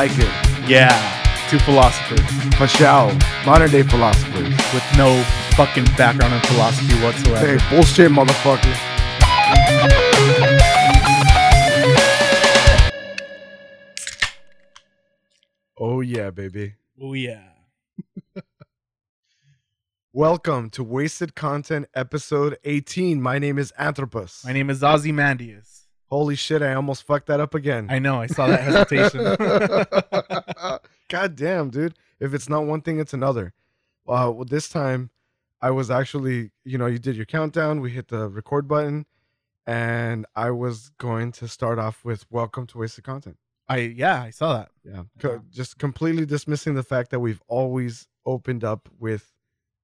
Like it. Yeah, two philosophers sure. Modern day philosophers. with no fucking background in philosophy whatsoever. Hey, bullshit, motherfucker. Oh, yeah, baby. Oh yeah. Welcome to Wasted Content episode 18. My name is Anthropos. My name is Ozymandias. Holy shit, I almost fucked that up again. I know. I saw that hesitation. God damn, dude. If it's not one thing, it's another. Uh, well, this time, I was actually, you know, you did your countdown. We hit the record button, and I was going to start off with "Welcome to Wasted Content." I yeah, I saw that. Yeah, Co- just completely dismissing the fact that we've always opened up with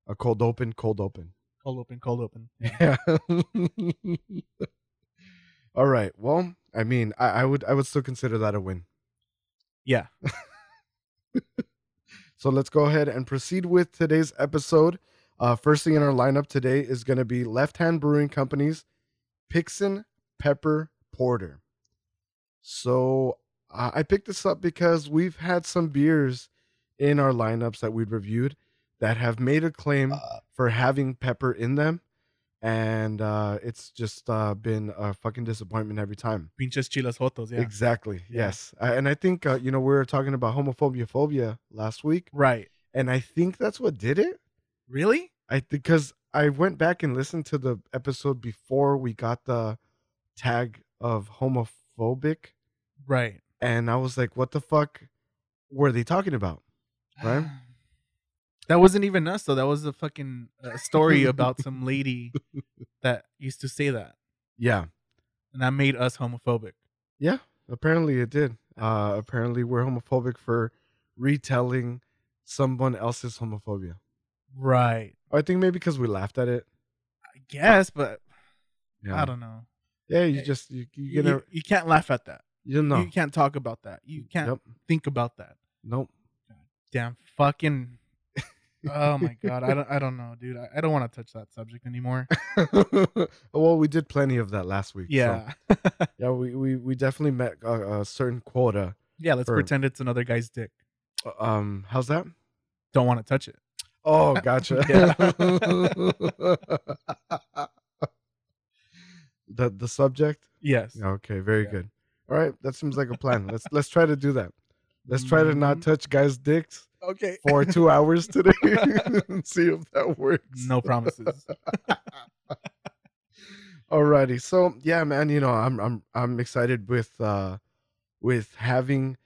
a cold open, cold open. Cold open, cold open. Yeah. All right. Well, I mean, I, I would, I would still consider that a win. Yeah. So let's go ahead and proceed with today's episode. Uh, first thing in our lineup today is going to be Left Hand Brewing Company's Pixen Pepper Porter. So uh, I picked this up because we've had some beers in our lineups that we've reviewed that have made a claim for having pepper in them. And uh, it's just uh, been a fucking disappointment every time. Pinches chilas jotos. Yeah. Exactly. Yeah. Yes. I, and I think, uh, you know, we were talking about homophobia phobia last week. right. And I think that's what did it. Really? I because I went back and listened to the episode before we got the tag of homophobic, Right. and I was like, "What the fuck were they talking about?" Right? That wasn't even us though. That was a fucking uh, story about some lady that used to say that, Yeah, and that made us homophobic. yeah. Apparently, it did. Uh, apparently, we're homophobic for retelling someone else's homophobia. Right. I think maybe because we laughed at it. I guess, but Yeah, I don't know. yeah. You Eh, just you you, You, gonna, you can't laugh at that. you know. You can't talk about that. You can't Yep. think about that. Nope. Damn fucking. Oh my god. I don't. I don't know, dude. I, I don't want to touch that subject anymore. well, we did plenty of that last week. so- Yeah. yeah, we, we, we definitely met a, a certain quota. yeah. Let's For- pretend it's another guy's dick. Uh, Um, how's that? Don't want to touch it. Oh, gotcha. The the subject. Yes. Okay, very Yeah. good. All right, that seems like a plan. Let's let's try to do that. Let's try to not Mhm. touch guys' dicks Okay. for two hours today and see if that works. No promises. Alrighty. So yeah, man, you know, I'm I'm I'm excited with uh with having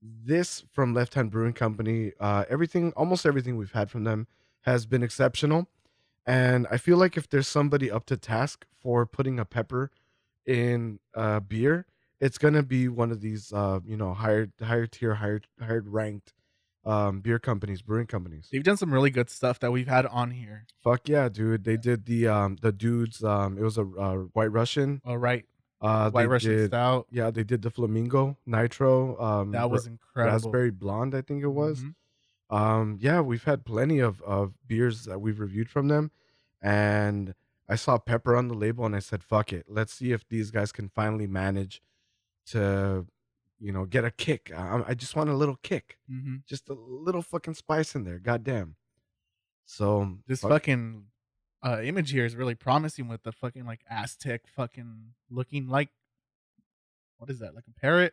this from Left Hand Brewing Company. Uh everything almost everything we've had from them has been exceptional. And I feel like if there's somebody up to task for putting a pepper in uh beer, it's gonna be one of these uh, you know, higher higher tier, higher higher ranked um beer companies, brewing companies. They've done some really good stuff that we've had on here. Fuck yeah, dude. They did the um the dudes um it was a uh, white Russian. All right. Uh White Russian did, Stout. Yeah, they did the flamingo nitro. Um, That was incredible. raspberry blonde. I think it was. Mhm. Um, yeah, we've had plenty of of beers that we've reviewed from them, and I saw pepper on the label, and I said, "Fuck it, let's see if these guys can finally manage to, you know, get a kick. I, I just want a little kick, Mhm. just a little fucking spice in there. Goddamn." So This fuck- fucking uh, image here is really promising with the fucking like Aztec fucking looking like what is that? Like a parrot?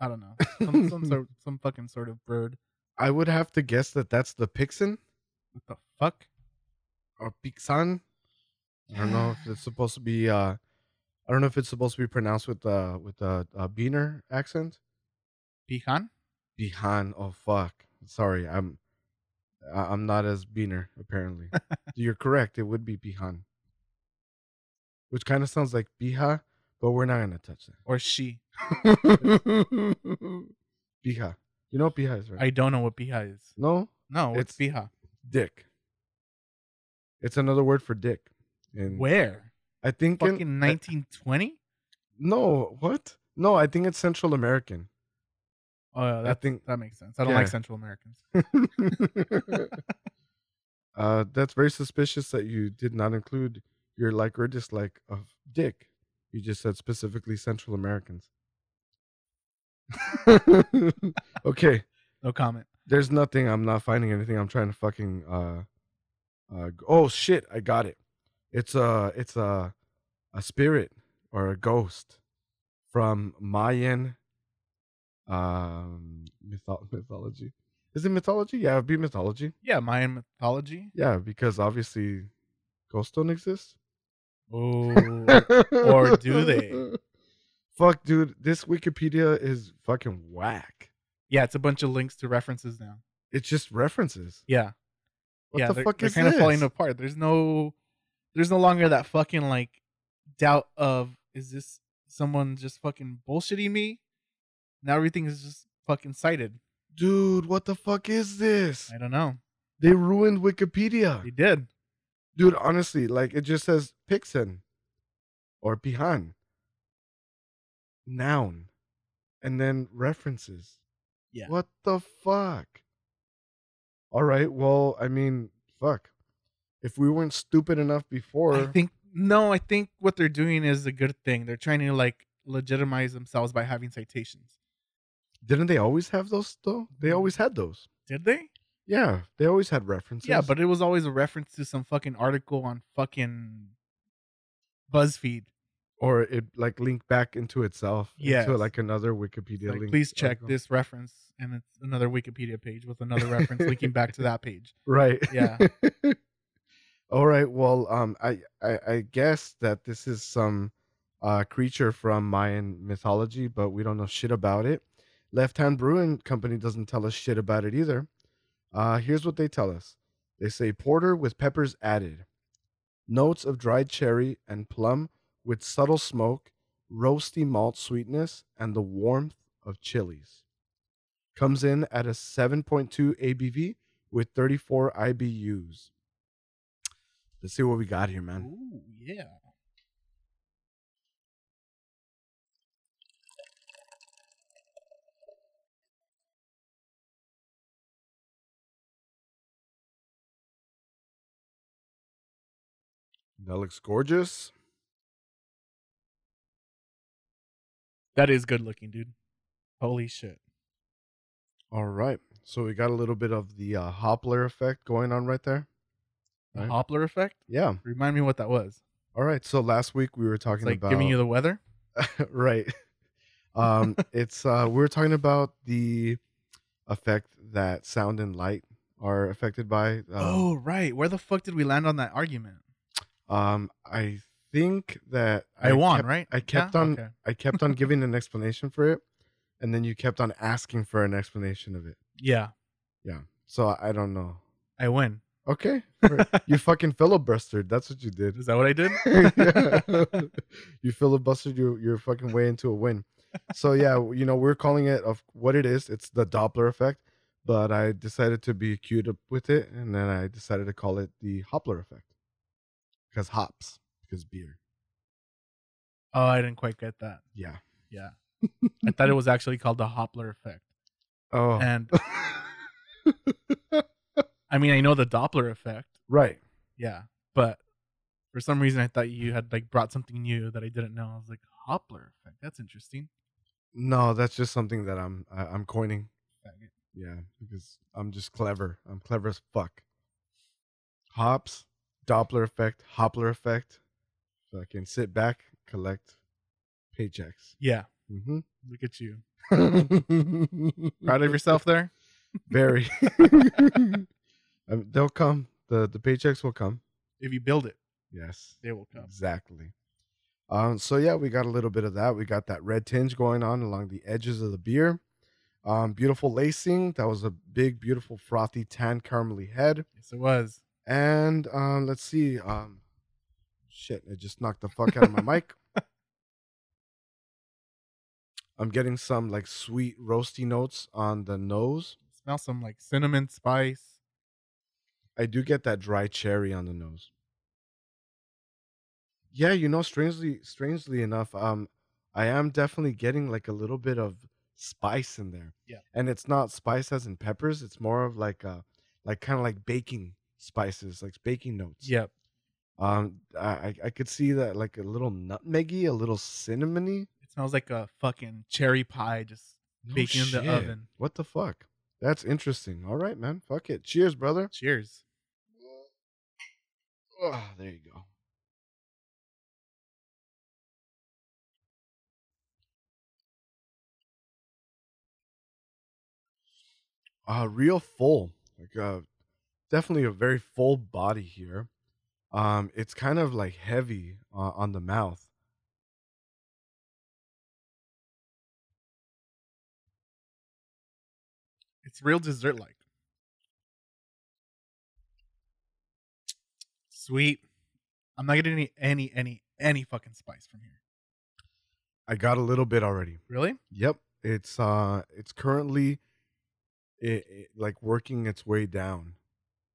I don't know. Some some sort some fucking sort of bird. I would have to guess that that's the Pixin What the fuck? or Pixan. I don't know if it's supposed to be. uh I don't know if it's supposed to be pronounced with uh with a uh, Beaner accent. Pecan? Bihan. Oh fuck. Sorry, I'm I'm not as Beaner apparently. You're correct. It would be Bihan, which kind of sounds like Biha, but we're not gonna touch that. Or she? Biha. You know what Biha is, right? I don't know what Biha is. no, No, It's- Biha? dick. It's another word for dick. And Where? I think in- Fucking 1920? No, what? No, I think it's Central American. Oh, yeah, that think- that makes sense. I don't yeah. like Central Americans. uh, that's very suspicious that you did not include your like or dislike of Dick. You just said specifically Central Americans. okay, No comment. there's nothing. I'm not finding anything. I'm trying to fucking uh, uh. Oh shit! I got it. It's a it's a a spirit or a ghost from Mayan um mytho- mythology. Is it mythology? Yeah, it'd be mythology. Yeah, Mayan mythology. Yeah, because obviously ghosts don't exist. Oh, Or do they? Fuck, dude, this Wikipedia is fucking whack. yeah. It's a bunch of links to references now. It's just references. Yeah, What yeah. the they're, fuck they're is kind this? of falling apart. There's no, there's no longer that fucking like doubt of is this someone just fucking bullshitting me? Now everything is just fucking cited. Dude, what the fuck is this? I don't know. They ruined Wikipedia. They did. Dude, honestly, like it just says Pixen or Pihan. Noun. And then references. Yeah. What the fuck? All right, well, I mean, fuck. If we weren't stupid enough before, I think no. I think what they're doing is a good thing. They're trying to like legitimize themselves by having citations. didn't they always have those though? They mm. always had those. Did they? Yeah, they always had references. Yeah, but it was always a reference to some fucking article on fucking BuzzFeed. or it like linked back into itself. Yes. into like another Wikipedia Like, link. please check article. this reference, and it's another Wikipedia page with another reference linking back to that page. Right. Yeah. All right. Well, um, I, I I guess that this is some uh creature from Mayan mythology, but we don't know shit about it. Left Hand Brewing Company doesn't tell us shit about it either. Uh, here's what they tell us. They say porter with peppers added, notes of dried cherry and plum with subtle smoke, roasty malt sweetness, and the warmth of chilies. Comes in at a 7.2 ABV with 34 IBUs. Let's see what we got here, man. Ooh, yeah. That looks gorgeous. That is good looking, dude. Holy shit. All right. So we got a little bit of the uh, Hoppler effect going on right there. Right. Hoppler effect? Yeah. Remind me what that was. All right. So last week we were talking like about giving you the weather. right. Um, it's uh, we were talking about the effect that sound and light are affected by. Um, oh, right. Where the fuck did we land on that argument? um, I think that I, won, kept- right? I kept Yeah? on Okay. I kept on giving an explanation for it, and then you kept on asking for an explanation of it. Yeah, Yeah. So I, I don't know. I win. Okay, you fucking filibustered. That's what you did. Is that what I did? You filibustered your your fucking way into a win. So yeah, you know we're calling it of what it is. It's the Doppler effect, but I decided to be cute up with it, and then I decided to call it the Hoppler effect because hops, because beer. Oh, I didn't quite get that. Yeah. Yeah. I thought it was actually called the Hoppler effect. Oh. And I mean, I know the Doppler effect. right. Yeah. But for some reason, I thought you had like brought something new that I didn't know. I was like, Hoppler effect. That's interesting. No, that's just something that I'm I, I'm coining. Yeah, because I'm just clever. I'm clever as fuck. Hops, Doppler effect, Hoppler effect. So I can sit back, collect paychecks. Yeah. Mm-hmm. Look at you. Proud of yourself there? Very. um, they'll come. The the paychecks will come. If you build it, Yes. they will come. Exactly. Um, so yeah, we got a little bit of that. We got that red tinge going on along the edges of the beer. Um, beautiful lacing. That was a big, beautiful, frothy, tan caramelly head. Yes, it was. And um, let's see. Um, shit, it just knocked the fuck out of my mic. I'm getting some like sweet roasty notes on the nose. Smell some like cinnamon spice. I do get that dry cherry on the nose. Yeah, you know, strangely, strangely enough, um, I am definitely getting like a little bit of spice in there. Yeah. and it's not spice as in peppers. It's more of like uh, like kind of like baking spices, like baking notes. Yep. Um, I I- could see that like a little nutmeggy, a little cinnamony. It smells like a fucking cherry pie just No baking in the oven. What the fuck? That's interesting. All right, man. Fuck it. Cheers, brother. Cheers. Oh, there you go. Uh real full. Like uh definitely a very full body here. Um it's kind of like heavy uh, on the mouth. It's real dessert like. Sweet. I'm not getting any any any any fucking spice from here. I got a little bit already. Really? Yep. It's uh it's currently it, it, like working its way down.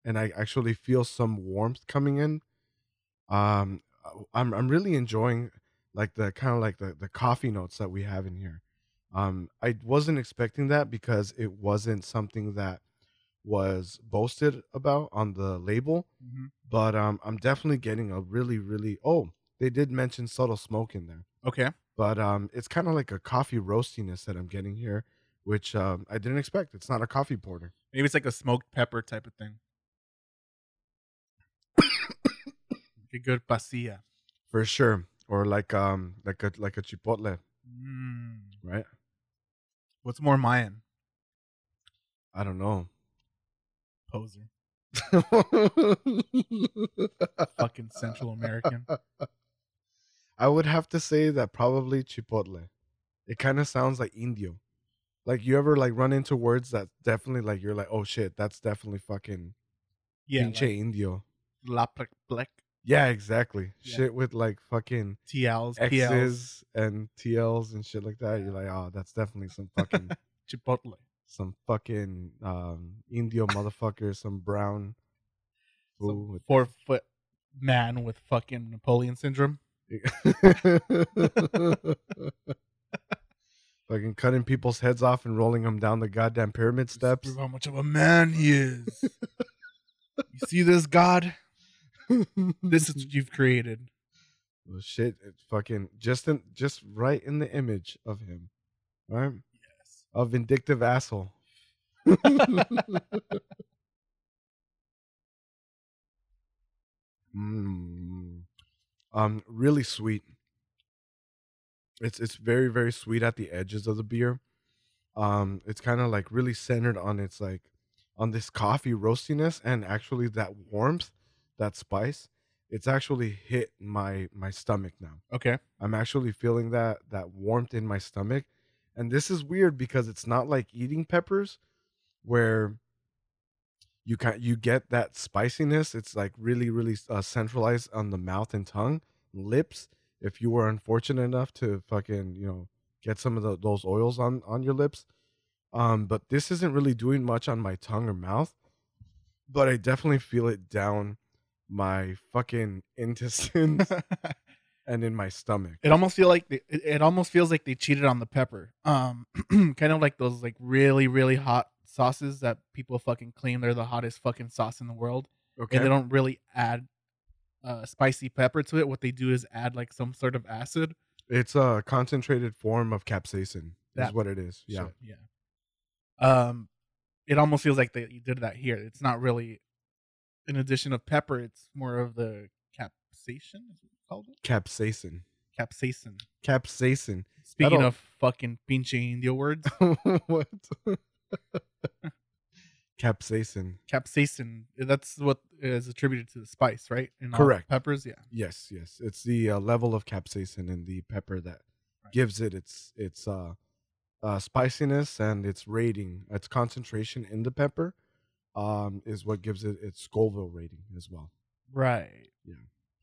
And I actually feel some warmth coming in. Um uh, I'm I'm really enjoying like the kind of like the the coffee notes that we have in here. Um I wasn't expecting that because it wasn't something that was boasted about on the label, Mm-hmm. but um I'm definitely getting a really really oh, they did mention subtle smoke in there Okay. but um, it's kind of like a coffee roastiness that I'm getting here, which um, I didn't expect. It's not a coffee porter. Maybe it's like a smoked pepper type of thing. like a good pasilla. for sure, or like um, like a like a chipotle, Mm. right? What's more Mayan? I don't know. Poser. Fucking Central American. I would have to say that probably chipotle. It kind of sounds like indio. Like you ever like run into words that definitely like you're like, oh shit, that's definitely fucking Yeah. pinche Like indio. La Plec Plec. Yeah, exactly. Yeah. Shit with like fucking TLs, PLs, X's and TLs and shit like that. You're like, oh, that's definitely some fucking Chipotle. some fucking um Indio motherfucker, some brown Some four foot man with fucking Napoleon syndrome. fucking cutting people's heads off and rolling them down the goddamn pyramid steps. how much of a man he is. you see this, God? This is what you've created. well, shit. It's fucking just in just right in the image of him, right? Yes. A vindictive asshole. Mm. Um, really sweet. It's it's very very sweet at the edges of the beer. Um, it's kind of like really centered on its like on this coffee roastiness and actually that warmth, that spice. It's actually hit my my stomach now. Okay. I'm actually feeling that that warmth in my stomach, and this is weird because it's not like eating peppers, where you can you get that spiciness. It's like really really uh, centralized on the mouth and tongue, lips. If you were unfortunate enough to fucking you know get some of the, those oils on on your lips, um, but this isn't really doing much on my tongue or mouth, but I definitely feel it down my fucking intestines and in my stomach. it almost feel like they, it, it almost feels like they cheated on the pepper. Um, kind of like those like really really hot sauces that people fucking claim they're the hottest fucking sauce in the world, Okay. and they don't really add uh spicy pepper to it. What they do is add like some sort of acid. It's a concentrated form of capsaicin. That's what it is. Yeah. shit, yeah. Um, it almost feels like they did that here. It's not really an addition of pepper. It's more of the capsaicin. Is it's called it? Capsaicin. Capsaicin. Capsaicin. Speaking That'll- of fucking pinche indio words, what? Capsaicin. capsaicin. That's what is attributed to the spice, right? In Correct. Peppers, yeah. Yes, yes. It's the uh, level of capsaicin in the pepper that Right. gives it its its uh, uh, spiciness and its rating. Its concentration in the pepper um, is what gives it its Scoville rating as well. Right. Yeah.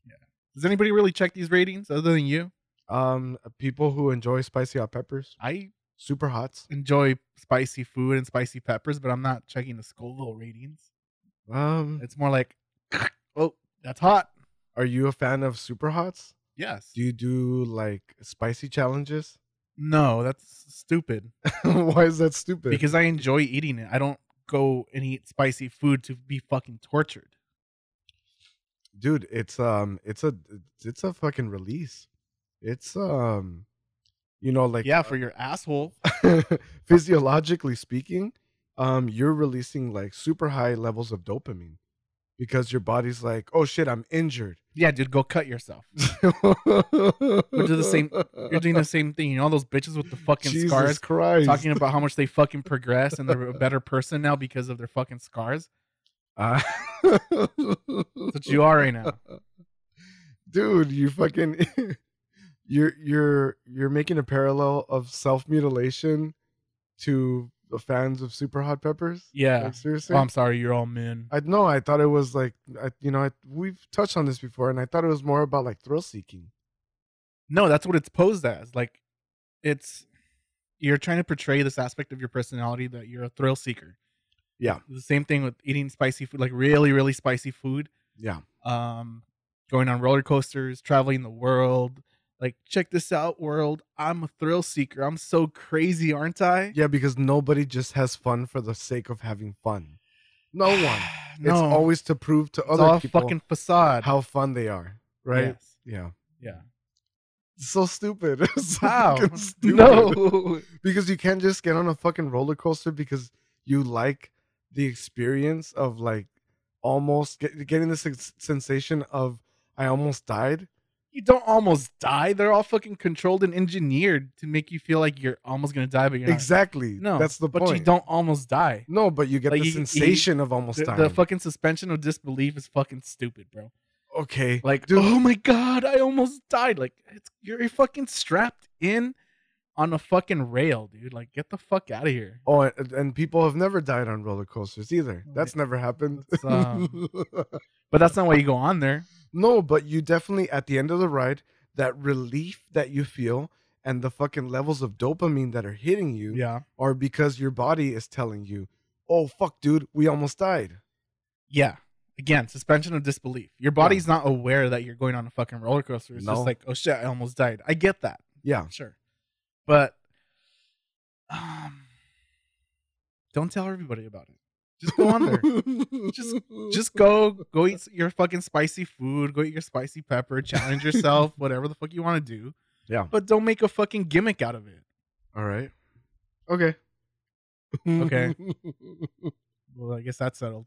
Yeah. Does anybody really check these ratings other than you? Um, people who enjoy spicy hot peppers, I super hots. enjoy spicy food and spicy peppers, but I'm not checking the Scoville ratings. Um, It's more like, oh, that's hot. are you a fan of super hots? Yes. Do you do like spicy challenges? No, that's stupid. Why is that stupid? Because I enjoy eating it. I don't go and eat spicy food to be fucking tortured. dude, it's um, it's a it's a fucking release. It's um, You know, like yeah, for your asshole. physiologically speaking, um, you're releasing like super high levels of dopamine because your body's like, oh shit, I'm injured. Yeah, dude, go cut yourself. Which the same- You're doing the same thing. You know all those bitches with the fucking Jesus scars Christ. talking about how much they fucking progress and they're a better person now because of their fucking scars. Uh, That's what you are right now. dude you fucking you're you're you're making a parallel of self-mutilation to the fans of super hot peppers Yeah. like seriously Oh, I'm sorry, you're all men. i know i thought it was like I, you know I, we've touched on this before and i thought it was more about like thrill seeking No, that's what it's posed as. Like, it's you're trying to portray this aspect of your personality that you're a thrill seeker. Yeah. The same thing with eating spicy food, like really, really spicy food. yeah Um, going on roller coasters, traveling the world. Like, check this out, world. I'm a thrill seeker. I'm so crazy, aren't I? yeah because nobody just has fun for the sake of having fun no one no, it's always to prove to it's other people fucking facade. how fun they are right Yes. yeah Yeah. so stupid It's How? stupid. No. because you can't just get on a fucking roller coaster because you like the experience of like almost get, getting this sensation of I almost died. You don't almost die. They're all fucking controlled and engineered to make you feel like you're almost gonna die, but you're not. Exactly. No, that's the but point. you don't almost die. No, but you get Like, the you- you- sensation of almost The, dying. the fucking suspension of disbelief is fucking stupid, bro. okay, Like, Dude. oh my god, I almost died. Like, it's, you're fucking strapped in on a fucking rail, dude. Like, get the fuck out of here. Oh, and, and people have never died on roller coasters either. Oh, That's never happened. That's, um, But that's not why you go on there. No, but you definitely at the end of the ride, that relief that you feel and the fucking levels of dopamine that are hitting you Yeah, are because your body is telling you, "Oh fuck, dude, we almost died." yeah. Again, suspension of disbelief. Your body's not aware that you're going on a fucking roller coaster. It's No. just like, oh shit, I almost died. I get that. Yeah. sure but um don't tell everybody about it just go on there Just- just go go eat your fucking spicy food go eat your spicy pepper challenge yourself whatever the fuck you want to do Yeah. but don't make a fucking gimmick out of it All right. Okay. Okay. well i guess that's settled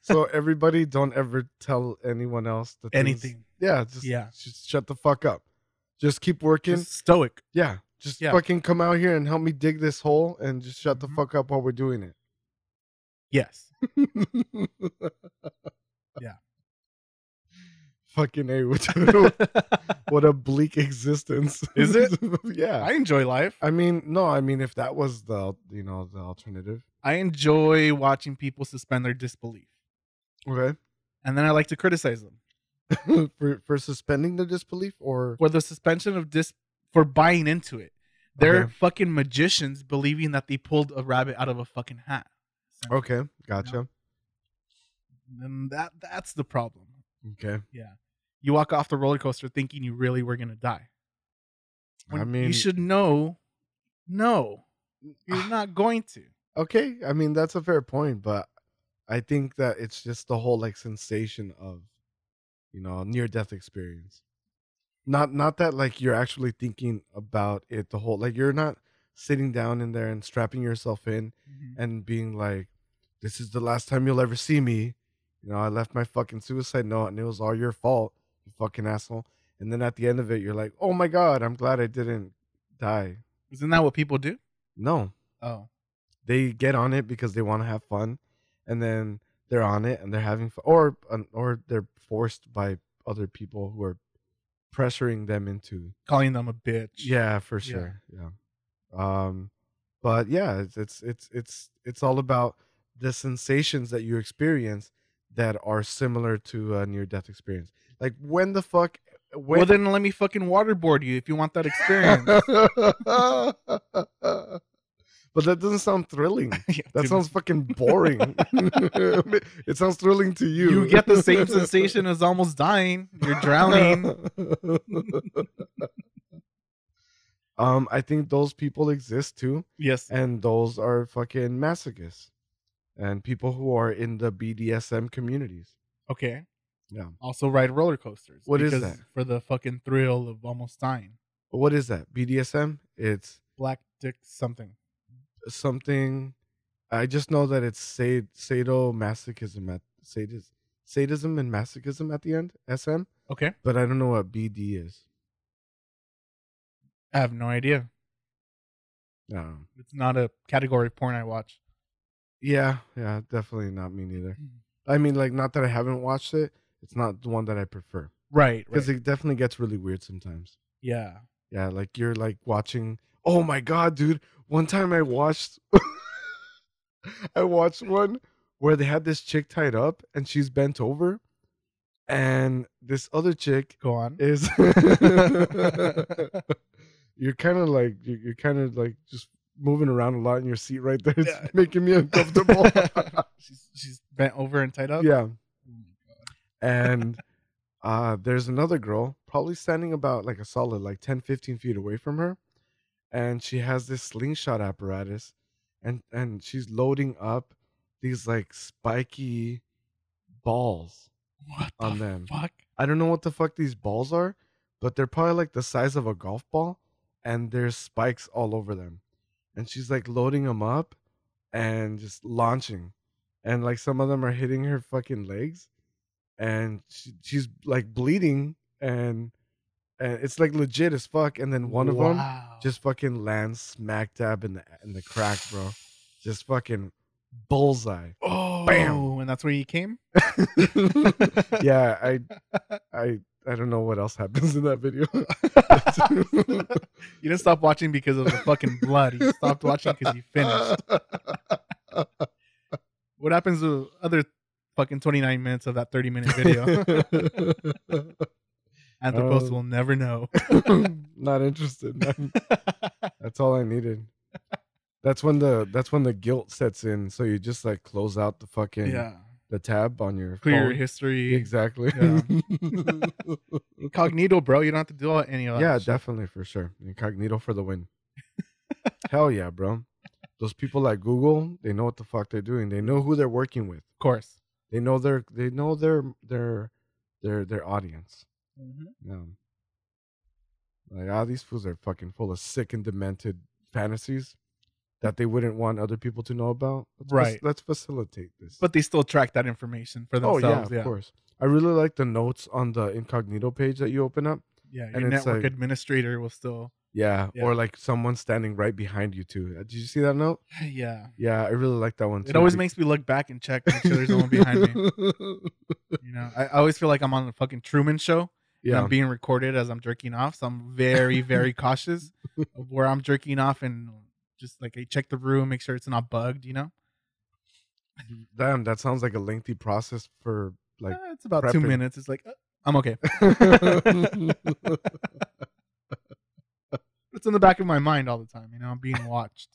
so everybody, don't ever tell anyone else the things- anything Yeah. Just Yeah. Just shut the fuck up. Just keep working. just stoic yeah. Just Yeah. fucking come out here and help me dig this hole, and just shut the Mhm. fuck up while we're doing it. Yes Yeah. Fucking a, what, what a bleak existence. Is it? yeah. i enjoy life I mean, no, I mean, if that was the, you know, the alternative. i enjoy watching people suspend their disbelief Okay. and then i like to criticize them for for suspending their disbelief, or for the suspension of dis for buying into it. They're Okay. fucking magicians believing that they pulled a rabbit out of a fucking hat. Okay, gotcha. And that that's the problem. Okay, Yeah. You walk off the roller coaster thinking you really were gonna die. I mean, you should know no. You're not going to. okay. I mean, that's a fair point, but I think that it's just the whole like sensation of, you know, near death experience. Not not that like you're actually thinking about it the whole like you're not sitting down in there and strapping yourself in mm-hmm. and being like, "This is the last time you'll ever see me." You know, I left my fucking suicide note, and it was all your fault, you fucking asshole. And then at the end of it, you're like, "Oh my god, I'm glad I didn't die." Isn't that what people do? No, Oh. they get on it because they want to have fun, and then they're on it and they're having fun, or or they're forced by other people who are pressuring them into Calling them a bitch. yeah, for Yeah. sure. Yeah. Um but yeah, it's it's it's it's it's all about the sensations that you experience that are similar to a near death experience. Like when the fuck when Well then let me fucking waterboard you if you want that experience. But that doesn't sound thrilling. Yeah, That sounds fucking boring. it sounds thrilling to you. you get the same sensation as almost dying. You're drowning. um, I think those people exist too, yes. and those are fucking masochists and people who are in the BDSM communities. Okay. Yeah. Also ride roller coasters. What is that? For the fucking thrill of almost dying. what is that? BDSM? It's Black dick something. something. I just know that it's sad, sadomasochism at sadis, sadism and masochism at the end. SM, Okay. but I don't know what BD is. I have no idea. No. It's not a category of porn I watch. Yeah, yeah, definitely not me neither. Mm. I mean, like, not that I haven't watched it. It's not the one that I prefer Right. because right. it definitely gets really weird sometimes. yeah. Yeah, like you're like watching. Oh my god, dude! One time I watched, I watched one where they had this chick tied up and she's bent over, and this other chick Go on. is. you're kind of like you're, you're kind of like just moving around a lot in your seat right there. It's Yeah. making me uncomfortable. she's she's bent over and tied up. yeah, Oh and uh there's another girl probably standing about like a solid like 10 15 feet away from her and she has this slingshot apparatus and and she's loading up these like spiky balls What on the them. fuck? i don't know what the fuck these balls are but they're probably like the size of a golf ball and there's spikes all over them and she's like loading them up and just launching and like some of them are hitting her fucking legs and she, she's like bleeding and and it's like legit as fuck and then one of them just fucking lands smack dab in the in the crack bro just fucking bullseye oh, bam. and that's where you came. yeah i i i don't know what else happens in that video you didn't stop watching because of the fucking blood. You stopped watching because you finished. What happens to the other fucking 29 minutes of that 30 minute video? Anthropos Um, will never know. not interested that's all i needed that's when the that's when the guilt sets in so you just like close out the fucking yeah. The tab on your Clear phone. history. exactly Yeah. Incognito, bro. You don't have to do any of that. yeah shit. definitely for sure incognito for the win hell yeah bro those people like google they know what the fuck they're doing they know who they're working with Of course. they know their they know their their their their audience Mm-hmm. yeah like ah these fools are fucking full of sick and demented fantasies that they wouldn't want other people to know about let's Right. let's facilitate this But they still track that information for oh themselves. yeah yeah. of course i really like the notes on the incognito page that you open up Yeah, And your it's network like- administrator will still. yeah, Yeah. or like someone standing right behind you too Uh, did you see that note Yeah, yeah i really like that one too it always makes me look back and check make sure there's no one behind me. You know, I, I always feel like I'm on the fucking Truman Show. and yeah I'm being recorded as I'm jerking off, so I'm very, very cautious of where I'm jerking off and just like I check the room, make sure it's not bugged. You know, damn that sounds like a lengthy process for like Eh, it's about two minutes. It's like uh, I'm okay. it's in the back of my mind all the time. You know, I'm being watched.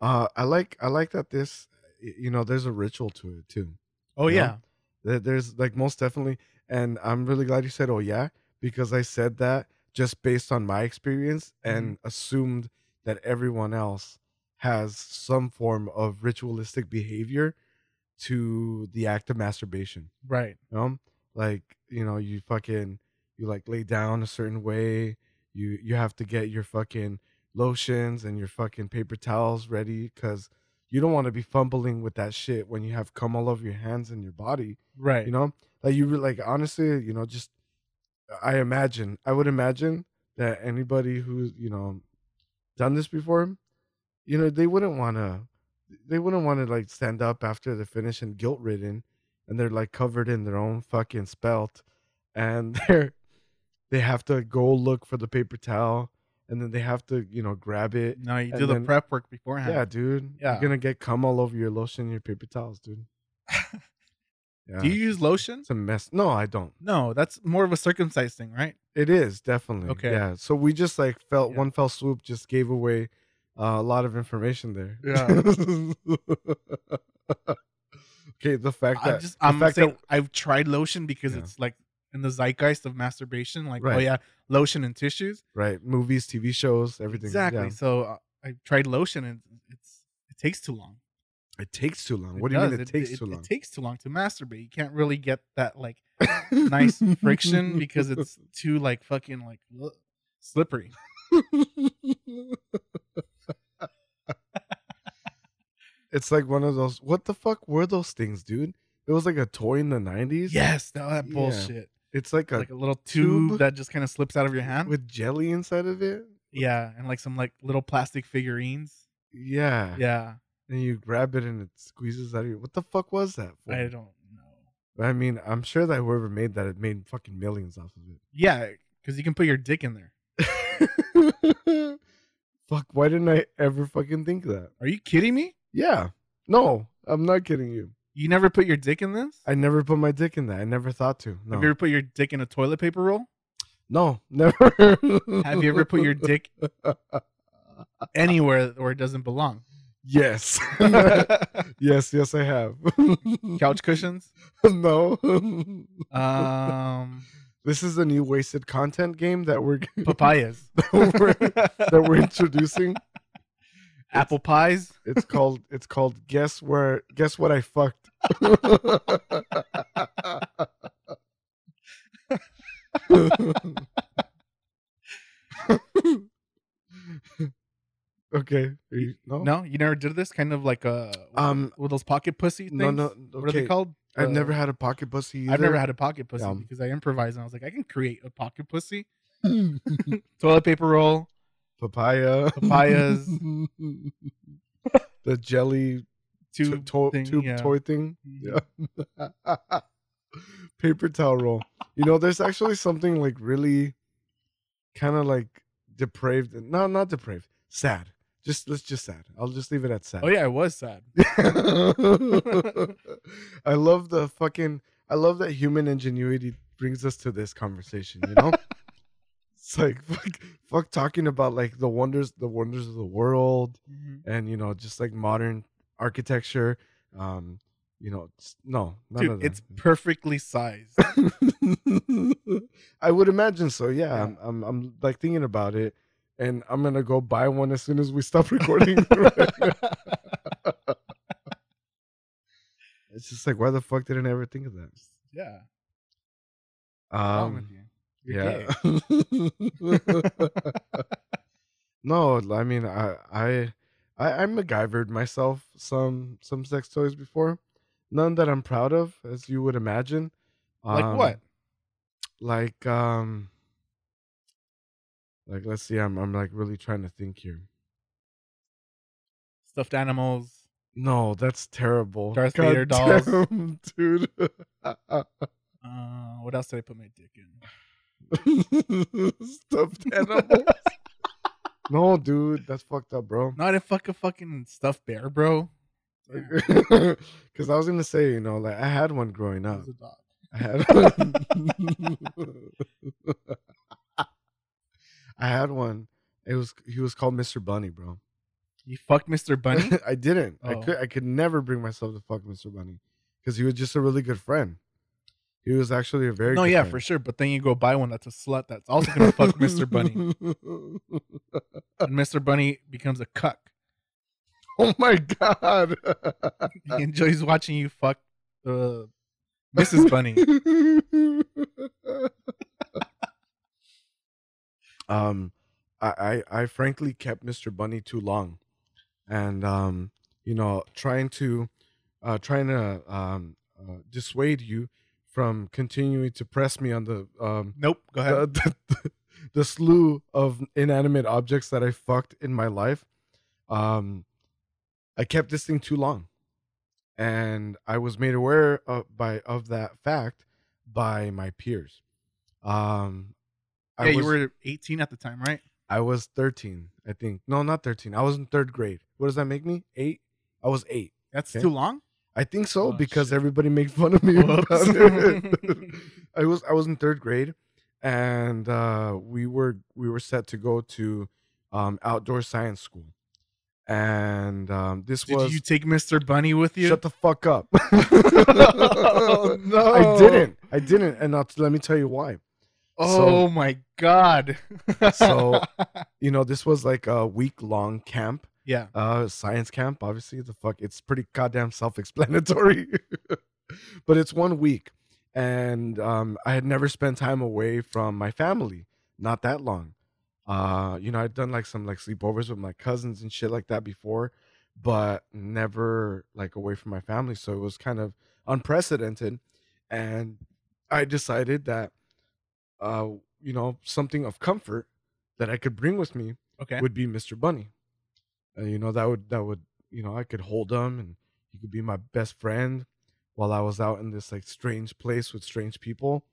uh i like i like that this you know there's a ritual to it too Oh Yeah. There- there's like most definitely and i'm really glad you said oh yeah because i said that just based on my experience and assumed that everyone else has some form of ritualistic behavior to the act of masturbation right. you know like you know you fucking you like lay down a certain way you you have to get your fucking lotions and your fucking paper towels ready because you don't want to be fumbling with that shit when you have cum all over your hands and your body Right. you know like you like honestly you know just i imagine i would imagine that anybody who's you know done this before you know they wouldn't want to they wouldn't want to like stand up after they're finished and guilt ridden and they're like covered in their own fucking spelt and they're they have to go look for the paper towel and then they have to you know grab it no, you do the then- prep work beforehand. yeah dude Yeah. you're gonna get cum all over your lotion and your paper towels dude yeah Do you use lotion? it's a mess no i don't No, that's more of a circumcised thing, right? It is definitely Okay. Yeah. So we just like felt Yeah. one fell swoop, just gave away uh, a lot of information there. Yeah. okay, the fact that I'm, just, I'm fact saying that, I've tried lotion because Yeah. it's like in the zeitgeist of masturbation. Like, oh yeah, lotion and tissues. right movies, TV shows, everything. Exactly. yeah. So uh, I tried lotion and it's it takes too long. It takes too long. It What do you mean does. it, takes too long? It takes too long to masturbate. You can't really get that like nice friction because it's too like fucking like slippery. it's like one of those. What the fuck were those things, dude? It was like a toy in the nineties. Yes, no, that Yeah. bullshit. it's like a like a little tube, tube that just kind of slips out of your hand. with jelly inside of it. yeah, and like some like little plastic figurines. Yeah, Yeah, And you grab it and it squeezes out of you. What the fuck was that for? I don't know. I mean, I'm sure that whoever made that, it made fucking millions off of it. Yeah, because you can put your dick in there. it. Fuck, why didn't I ever fucking think of that? Are you kidding me? Yeah. No, I'm not kidding you. You never put your dick in this? I never put my dick in that. I never thought to. No. Have you ever put your dick in a toilet paper roll? no, never. Have you ever put your dick anywhere where it doesn't belong? yes. yes, yes, I have. Couch cushions? no. Um, this is a new wasted content game that we're papayas, that we're, that we're introducing. Apple pies. It's called it's called guess where guess what I fucked. okay. You- no. No, you never did this. Kind of like a Um, with those pocket pussy things. No, no. What are they called? I've Uh, never had a pocket pussy. I've never had a pocket pussy because I improvised and I was like, I can create a pocket pussy. Toilet paper roll. Papaya. Papayas. the jelly Tube to- thing, tube yeah. toy thing. Mhm. Yeah. Paper towel roll. You know, there's actually something like really kind of like depraved. No, not depraved. Sad. Just let's just sad. I'll just leave it at sad. Oh yeah, I was sad. I love the fucking I love that human ingenuity brings us to this conversation, you know? It's like fuck, fuck talking about like the wonders the wonders of the world and you know just like modern architecture um you know no none of Dude, that. it's perfectly sized. I would imagine so. Yeah, Yeah. I'm, I'm, I'm like thinking about it, and I'm gonna go buy one as soon as we stop recording. it's just like, why the fuck didn't I ever think of that? yeah. What's wrong with Um? You're yeah. no, I mean, I, I, I, I MacGyvered myself some some sex toys before. None that I'm proud of, as you would imagine. Like Um, what? like um like let's see i'm i'm like really trying to think here Stuffed animals. no that's terrible Darth Vader dolls. damn, dude Uh, what else did I put my dick in? stuffed animals no dude that's fucked up bro Not a fuck a fucking stuffed bear, bro. Because i was gonna say you know like i had one growing up a dog. i had i had one it was he was called mr bunny bro You fucked Mr. Bunny? I didn't. I Oh. could. I could never bring myself to fuck Mr. Bunny because he was just a really good friend. He was actually a very no, yeah, friend. for sure. But then you go buy one that's a slut that's also gonna fuck Mr. Bunny, and Mr. Bunny becomes a cuck. oh my god! He enjoys watching you fuck uh, Mrs. Bunny. um, I, I I frankly kept Mr. Bunny too long, and um, you know, trying to, uh, trying to um, uh, dissuade you from continuing to press me on the um Nope. Go ahead. the, the, the slew of inanimate objects that I fucked in my life, um, I kept this thing too long, and I was made aware of by of that fact by my peers. Um, I yeah, you were 18 at the time, right? I was thirteen, I think. No, not thirteen. I was in third grade. What does that make me? Eight. I was eight. That's Okay. too long. I think so Oh, because shit. everybody made fun of me about it. I was I was in third grade, and uh, we were we were set to go to um, outdoor science school, and um, this Did was you take Mr. Bunny with you? shut the fuck up. Oh, no. I didn't. I didn't, and I'll, let me tell you why. oh my god. So- You know, this was like a week long camp yeah. uh science camp obviously the fuck it's pretty goddamn self-explanatory but it's one week and um i had never spent time away from my family not that long Uh, you know, I'd done like some like sleepovers with my cousins and shit like that before, but never like away from my family. So it was kind of unprecedented. And I decided that uh, you know, something of comfort that I could bring with me Okay. would be Mr. Bunny. Uh, you know, that would that would you know I could hold him and he could be my best friend while I was out in this like strange place with strange people,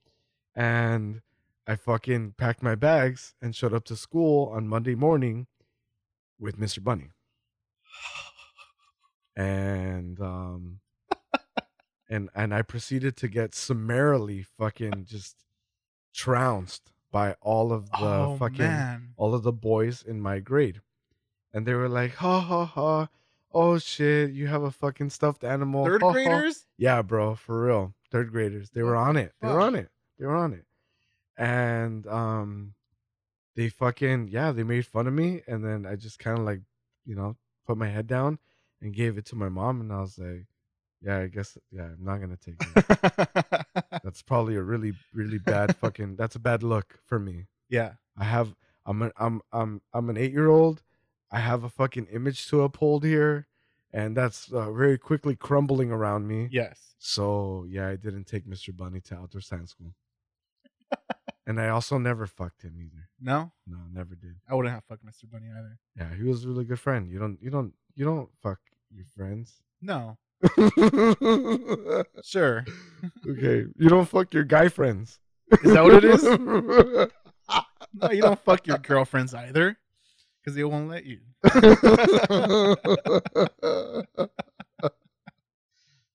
and I fucking packed my bags and showed up to school on Monday morning with Mr. Bunny, and um, and and I proceeded to get summarily fucking just trounced by all of the oh fucking man. all of the boys in my grade. And they were like, ha ha ha. Oh shit, you have a fucking stuffed animal. Third ha, ha." graders? Yeah, bro, for real. Third graders. They were on it. They were on it. They were on it. And um they fucking yeah, they made fun of me and then I just kind of like, you know, put my head down and gave it to my mom and I was like, yeah, I guess yeah, I'm not going to take it. that's probably a really really bad fucking that's a bad look for me. yeah. I have I'm an I'm I'm I'm an eight year old. I have a fucking image to uphold here, and that's uh, very quickly crumbling around me. Yes. So yeah, I didn't take Mr. Bunny to outdoor science school, and I also never fucked him either. No, No, never did. I wouldn't have fucked Mr. Bunny either. Yeah, he was a really good friend. You don't you don't you don't fuck your friends. No. Sure. okay, you don't fuck your guy friends. Is that what it is? No, you don't fuck your girlfriends either, because they won't let you.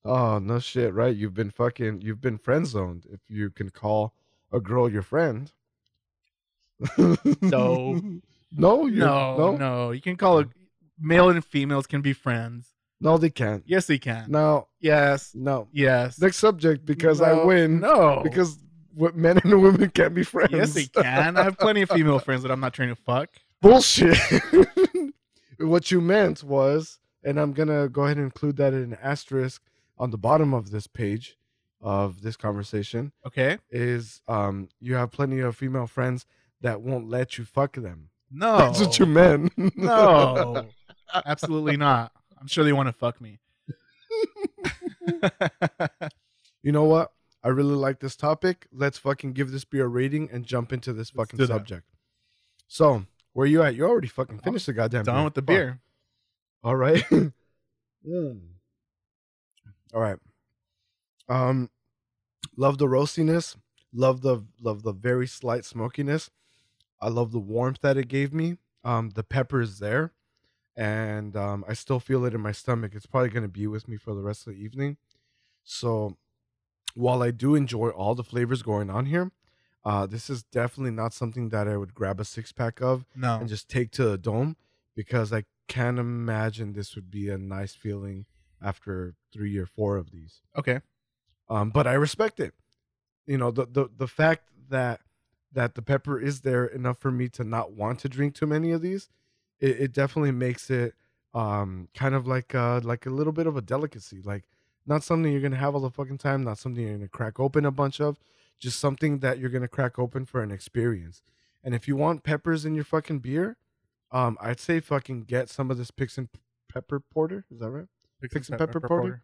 oh no shit, right? You've been fucking you've been friend zoned if you can call a girl your friend. No. No, you're, No, no, no, You can call a Male and females can be friends. no, they can't. Yes, they can. No, Yes. no. Yes. Next subject because I win. No. Because what men and women can't be friends. yes, they can. I have plenty of female friends that I'm not trying to fuck. Bullshit. what you meant was, and I'm gonna go ahead and include that in an asterisk on the bottom of this page of this conversation. Okay. is um you have plenty of female friends that won't let you fuck them. No. That's what you meant. No. Absolutely not. I'm sure they want to fuck me. you know what? I really like this topic. Let's fucking give this beer a rating and jump into this fucking subject. So, where you at? You already fucking finished the goddamn Done with the Fuck. beer. All right. Mm. All right. Um love the roastiness, love the love the very slight smokiness. I love the warmth that it gave me. Um the pepper is there and um I still feel it in my stomach. It's probably going to be with me for the rest of the evening. So while I do enjoy all the flavors going on here, uh this is definitely not something that I would grab a six pack of No. and just take to the dome because I can't imagine this would be a nice feeling after three or four of these. Okay. Um, but I respect it. You know, the the the fact that that the pepper is there enough for me to not want to drink too many of these, it, it definitely makes it um kind of like uh like a little bit of a delicacy. Like not something you're gonna have all the fucking time, not something you're gonna crack open a bunch of, just something that you're gonna crack open for an experience. And if you want peppers in your fucking beer, um, I'd say fucking get some of this Pix and Pepper Porter. Is that right? Pix and pepper porter?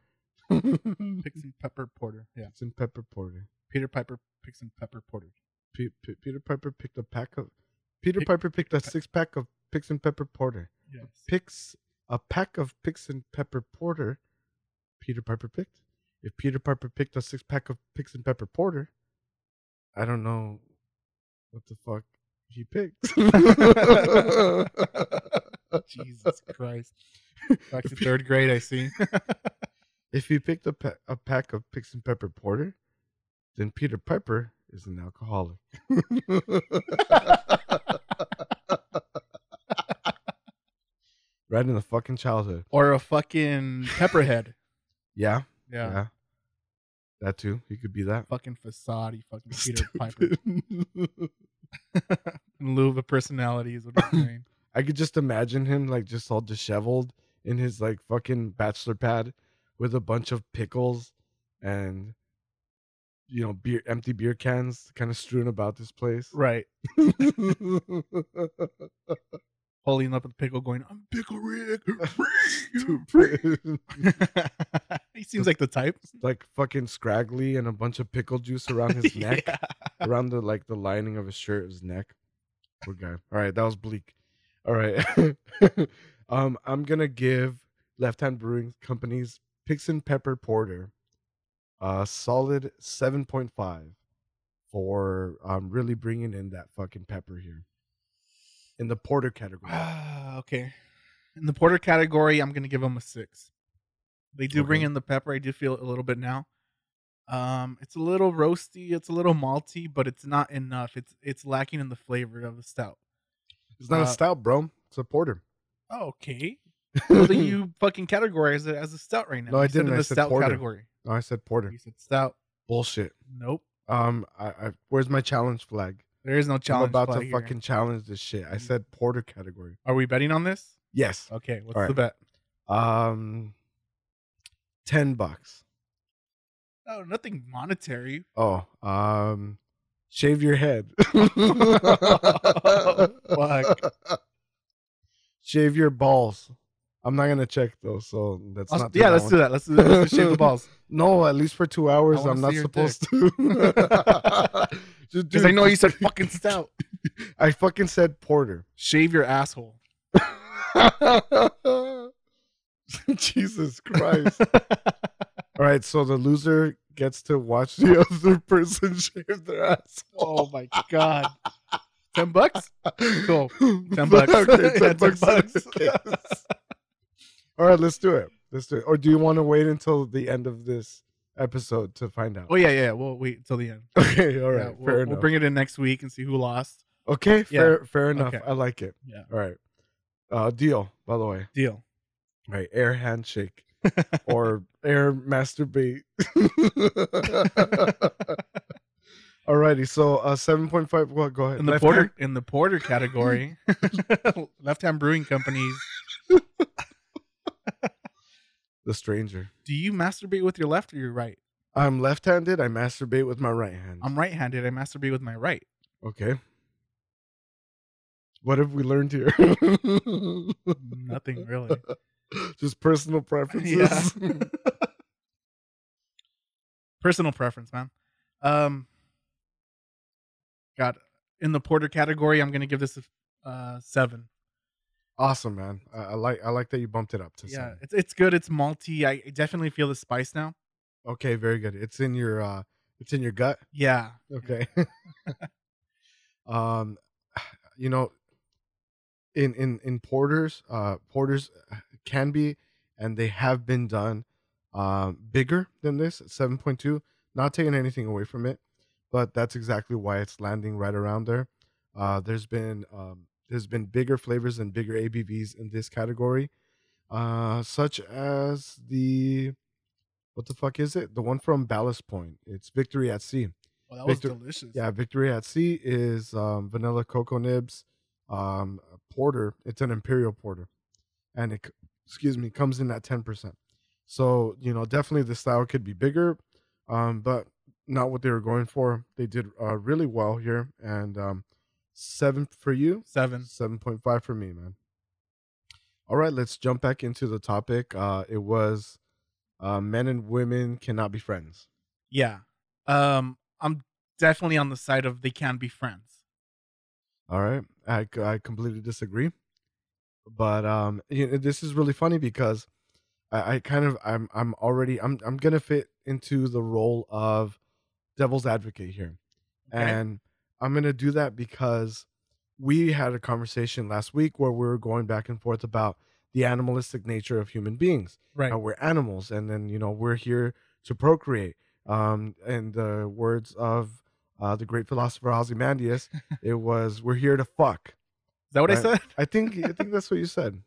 Pix and pepper porter. Yeah. Pix and Pepper Porter. Peter Piper Pix and pepper porter. Pe- Pe- Peter Piper picked a pack of. Peter Pick- Piper picked a six pack of Pix and Pepper Porter. Yes. Picks a pack of Pix and Pepper Porter. Peter Piper picked. If Peter Piper picked a six pack of Pix and Pepper Porter, I don't know what the fuck he picked. Jesus Christ. Back to third grade, I see. If he picked a, pa- a pack of Pix and Pepper Porter, then Peter Piper is an alcoholic. right in the fucking childhood. or a fucking pepperhead. Yeah, Yeah. yeah. That too. He could be that. Fucking facade, He fucking Peter Piper. In lieu of a personality is what I'm saying. I could just imagine him like just all disheveled in his like fucking bachelor pad with a bunch of pickles and you know, beer empty beer cans kind of strewn about this place. Right. Holding up with pickle, going, "I'm Pickle Rick." He seems like the type. like fucking scraggly and a bunch of pickle juice around his neck, Yeah. around the like the lining of his shirt, his neck. Poor guy. All right, that was bleak. All right, um, I'm gonna give Left Hand Brewing Company's Pix and Pepper Porter a solid seven point five for um really bringing in that fucking pepper here in the porter category. Ah, okay. In the porter category, I'm gonna give them a six. They do bring in the pepper. I do feel it a little bit now. Um, it's a little roasty. It's a little malty, but it's not enough. It's it's lacking in the flavor of a stout. It's not uh, a stout, bro. It's a porter. Okay. Well, then you fucking categorize it as a stout right now. No, I said didn't. In I the said stout porter. category. No, I said porter. You said stout. Bullshit. Nope. Um, I, I where's my challenge flag? There is no challenge. I'm about to here. fucking challenge this shit. I said porter category. Are we betting on this? Yes. Okay. What's All the bet? Um, ten bucks. Oh, nothing monetary. Oh, um, shave your head. Fuck. Shave your balls. I'm not gonna check though, so that's Let's- not. yeah, let's one. do that. Let's, do that. let's shave the balls. No, at least for two hours. wanna I'm not see your supposed to. Because I know you said fucking stout. I fucking said porter. Shave your asshole. Jesus Christ. All right, so the loser gets to watch the other person shave their ass. oh my god. Ten bucks? Cool. Ten bucks. Okay, Yeah, ten ten bucks. bucks. Yes. All right, let's do it. Let's do it. Or do you want to wait until the end of this episode to find out? Oh yeah, yeah. We'll wait until the end. Okay, all right. Yeah, we'll, fair we'll enough. bring it in next week and see who lost. okay, Yeah. fair, fair enough. Okay. I like it. Yeah. All right, uh, deal. By the way, Deal. all right, air handshake or air masturbate. Alrighty, so uh, seven point five. What? Go ahead. in the Left porter hand? in the porter category, Left Hand Brewing Companies. The stranger. Do you masturbate with your left or your right? I'm left-handed. I masturbate with my right hand. I'm right-handed. I masturbate with my right. okay. What have we learned here? Nothing really. Just personal preferences. Yeah. Personal preference, man. Um, God, in the porter category, I'm gonna give this a uh, seven. Awesome, man. I, I like. I like that you bumped it up to Yeah, seven. it's it's good. It's malty. I definitely feel the spice now. Okay, very good. It's in your. uh It's in your gut. Yeah, Okay. um, you know, in in in porters, uh, porters can be, and they have been done, um, bigger than this seven point two. Not taking anything away from it, but that's exactly why it's landing right around there. Uh, there's been um, there's been bigger flavors and bigger ABVs in this category, uh, such as the what the fuck is it? The one from Ballast Point. It's Victory at Sea. well, that was delicious. Yeah, Victory at Sea is um, vanilla cocoa nibs, um, porter. It's an imperial porter, and it excuse me comes in at ten percent. So you know definitely the style could be bigger, um, but not what they were going for. They did uh, really well here, and um, seven for you, seven. seven point five for me, man. All right, let's jump back into the topic. Uh, it was uh, men and women cannot be friends. Yeah. Um, I'm definitely on the side of they can be friends. All right. I, I completely disagree, but um, you know, this is really funny because I, I kind of I'm I'm already I'm I'm gonna fit into the role of devil's advocate here, Okay? and I'm gonna do that because we had a conversation last week where we were going back and forth about the animalistic nature of human beings right. how we're animals and then you know we're here to procreate um in the words of uh the great philosopher ozymandias it was we're here to fuck Is that what I said? i think i think that's what you said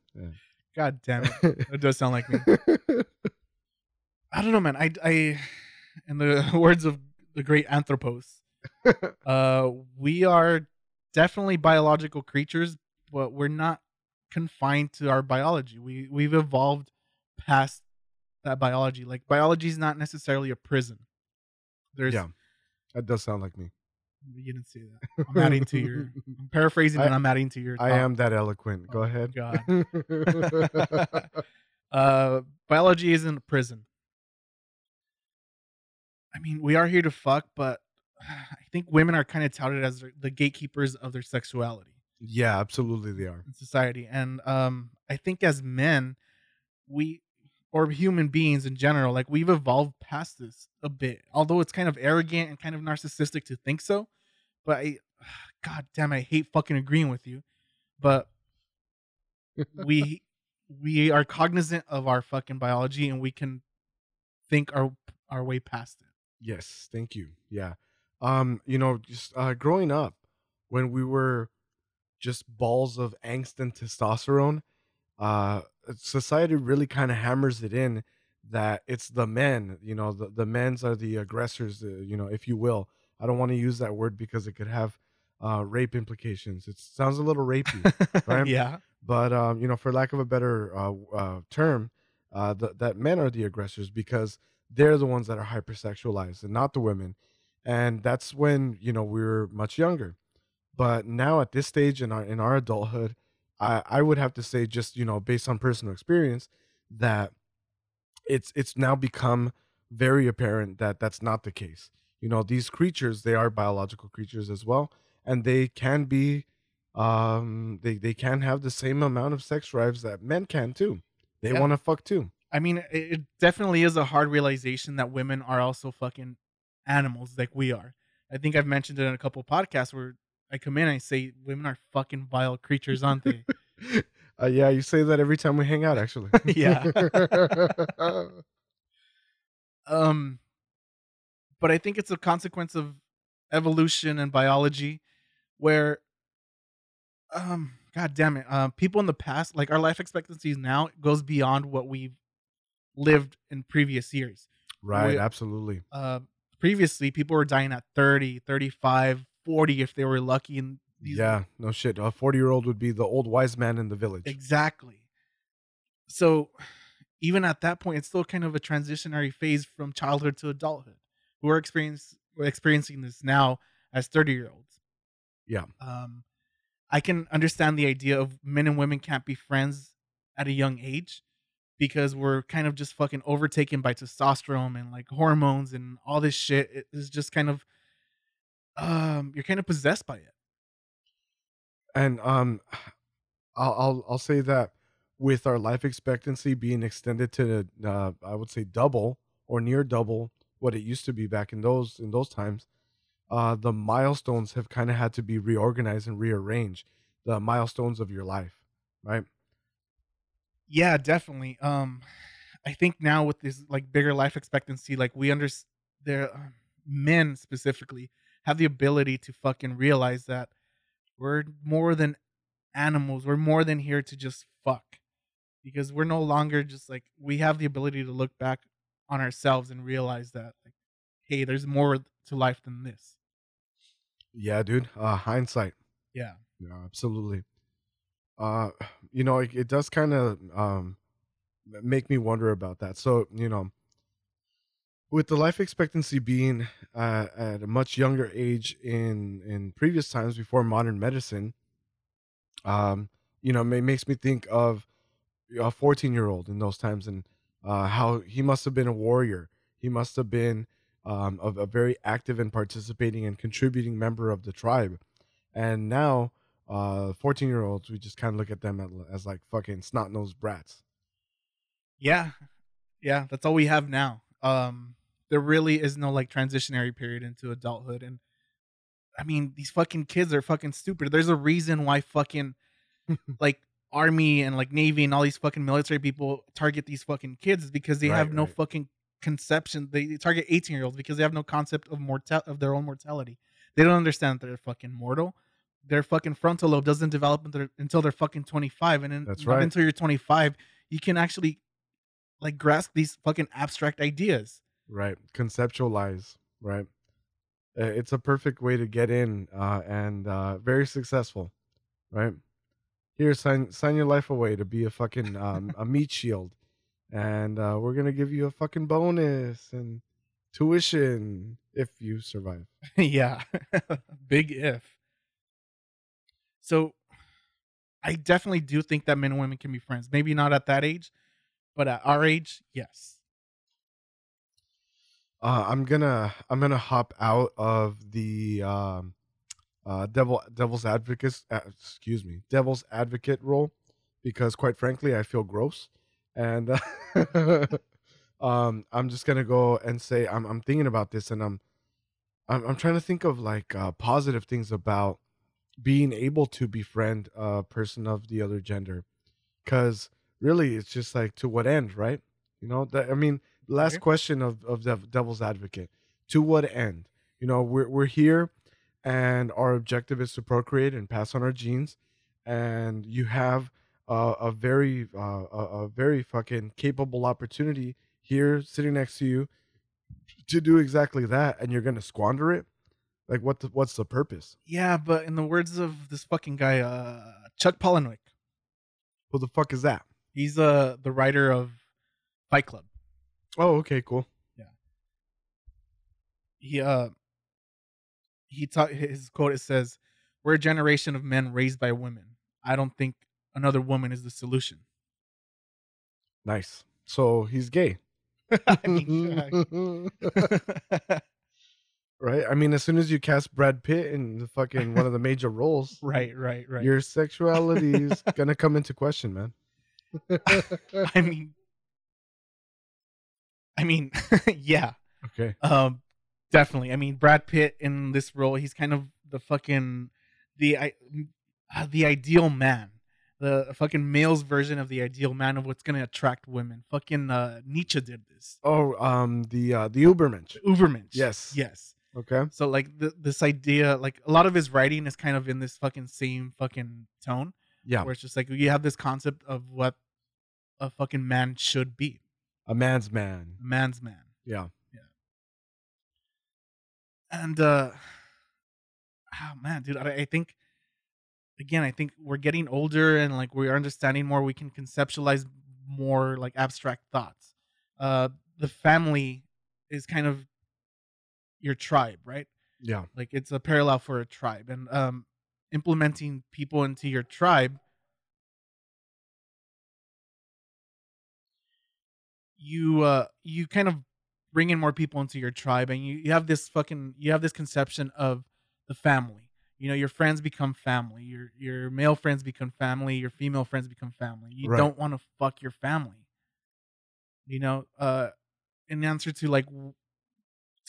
God damn it. It does sound like me. I don't know, man. I, I, in the words of the great Anthropos, uh, we are definitely biological creatures, but we're not confined to our biology. We we've evolved past that biology. Like biology is not necessarily a prison. There's Yeah. That does sound like me. You didn't say that. I'm adding to your. I'm paraphrasing I- and I'm adding to your. I thought. am that eloquent. Go Oh, ahead. God. uh, biology isn't a prison. I mean, we are here to fuck, but I think women are kind of touted as the gatekeepers of their sexuality yeah, absolutely they are. in society, and um, I think as men, we or human beings in general, like we've evolved past this a bit. Although it's kind of arrogant and kind of narcissistic to think so, but I, God damn, I hate fucking agreeing with you, but we we are cognizant of our fucking biology and we can think our our way past it. Yes, thank you. Yeah. Um, you know, just uh growing up when we were just balls of angst and testosterone, uh society really kind of hammers it in that it's the men, you know, the, the men's are the aggressors, uh, you know, if you will. I don't want to use that word because it could have uh rape implications. It sounds a little rapey. Right? Yeah. but um, you know, for lack of a better uh, uh, term, uh, th- that men are the aggressors because they're the ones that are hypersexualized and not the women, and that's when you know we were much younger. But now at this stage in our in our adulthood, I I would have to say just you know based on personal experience that it's it's now become very apparent that that's not the case. You know, these creatures they are biological creatures as well, and they can be um they they can have the same amount of sex drives that men can too they Yeah. want to fuck too I mean, it, it definitely is a hard realization that women are also fucking animals like we are. I think I've mentioned it in a couple podcasts where I come in and I say women are fucking vile creatures, aren't they? uh, yeah you say that every time we hang out actually Yeah. um but i think it's a consequence of evolution and biology where um god damn it um people in the past like our life expectancies now goes beyond what we've lived in previous years right We- absolutely uh previously people were dying at 30 35 40 if they were lucky in these yeah no shit a 40 year old would be the old wise man in the village Exactly. So even at that point, it's still kind of a transitionary phase from childhood to adulthood. We're experience we're experiencing this now as 30 year olds. Yeah. Um I can understand the idea of men and women can't be friends at a young age because we're kind of just fucking overtaken by testosterone and like hormones and all this shit. It is just kind of um you're kind of possessed by it. and um I'll, I'll i'll say that with our life expectancy being extended to uh, i would say double or near double what it used to be back in those in those times uh the milestones have kind of had to be reorganized and rearranged the milestones of your life right Yeah, definitely. Um, I think now with this like bigger life expectancy, like we understand, there uh, men specifically have the ability to fucking realize that we're more than animals. We're more than here to just fuck, because we're no longer just like we have the ability to look back on ourselves and realize that like, hey, there's more to life than this. yeah dude uh hindsight Yeah. Yeah, absolutely. Uh, you know, it, it does kind of um make me wonder about that. So, you know, with the life expectancy being uh, at a much younger age in in previous times before modern medicine, um, you know, it makes me think of a 14 year old in those times and uh, how he must have been a warrior. He must have been um, a, a very active and participating and contributing member of the tribe. And now, uh, 14 year olds, we just kind of look at them as, as like fucking snot nosed brats. Yeah. Yeah, that's all we have now. Um there really is no like transitionary period into adulthood and I mean, these fucking kids are fucking stupid. There's a reason why fucking like army and like navy and all these fucking military people target these fucking kids is because they Right, have no right. fucking conception. They they target 18 year olds because they have no concept of mortal of their own mortality. They don't understand that they're fucking mortal. Their fucking frontal lobe doesn't develop until, until they're fucking 25, and then That's right. until you're 25 you can actually like grasp these fucking abstract ideas. Right. Conceptualize. Right. It's a perfect way to get in uh, and uh, very successful. Right. Here, sign sign your life away to be a fucking um, a meat shield, and uh, we're gonna give you a fucking bonus, and tuition if you survive. yeah. Big if. So I definitely do think that men and women can be friends. Maybe not at that age, but at our age, yes. Uh, I'm gonna I'm gonna hop out of the um, uh, devil devil's advocate uh, excuse me devil's advocate role because quite frankly I feel gross and um, I'm just gonna go and say I'm I'm thinking about this and I'm I'm, I'm trying to think of like uh, positive things about being able to befriend a person of the other gender because really it's just like to what end right? You know that i mean last question of of the devil's advocate to what end? You know we're, we're here and our objective is to procreate and pass on our genes and you have uh, a very uh, a, a very fucking capable opportunity here sitting next to you to do exactly that and you're gonna squander it like what the, what's the purpose Yeah, but in the words of this fucking guy, uh, Chuck Palahniuk, who the fuck is that he's uh the writer of Fight Club. oh okay cool Yeah. He uh he taught his quote. It says, "We're a generation of men raised by women. I don't think another woman is the solution." nice so he's gay I mean, right i mean as soon as you cast brad pitt in the fucking one of the major roles right, right, right. your sexuality is gonna come into question man I mean, I mean, yeah, okay um, definitely. I mean, Brad Pitt in this role, he's kind of the fucking the I, uh, the ideal man, the fucking male's version of the ideal man of what's gonna attract women. Fucking uh, Nietzsche did this. oh um the uh the ubermensch Ubermensch. Yes. Yes. Okay. So like th- this idea, like a lot of his writing is kind of in this fucking same fucking tone, yeah. where it's just like you have this concept of what a fucking man should be, a man's man. A man's man. Yeah. Yeah. And uh oh man dude I, I think again i think we're getting older and like we're understanding more. We can conceptualize more like abstract thoughts. Uh the family is kind of your tribe right? Yeah. Like it's a parallel for a tribe and um implementing people into your tribe you uh you kind of bring in more people into your tribe and you, you have this fucking you have this conception of the family. You know your friends become family your your male friends become family your female friends become family. You Right. don't want to fuck your family. You know uh in answer to like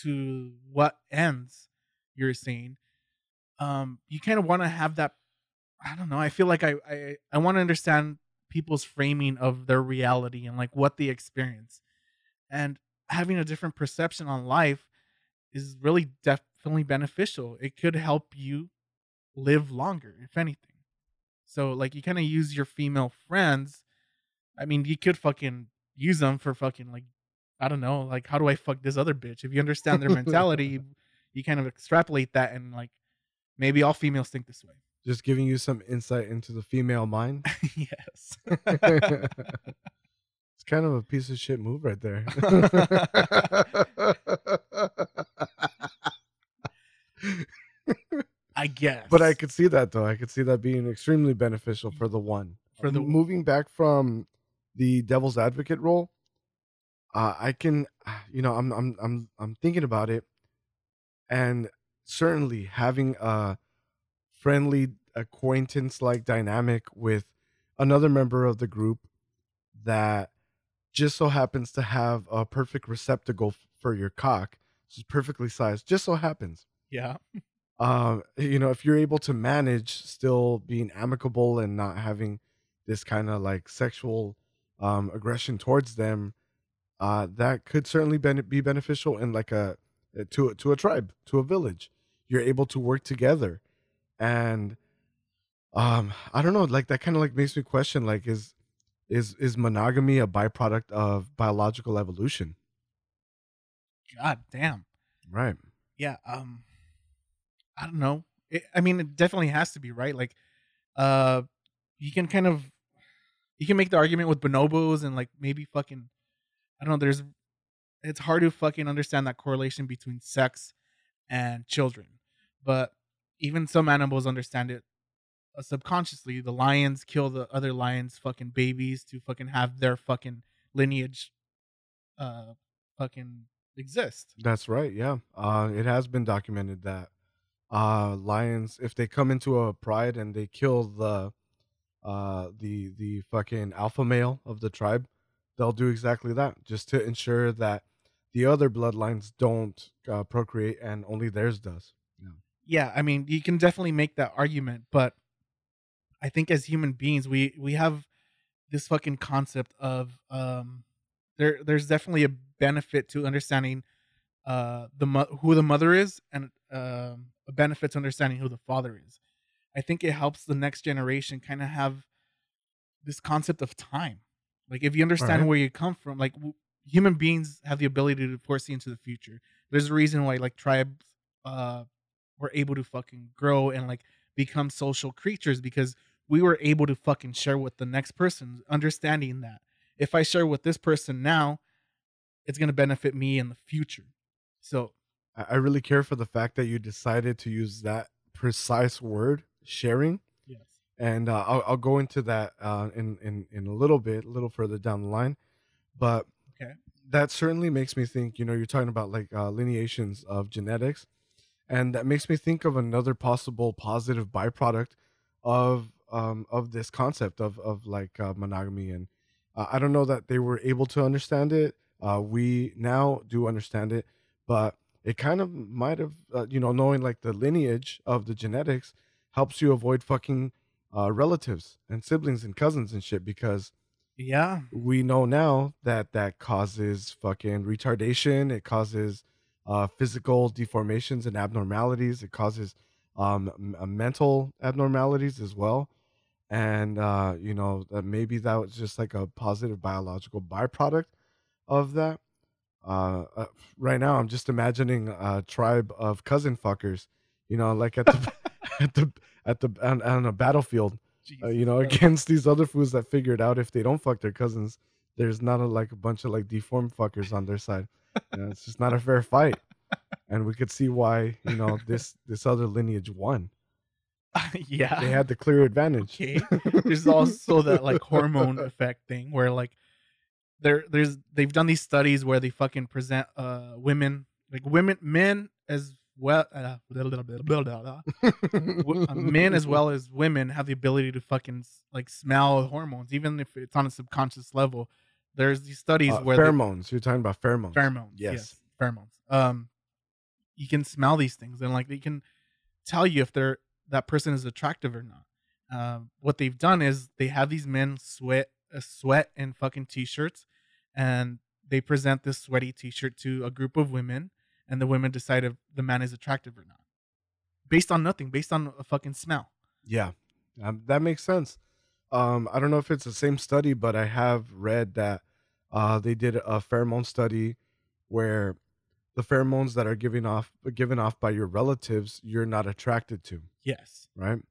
to what ends you're saying um you kind of want to have that i don't know i feel like i i, I want to understand people's framing of their reality and like what they experience. And having a different perception on life is really definitely beneficial. It could help you live longer if anything. So like you kind of use your female friends i mean you could fucking use them for fucking like i don't know like how do i fuck this other bitch? If you understand their mentality you, you kind of extrapolate that and like maybe all females think this way. Just giving you some insight into the female mind? Yes. It's kind of a piece of shit move right there. I guess but I could see that though. I could see that being extremely beneficial for the one. For the- moving back from the devil's advocate role, uh, I can, you know, I'm I'm I'm I'm thinking about it, and certainly having a friendly acquaintance like dynamic with another member of the group that just so happens to have a perfect receptacle for your cock, just perfectly sized, just so happens. Yeah. Um you know if you're able to manage still being amicable and not having this kind of like sexual um aggression towards them uh that could certainly be beneficial in like a uh, to a- to a tribe to a village. You're able to work together. And um i don't know like that kind of like makes me question like is is is monogamy a byproduct of biological evolution? God damn. Right. Yeah um i don't know. It, i mean it definitely has to be right? Like uh you can kind of you can make the argument with bonobos and like maybe fucking i don't know there's it's hard to fucking understand that correlation between sex and children. But even some animals understand it uh, subconsciously. The lions kill the other lions' fucking babies to fucking have their fucking lineage uh fucking exist. That's right. Yeah. Uh, it has been documented that uh, lions, if they come into a pride and they kill the uh, the the fucking alpha male of the tribe, they'll do exactly that, just to ensure that the other bloodlines don't uh, procreate and only theirs does. Yeah. Yeah, I mean, you can definitely make that argument, but I think as human beings, we we have this fucking concept of um there there's definitely a benefit to understanding uh the mo- who the mother is and um a benefit to understanding who the father is. I think it helps the next generation kind of have this concept of time. Like if you understand right. where you come from, like w- human beings have the ability to foresee into the future. There's a reason why like tribes uh were able to fucking grow and like become social creatures because we were able to fucking share with the next person, understanding that if I share with this person now, it's gonna benefit me in the future. So I I really care for the fact that you decided to use that precise word, sharing. And uh, I'll, I'll go into that uh, in, in in a little bit, a little further down the line. But Okay. that certainly makes me think. You know, you're talking about like uh, lineations of genetics, and that makes me think of another possible positive byproduct of um, of this concept of of like uh, monogamy. And uh, I don't know that they were able to understand it. Uh, we now do understand it, but it kind of might have, uh, you know, knowing like the lineage of the genetics helps you avoid fucking uh, relatives and siblings and cousins and shit because yeah, we know now that that causes fucking retardation. It causes uh, physical deformations and abnormalities. It causes um, m- uh, mental abnormalities as well. And uh, you know that maybe that was just like a positive biological byproduct of that. Uh, uh, right now, I'm just imagining a tribe of cousin fuckers. You know, like at the at the at the on, on a battlefield uh, you know, against these other fools that figured out if they don't fuck their cousins, there's not a, like a bunch of like deformed fuckers on their side. You know, it's just not a fair fight, and we could see why you know this this other lineage won. Yeah. They had the clear advantage. okay. There's also that like hormone effect thing where like there there's they've done these studies where they fucking present uh women like women men as well uh, blah, blah, blah, uh, men as well as women have the ability to fucking like smell hormones, even if it's on a subconscious level. There's these studies Uh, where they- pheromones. You're talking about pheromones. pheromones. Yes. Yes. pheromones. Um, you can smell these things, and like they can tell you if they're that person is attractive or not. Um, what they've done is they have these men sweat, uh, sweat in fucking t-shirts, and they present this sweaty t-shirt to a group of women, and the women decide if the man is attractive or not, based on nothing, based on a fucking smell. Yeah, um, that makes sense. Um, I don't know if it's the same study, but I have read that uh, they did a pheromone study where the pheromones that are giving off given off by your relatives you're not attracted to, Yes. right?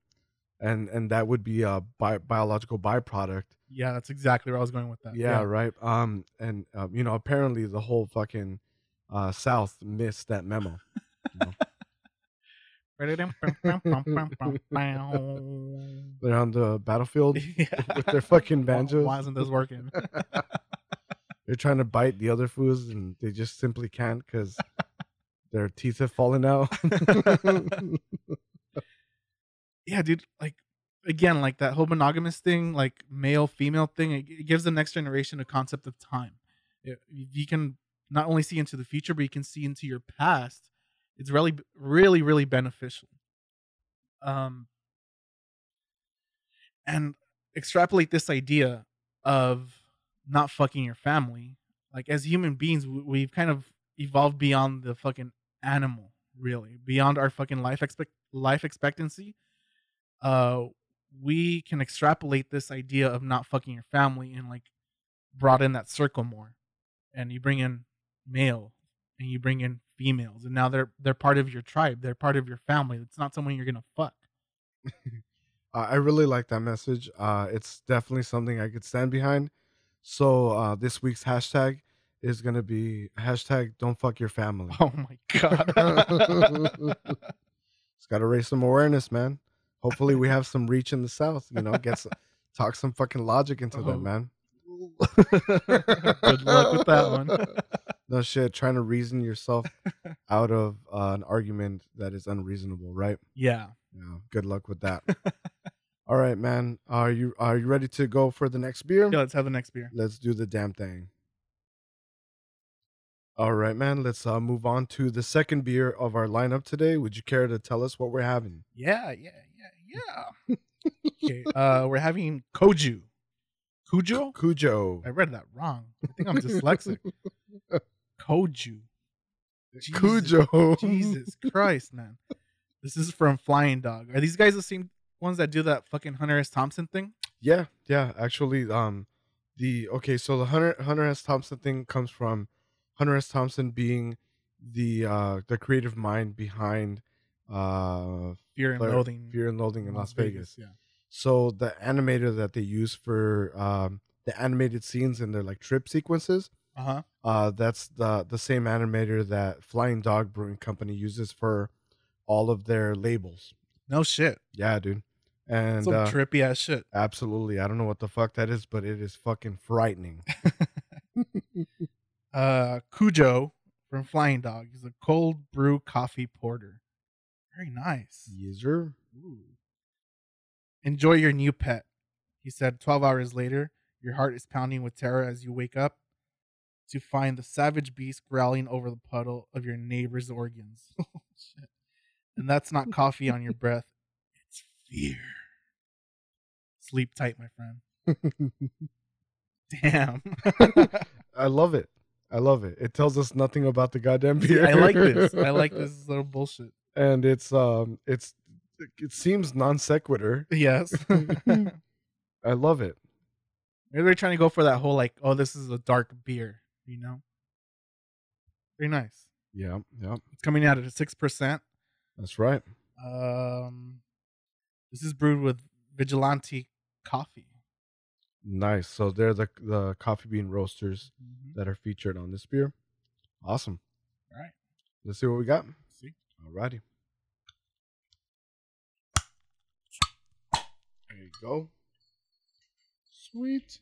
And and that would be a bi- biological byproduct. Yeah, that's exactly where I was going with that. Yeah, right. Um, and uh, you know, apparently the whole fucking uh, South missed that memo. They're on the battlefield with their fucking banjos. Why isn't this working? They're trying to bite the other fools and they just simply can't because their teeth have fallen out. yeah, dude. Like again, like that whole monogamous thing, like male female thing. It, it gives the next generation a concept of time. It- you can not only see into the future, but you can see into your past. It's really, really, really beneficial. Um, and extrapolate this idea of not fucking your family. Like as human beings, we- we've kind of evolved beyond the fucking animal, really, beyond our fucking life expect life expectancy. Uh, we can extrapolate this idea of not fucking your family and like broaden that circle more. And you bring in male and you bring in females, and now they're they're part of your tribe. They're part of your family. It's not someone you're gonna fuck. Uh, I really like that message. Uh, it's definitely something I could stand behind. So uh, this week's hashtag is gonna be hashtag don't fuck your family. Oh my god. It's got to raise some awareness, man. Hopefully, we have some reach in the South. You know, get some, talk some fucking logic into Oh. them, man. Good luck with that one. No shit, trying to reason yourself out of uh, an argument that is unreasonable, right? yeah. Yeah. Good luck with that. All right, man. Are you are you ready to go for the next beer? Yeah, let's have the next beer. Let's do the damn thing. All right, man. Let's uh, move on to the second beer of our lineup today. Would you care to tell us what we're having? Yeah, yeah, yeah, yeah. okay, uh, we're having Koju. Kujo? Cujo. I read that wrong. I think I'm dyslexic. Koju. Jesus. Cujo. Jesus Christ, man. This is from Flying Dog. Are these guys the same ones that do that fucking Hunter S. Thompson thing? Yeah, yeah. Actually, um, the okay. So the Hunter Hunter S. Thompson thing comes from Hunter S. Thompson being the uh the creative mind behind uh Fear and Flare- Loathing. Fear and Loathing in Las Vegas. Yeah. So the animator that they use for um the animated scenes and their like trip sequences, Uh huh. uh that's the the same animator that Flying Dog Brewing Company uses for all of their labels. No shit. Yeah, dude. And Some uh, trippy ass shit. absolutely, I don't know what the fuck that is, but it is fucking frightening. Uh, Cujo from Flying Dog is a cold brew coffee porter. Very nice. User. Ooh. Enjoy your new pet. He said 12 hours later, your heart is pounding with terror as you wake up to find the savage beast growling over the puddle of your neighbor's organs. Oh. And that's not coffee on your breath, it's fear. Sleep tight, my friend. Damn. I love it. I love it. It tells us nothing about the goddamn beer. I like this. I like this little bullshit. and it's um, it's it seems non sequitur. Yes. I love it. Maybe they're trying to go for that whole like, oh, this is a dark beer, you know? Very nice. Yeah, yeah, It's coming out at a six percent. that's right. Um, this is brewed with Vigilante coffee. Nice. So they're the the coffee bean roasters that are featured on this beer. Awesome. All right. Let's see what we got. See. Alrighty. There you go. Sweet.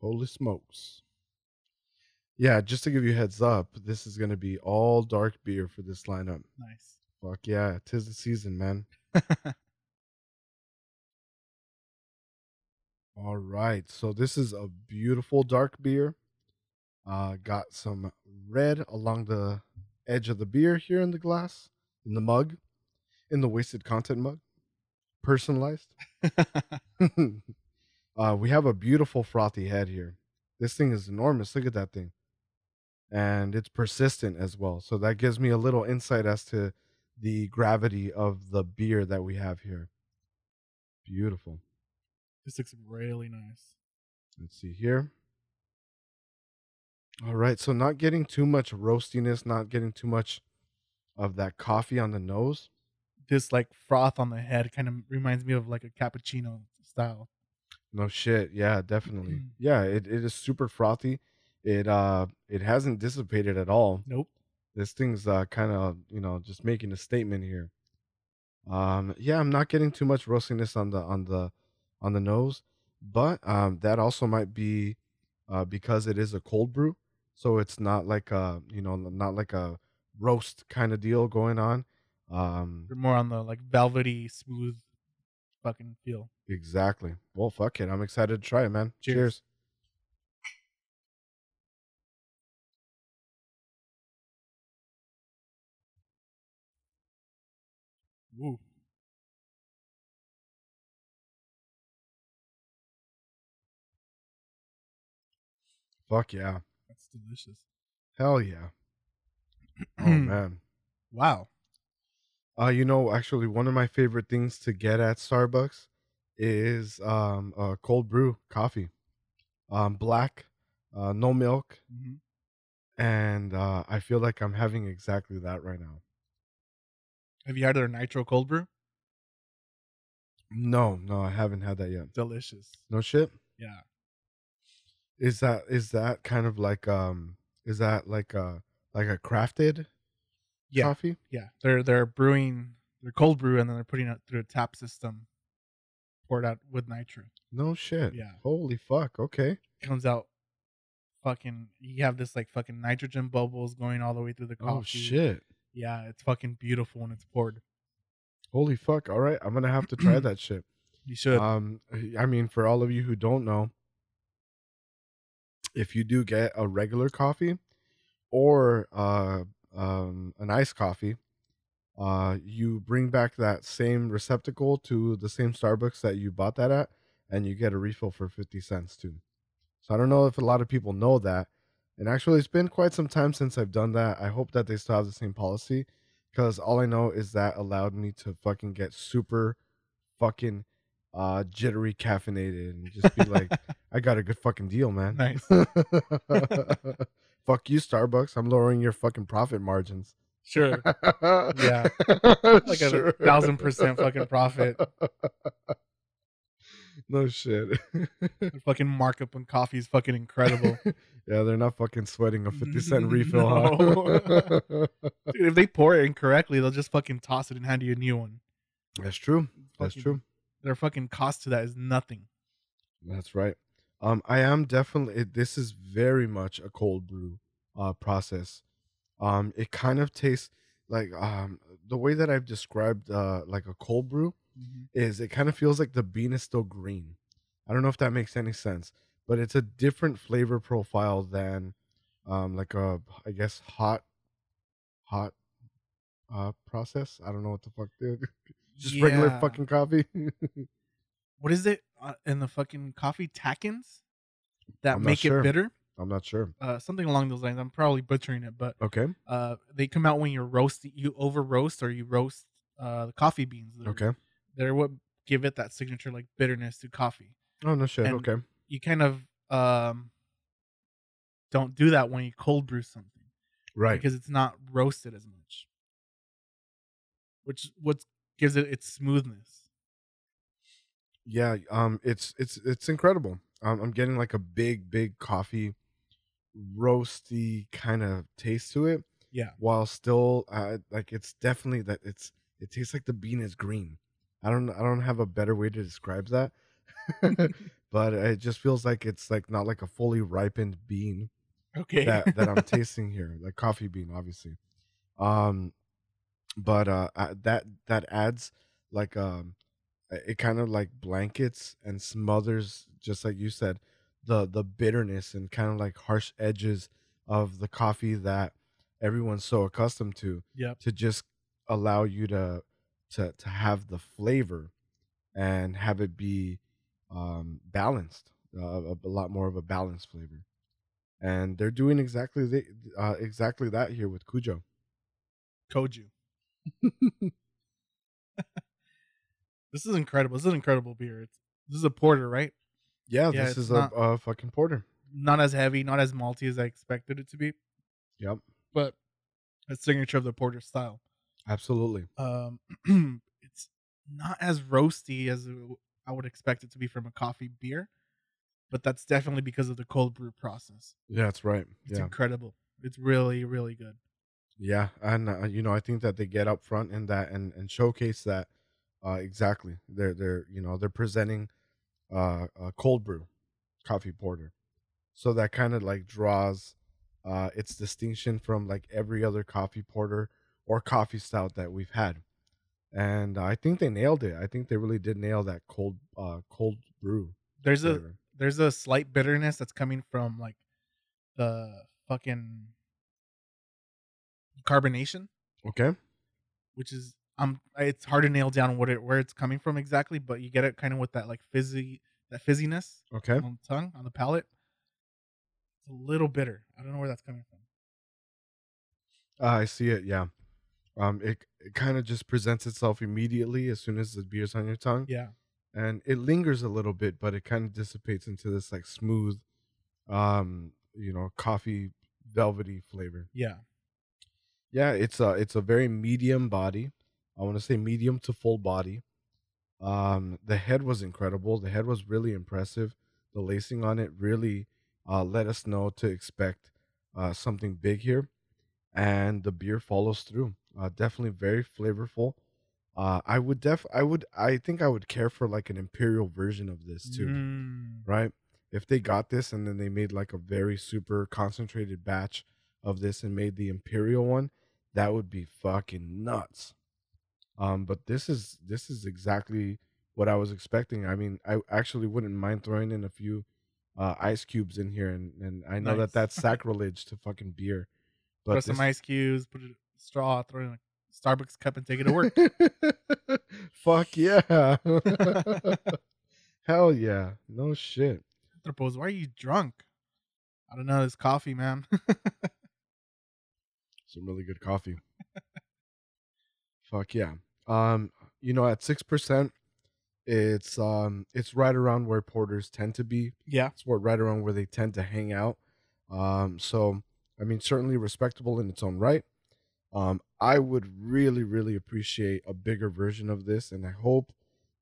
Holy smokes. Yeah, just to give you a heads up, this is going to be all dark beer for this lineup. Nice. Fuck yeah, tis the season, man. All right, so this is a beautiful dark beer. Uh, got some red along the edge of the beer here in the glass, in the mug, in the wasted content mug, personalized. uh, we have a beautiful frothy head here. This thing is enormous. Look at that thing, and it's persistent as well. So that gives me a little insight as to the gravity of the beer that we have here. Beautiful. this looks really nice. Let's see here. All right, so not getting too much roastiness, not getting too much of that coffee on the nose. This like froth on the head kind of reminds me of like a cappuccino style. No shit. Yeah, definitely. Mm. yeah, it, it is super frothy. It uh it hasn't dissipated at all. Nope. This thing's uh kind of, you know, just making a statement here. Um yeah, I'm not getting too much roastiness on the on the on the nose, but um that also might be uh because it is a cold brew, so it's not like a, you know, not like a roast kind of deal going on. Um They're more on the like velvety, smooth fucking feel. Exactly. Well, fuck it. I'm excited to try it, man. Cheers. Cheers. Ooh. Fuck yeah. That's delicious. Hell yeah. Oh man. Wow. Uh, you know, actually, one of my favorite things to get at Starbucks is um a cold brew coffee, um black, uh, no milk, Mhm. and uh, I feel like I'm having exactly that right now. Have you had their nitro cold brew? No, no, I haven't had that yet. Delicious. No shit. Yeah. Is that is that kind of like um is that like a like a crafted Yeah. coffee? Yeah. They're they're brewing their cold brew and then they're putting it through a tap system, poured out with nitro. No shit. Yeah. Holy fuck. Okay. Comes out fucking you have this like fucking nitrogen bubbles going all the way through the coffee. Oh shit. Yeah, it's fucking beautiful when it's poured. Holy fuck. All right. I'm gonna have to try that shit. You should. Um, I mean, for all of you who don't know, if you do get a regular coffee or uh, um, an iced coffee, uh, you bring back that same receptacle to the same Starbucks that you bought that at, and you get a refill for 50 cents too. So I don't know if a lot of people know that. And actually, it's been quite some time since I've done that. I hope that they still have the same policy because all I know is that allowed me to fucking get super fucking uh jittery caffeinated and just be like, I got a good fucking deal, man. nice. Fuck you, Starbucks. I'm lowering your fucking profit margins. Sure. yeah. Like a thousand percent fucking profit. No shit. The fucking markup on coffee is fucking incredible. yeah, they're not fucking sweating a 50 cent refill, huh? Dude, if they pour it incorrectly, they'll just fucking toss it and hand you a new one. That's true. That's Fucking- true. Their fucking cost to that is nothing. That's right. Um, I am definitely. This is very much a cold brew uh process. Um, it kind of tastes like um the way that I've described uh like a cold brew is it kind of feels like the bean is still green. I don't know if that makes any sense, but it's a different flavor profile than um like a I guess hot hot uh process. I don't know what the fuck dude. Just regular fucking coffee. What is it uh, in the fucking coffee tannins that I'm make sure. it bitter? I'm not sure. Uh, something along those lines. I'm probably butchering it, but Okay. uh, they come out when you roast, you over roast or you roast uh, the coffee beans. They're, Okay. they're what give it that signature like bitterness to coffee. Oh no shit. And- okay. You kind of um, don't do that when you cold brew something Right. because it's not roasted as much, which what gives it its smoothness. yeah. Um. It's it's it's incredible. Um, I'm getting like a big big coffee, roasty kind of taste to it, Yeah, while still uh like it's definitely that it's it tastes like the bean is green. I don't I don't have a better way to describe that, but it just feels like it's like not like a fully ripened bean. okay. that that I'm tasting here, like coffee bean, obviously. Um, but uh, I, that that adds like um, it kind of like blankets and smothers, just like you said, the the bitterness and kind of like harsh edges of the coffee that everyone's so accustomed to yep. to just allow you to to to have the flavor and have it be um balanced uh, a, a lot more of a balanced flavor and they're doing exactly the, uh, exactly that here with Kujo. Koju. This is incredible. This is an incredible beer. It's this is a porter, right? Yeah, Yeah, this is not- a, a fucking porter. Not as heavy, not as malty as I expected it to be, Yep, but a signature of the porter style. absolutely. Um, it's not as roasty as I would expect it to be from a coffee beer, but that's definitely because of the cold brew process. Yeah, that's right. It's yeah, incredible. It's really, really good. yeah, and uh, you know, I think that they get up front in that and and showcase that uh, exactly. They're they're you know they're presenting uh, a cold brew coffee porter, so that kind of like draws uh, its distinction from like every other coffee porter or coffee stout that we've had. And I think they nailed it. I think they really did nail that cold uh cold brew. There's a there's a slight bitterness that's coming from like the fucking carbonation, Okay. which is um it's hard to nail down what it where it's coming from exactly, but you get it kind of with that like fizzy that fizziness Okay. on the tongue on the palate. It's a little bitter. I don't know where that's coming from. Uh, I see it. Yeah. Um, it it kind of just presents itself immediately as soon as the beer's on your tongue, Yeah, and it lingers a little bit, but it kind of dissipates into this like smooth, um, you know, coffee velvety flavor. Yeah. Yeah, it's a it's a very medium body. I want to say medium to full body. Um, the head was incredible. The head was really impressive. The lacing on it really uh, let us know to expect uh, something big here, and the beer follows through. Uh, definitely very flavorful. Uh, I would def I would I think I would care for like an imperial version of this too, Mm. right? If they got this and then they made like a very super concentrated batch of this and made the imperial one, that would be fucking nuts. Um, but this is this is exactly what I was expecting. I mean, I actually wouldn't mind throwing in a few uh, ice cubes in here, and and I know Nice. that that's sacrilege to fucking beer, but some this- ice cubes, put a straw, throw it in a Starbucks cup, and take it to work. Fuck yeah. Hell yeah. No shit. Anthropos, why are you drunk? I don't know. This coffee, man. Some really good coffee. Fuck yeah. Um, you know, at six percent, it's um it's right around where porters tend to be. yeah. It's where right around where they tend to hang out. Um, so I mean certainly respectable in its own right. Um, I would really, really appreciate a bigger version of this, and I hope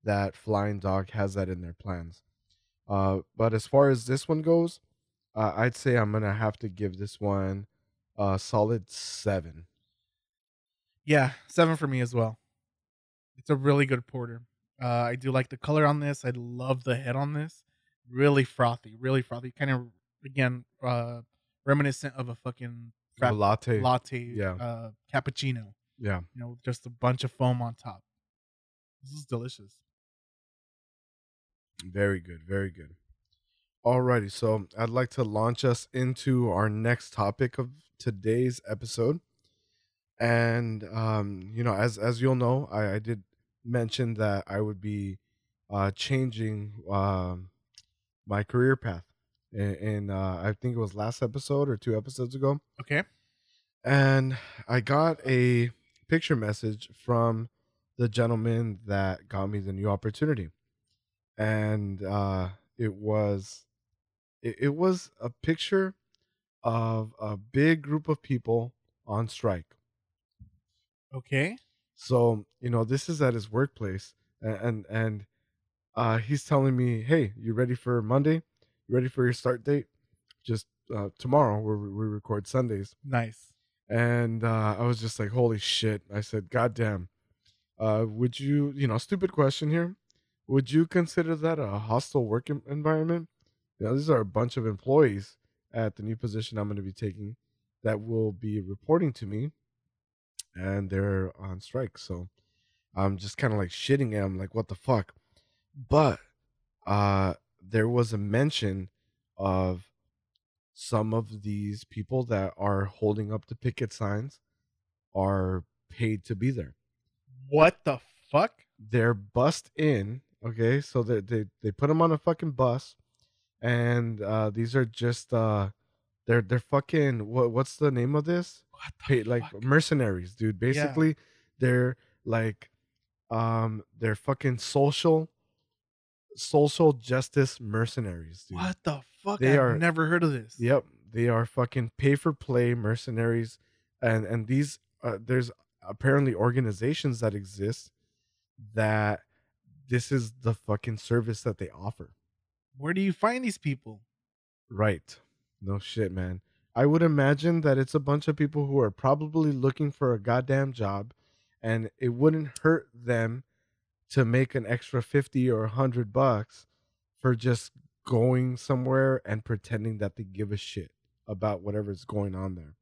that Flying Dog has that in their plans. Uh, but as far as this one goes, uh, I'd say I'm gonna have to give this one a solid seven. Yeah. Seven for me as well. It's a really good porter. Uh, I do like the color on this. I love the head on this. Really frothy. Really frothy. Kind of, again, uh, reminiscent of a fucking A latte. latte Yeah. uh, cappuccino. yeah. You know, just a bunch of foam on top. This is delicious. Very good, very good. Alrighty, so I'd like to launch us into our next topic of today's episode. And um, you know, as as you'll know, I, I did mention that I would be uh changing um my career path. and, in uh I think it was last episode or two episodes ago. Okay. And I got a picture message from the gentleman that got me the new opportunity. And uh it was it, it was a picture of a big group of people on strike. Okay. So, you know, this is at his workplace and and, and uh he's telling me, "Hey, you ready for Monday? You ready for your start date? Just uh tomorrow where we we record Sundays." Nice. and uh, I was just like, "Holy shit!" I said, "God damn." Uh, would you, you know, stupid question here? Would you consider that a hostile work environment? You know, these are a bunch of employees at the new position I'm going to be taking that will be reporting to me, and they're on strike. So I'm just kind of like shitting at them, like, "What the fuck?" But uh, there was a mention of some of these people that are holding up the picket signs are paid to be there. What the fuck? They're bussed in, okay? So they they they put them on a fucking bus, and uh, these are just uh, they're they're fucking what what's the name of this? What the Paid like fuck? mercenaries, dude. Basically, they're like um they're fucking social social justice mercenaries, dude. What the fuck? They I've are- never heard of this. Yep, they are fucking pay for play mercenaries, and and these uh, there's apparently organizations that exist that this is the fucking service that they offer. Where do you find these people? Right? No shit, man. I would imagine that it's a bunch of people who are probably looking for a goddamn job, and it wouldn't hurt them to make an extra fifty or a hundred bucks for just going somewhere and pretending that they give a shit about whatever's going on there.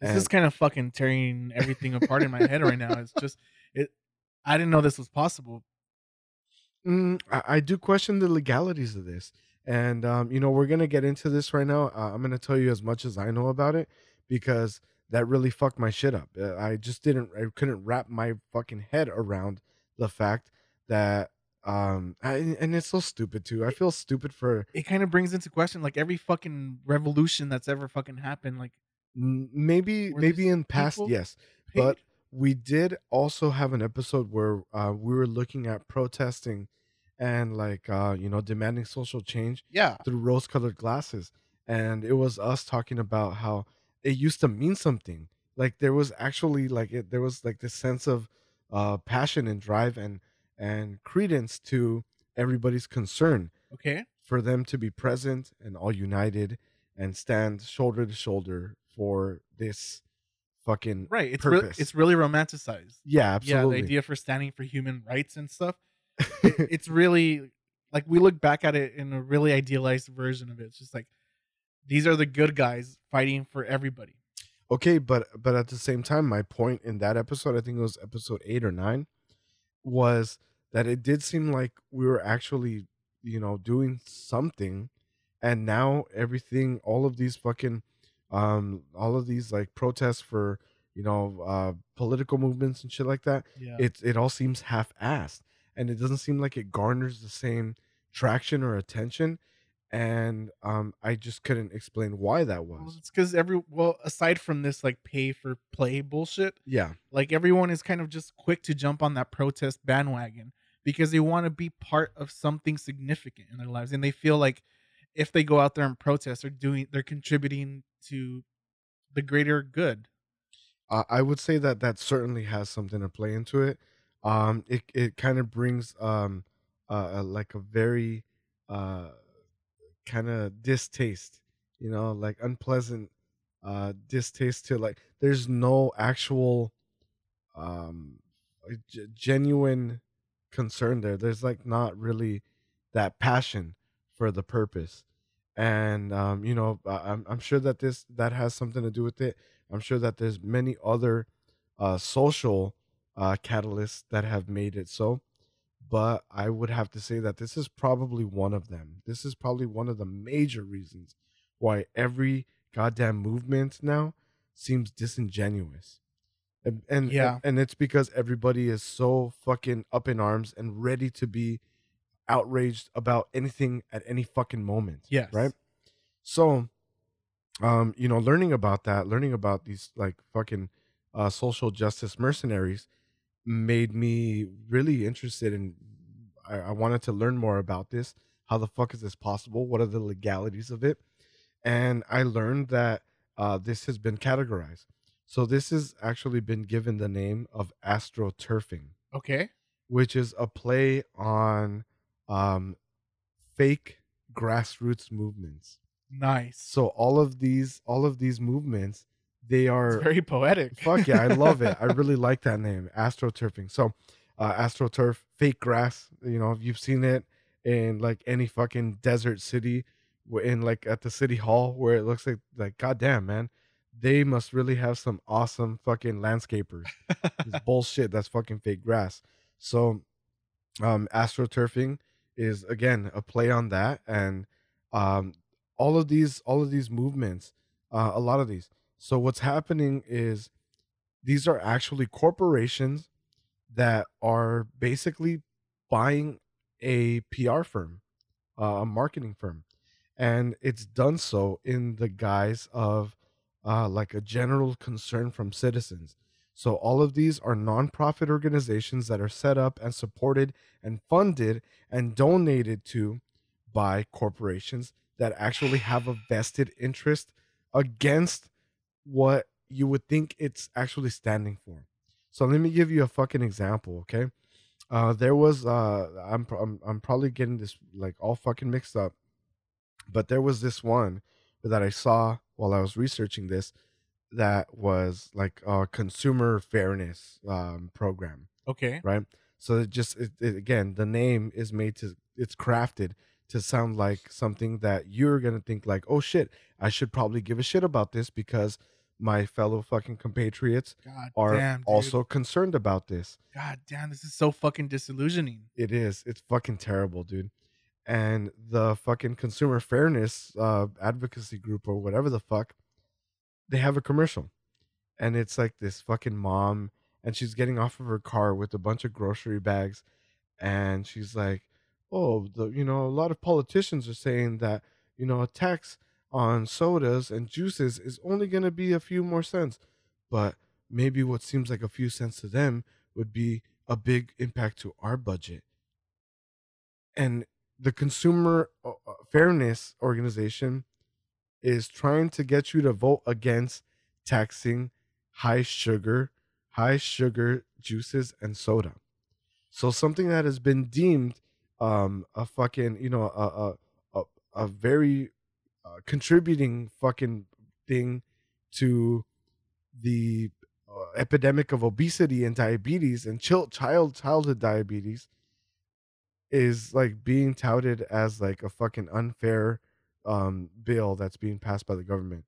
This And- is kind of fucking tearing everything apart in my head right now. It's just it. I didn't know this was possible. Mm, I, I do question the legalities of this, and um, you know we're gonna get into this right now. Uh, I'm gonna tell you as much as I know about it because that really fucked my shit up. Uh, I just didn't, I couldn't wrap my fucking head around the fact that, um, I, and it's so stupid too. I feel stupid for It kind of brings into question like every fucking revolution that's ever fucking happened. Like maybe, maybe in past, yes, paid? but we did also have an episode where uh, we were looking at protesting and like uh, you know demanding social change yeah, through rose colored glasses. and it was us talking about how it used to mean something. Like there was actually like it, there was like this sense of uh, passion and drive and and credence to everybody's concern Okay. for them to be present and all united and stand shoulder to shoulder for this fucking Right. It's purpose. it's really romanticized. yeah Yeah, the idea for standing for human rights and stuff. It- it's really like we look back at it in a really idealized version of it. It's just like these are the good guys fighting for everybody. okay but but at the same time my point in that episode i think it was episode 8 or 9 was that it did seem like we were actually you know doing something and now everything all of these fucking um all of these like protests for you know uh political movements and shit like that Yeah. it it all seems half-assed and it doesn't seem like it garners the same traction or attention and um i just couldn't explain why that Well, was it's because every well, aside from this like pay for play bullshit, yeah like everyone is kind of just quick to jump on that protest bandwagon because they want to be part of something significant in their lives, and they feel like if they go out there and protest, they're doing, they're contributing to the greater good. uh, I would say that that certainly has something to play into it. Um, it it kind of brings um, uh, uh, like a very uh, kind of distaste, you know, like unpleasant uh, distaste to like. There's no actual um, g- genuine concern there. There's like not really that passion for the purpose, and um, you know, I'm I'm sure that this that has something to do with it. I'm sure that there's many other uh, social uh, catalysts that have made it so. But I would have to say that this is probably one of them. This is probably one of the major reasons why every goddamn movement now seems disingenuous. And and, Yeah. and it's because everybody is so fucking up in arms and ready to be outraged about anything at any fucking moment. Yes. Right? So um you know learning about that learning about these like fucking uh social justice mercenaries made me really interested in I, I wanted to learn more about this. How the fuck is this possible? What are the legalities of it? And i learned that uh this has been categorized. So this has actually been given the name of astroturfing Okay. which is a play on um fake grassroots movements. Nice. so all of these all of these movements they are It's very poetic. fuck yeah i love it. I really like that name astroturfing. So uh astroturf fake grass you know if you've seen it in like any fucking desert city in like at the city hall where it looks like like goddamn man they must really have some awesome fucking landscapers. It's bullshit that's fucking fake grass. So um astroturfing is again a play on that and um all of these all of these movements uh, a lot of these so what's happening is these are actually corporations that are basically buying a PR firm, uh, a marketing firm, and it's done so in the guise of uh, like a general concern from citizens. So all of these are nonprofit organizations that are set up and supported and funded and donated to by corporations that actually have a vested interest against what you would think it's actually standing for. So let me give you a fucking example, okay? Uh, there was uh, I'm, I'm I'm probably getting this like all fucking mixed up, but there was this one that I saw while I was researching this that was like a consumer fairness um, program Okay. right? So it just it, it, again, the name is made to it's crafted to sound like something that you're gonna think like, oh shit, I should probably give a shit about this because my fellow fucking compatriots God are damn. Also concerned about this. God damn. This is so fucking disillusioning. It is. It's fucking terrible, dude. And the fucking consumer fairness uh, advocacy group or whatever the fuck, they have a commercial, and it's like this fucking mom, and she's getting off of her car with a bunch of grocery bags, and she's like, "Oh, the you know a lot of politicians are saying that you know a tax on sodas and juices is only gonna be a few more cents, but maybe what seems like a few cents to them would be a big impact to our budget." and the consumer uh, uh, fairness organization is trying to get you to vote against taxing high sugar, high sugar juices and soda. So something that has been deemed um a fucking, you know, a a a, a very uh, contributing fucking thing to the uh, epidemic of obesity and diabetes and child child childhood diabetes is like being touted as like a fucking unfair um bill that's being passed by the government.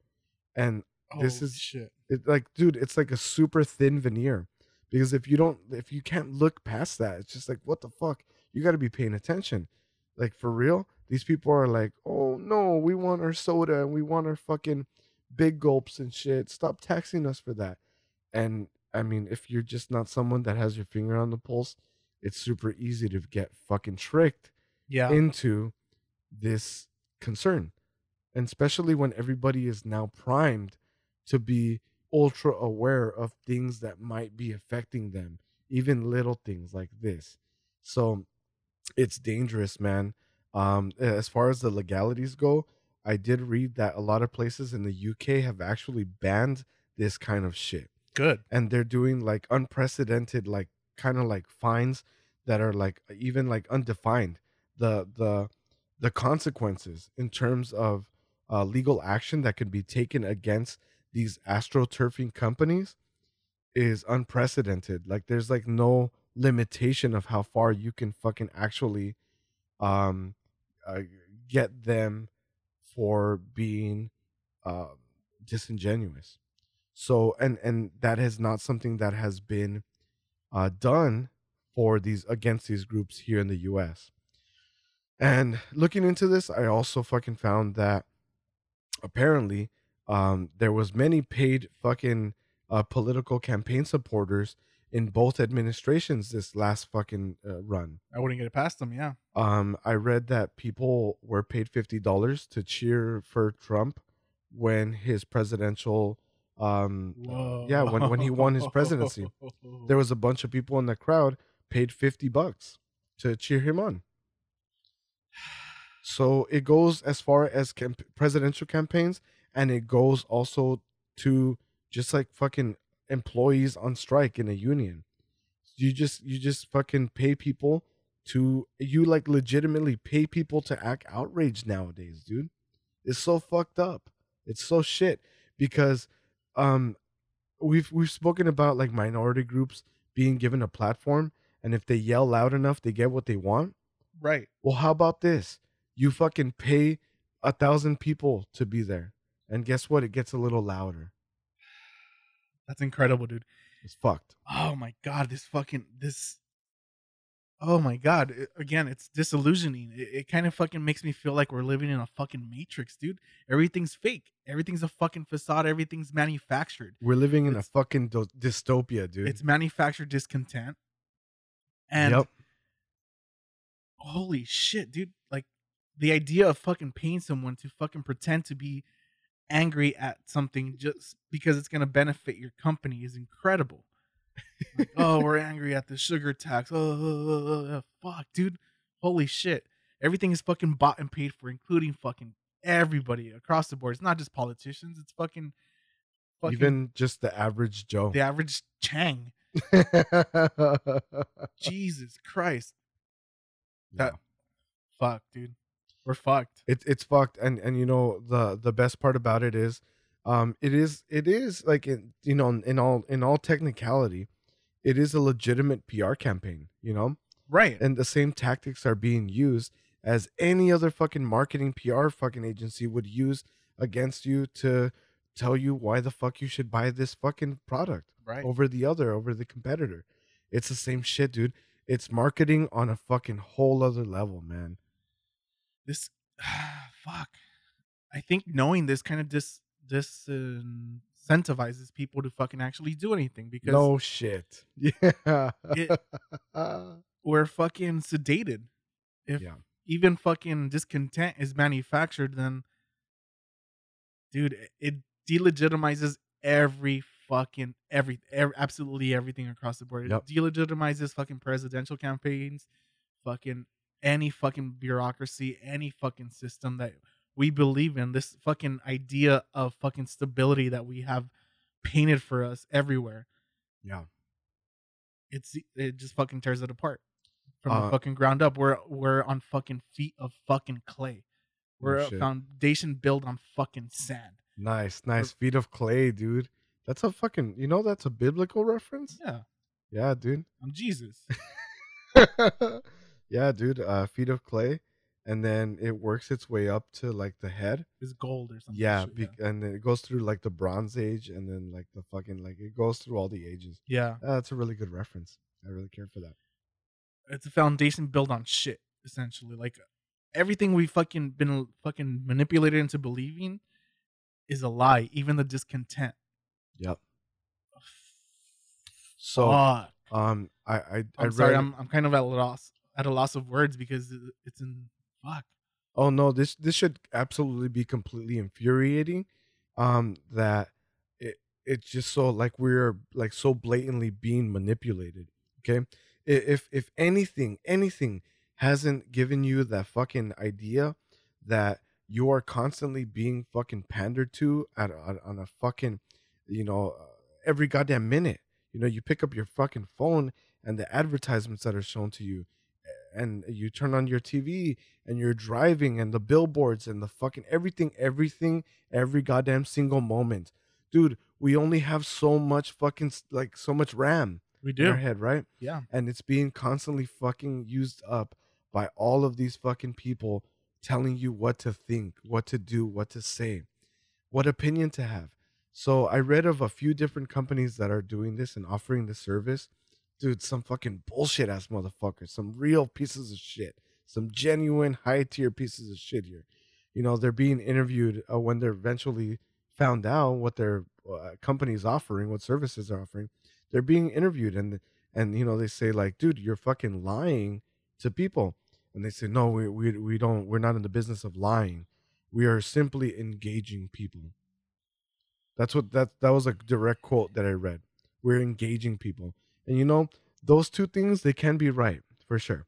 And this Oh, is shit. it like dude it's like a super thin veneer because if you don't if you can't look past that it's just like what the fuck? You got to be paying attention. Like for real these people are like oh no we want our soda and we want our fucking big gulps and shit. Stop taxing us for that. And i mean if you're just not someone that has your finger on the pulse it's super easy to get fucking tricked Yeah. into this concern and especially when everybody is now primed to be ultra aware of things that might be affecting them even little things like this. So it's dangerous man um as far as the legalities go i did read that a lot of places in the uk have actually banned this kind of shit. Good. and they're doing like unprecedented like kind of like fines that are like even like undefined. The the the consequences in terms of uh, legal action that could be taken against these astroturfing companies is unprecedented. Like there's like no limitation of how far you can fucking actually um uh, get them for being uh disingenuous so and and that is not something that has been uh done for these against these groups here in the US. And looking into this, I also fucking found that apparently um there was many paid fucking uh political campaign supporters in both administrations this last fucking uh, run. I wouldn't get it past them. Yeah. Um, I read that people were paid fifty dollars to cheer for Trump when his presidential, um, uh, yeah, when when he won his presidency. There was a bunch of people in the crowd paid fifty bucks to cheer him on. So it goes as far as camp- presidential campaigns, and it goes also to just like fucking employees on strike in a union. You just you just fucking pay people to you like legitimately pay people to act outraged nowadays, dude. It's so fucked up. It's so shit because um we've we've spoken about like minority groups being given a platform and if they yell loud enough they get what they want. right. Well, how about this? You fucking pay a thousand people to be there. And guess what? It gets a little louder. That's incredible, dude. It's fucked. Oh my god, this fucking this. Oh my god! It- again, it's disillusioning. It, it kind of fucking makes me feel like we're living in a fucking matrix, dude. Everything's fake. Everything's a fucking facade. Everything's manufactured. We're living in It's- a fucking do- dystopia, dude. It's manufactured discontent. And yep. holy shit, dude! Like the idea of fucking paying someone to fucking pretend to be angry at something just because it's gonna benefit your company is incredible. Like, oh, we're angry at the sugar tax. Oh, fuck, dude! Holy shit! Everything is fucking bought and paid for, including fucking everybody across the board. It's not just politicians. It's fucking, fucking Even just the average Joe. the average Chang. Jesus Christ! That- Fuck, dude. We're fucked. it, it's fucked and and you know the the best part about it is um it is it is like in, you know in all in all technicality it is a legitimate pr campaign you know Right. and the same tactics are being used as any other fucking marketing pr fucking agency would use against you to tell you why the fuck you should buy this fucking product right. over the other over the competitor it's the same shit dude it's marketing on a fucking whole other level man this ah, fuck. I think knowing this kind of dis disincentivizes people to fucking actually do anything because no shit. Yeah. It- we're fucking sedated. If Yeah. even fucking discontent is manufactured then dude it- it delegitimizes every fucking every, ev absolutely everything across the board. Yep. it delegitimizes fucking presidential campaigns fucking any fucking bureaucracy any fucking system that we believe in this fucking idea of fucking stability that we have painted for us everywhere. Yeah. It's it just fucking tears it apart from Uh, the fucking ground up. We're we're on fucking feet of fucking clay. We're a foundation built on fucking sand. Nice, nice. Feet of clay, dude. That's a fucking. You know that's a biblical reference. Yeah, Yeah, dude. I'm Jesus. yeah, dude. Uh, feet of clay, and then it works its way up to like the head. Is gold or something. Yeah, shit, be- and then it goes through like the Bronze Age, and then like the fucking like it goes through all the ages. yeah. Uh, that's a really good reference. I really care for that. it's a foundation built on shit essentially like everything we fucking been fucking manipulated into believing is a lie even the discontent Yep. So, Fuck. um, I I I i'm sorry i'm i'm kind of at a loss at a loss of words because it's in fuck Oh no, this this should absolutely be completely infuriating. Um, that it it's just so like we're like so blatantly being manipulated. Okay, if if anything anything hasn't given you that fucking idea that you are constantly being fucking pandered to at, on on a fucking you know uh, every goddamn minute. You know, you pick up your fucking phone and the advertisements that are shown to you, and you turn on your TV and you're driving and the billboards and the fucking everything, everything, every goddamn single moment. Dude, we only have so much fucking like so much RAM we in our head, right? yeah And it's being constantly fucking used up by all of these fucking people telling you what to think, what to do, what to say, what opinion to have. So I read of a few different companies that are doing this and offering the service. Dude, some fucking bullshit ass motherfuckers, some real pieces of shit, some genuine high tier pieces of shit here. You know, they're being interviewed uh, when they're eventually found out what their uh, company's offering, what services they're offering. They're being interviewed and and you know they say like, dude, you're fucking lying to people, and they say, no, we we we don't, we're not in the business of lying. We are simply engaging people. That's what that that was a direct quote that I read. We're engaging people, and you know those two things they can be right for sure,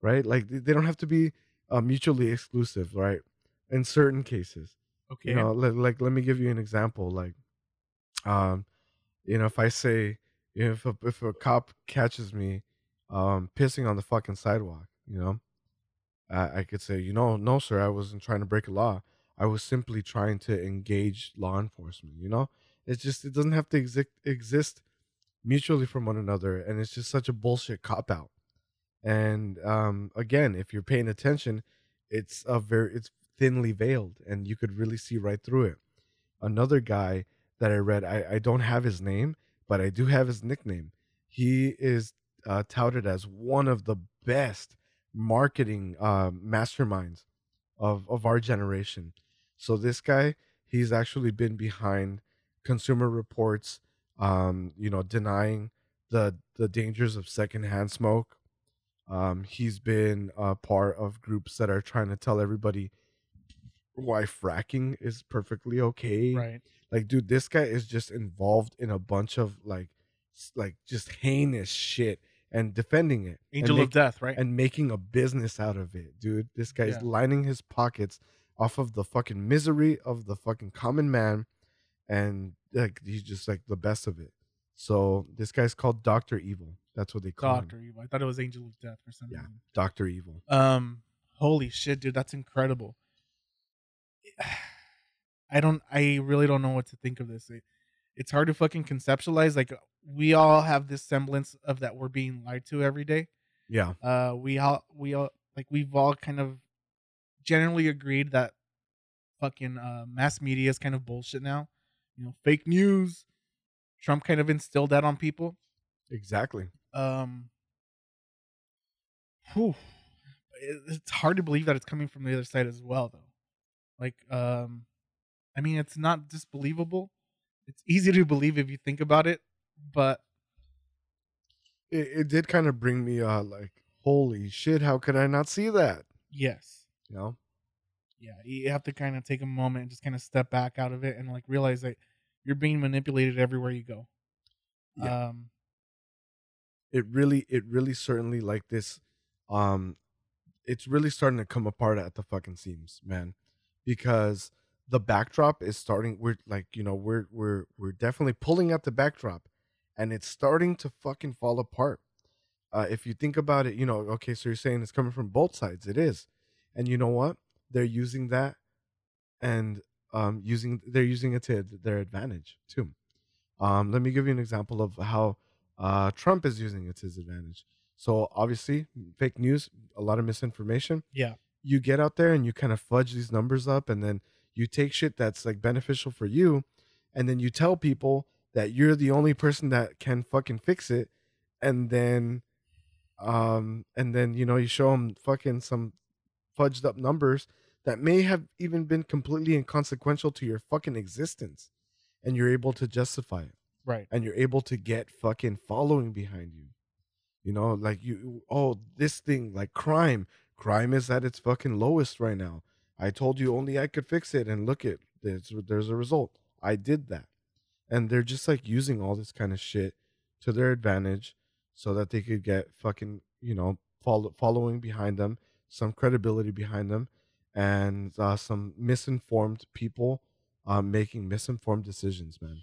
right? Like they don't have to be uh, mutually exclusive, right? In certain cases, okay you know, like, like let me give you an example. Like, um, you know, if I say, you know, if a, if a cop catches me, um, pissing on the fucking sidewalk, you know, I, I could say, you know, no, sir, I wasn't trying to break a law. I was simply trying to engage law enforcement. You know, it's just it doesn't have to exist exist mutually from one another, and it's just such a bullshit cop out. And um, again, if you're paying attention, it's a very it's thinly veiled, and you could really see right through it. Another guy that I read, I, I don't have his name, but I do have his nickname. He is uh, touted as one of the best marketing uh, masterminds of of our generation. So this guy, he's actually been behind Consumer Reports, um, you know, denying the the dangers of secondhand smoke. Um, he's been a part of groups that are trying to tell everybody why fracking is perfectly okay. right Like, dude, this guy is just involved in a bunch of like, like just heinous shit and defending it. angel make- of death right and making a business out of it, dude. This guy's Yeah. lining his pockets off of the fucking misery of the fucking common man, and like he's just like the best of it. So this guy's called Doctor Evil. That's what they call him. doctor him, evil i thought it was angel of death for some Yeah. Doctor Evil. Um, holy shit, dude, that's incredible. I don't, I really don't know what to think of this. It, it's hard to fucking conceptualize. Like, we all have this semblance of that we're being lied to every day. Yeah, Uh, we all, we all, like, we've all kind of generally agreed that fucking uh, mass media is kind of bullshit now. You know, fake news. Trump kind of instilled that on people exactly. um whew, it's hard to believe that it's coming from the other side as well though like um i mean it's not disbelievable it's easy to believe if you think about it but It, it did kind of bring me uh like, holy shit, how could I not see that? yes You know? Yeah you have to kind of take a moment and just kind of step back out of it and like realize that you're being manipulated everywhere you go. Yeah. um it really it really certainly like this um it's really starting to come apart at the fucking seams man because the backdrop is starting we're like you know we're we're we're definitely pulling at the backdrop and it's starting to fucking fall apart. Uh, if you think about it you know okay so you're saying it's coming from both sides it is. And you know what they're using that and um using they're using it to their advantage too. Um let me give you an example of how uh trump is using it to his advantage. So obviously fake news a lot of misinformation. Yeah. you get out there and you kind of fudge these numbers up and then you take shit that's like beneficial for you and then you tell people that you're the only person that can fucking fix it and then um and then you know you show them fucking some fudged up numbers that may have even been completely inconsequential to your fucking existence and you're able to justify it Right. and you're able to get fucking following behind you. You know, like you, oh, this thing, like crime, crime is at its fucking lowest right now. I told you only I could fix it, and look it, there's there's a result. I did that, and they're just like using all this kind of shit to their advantage, so that they could get fucking you know follow, following behind them, some credibility behind them, and uh, some misinformed people uh, making misinformed decisions, man.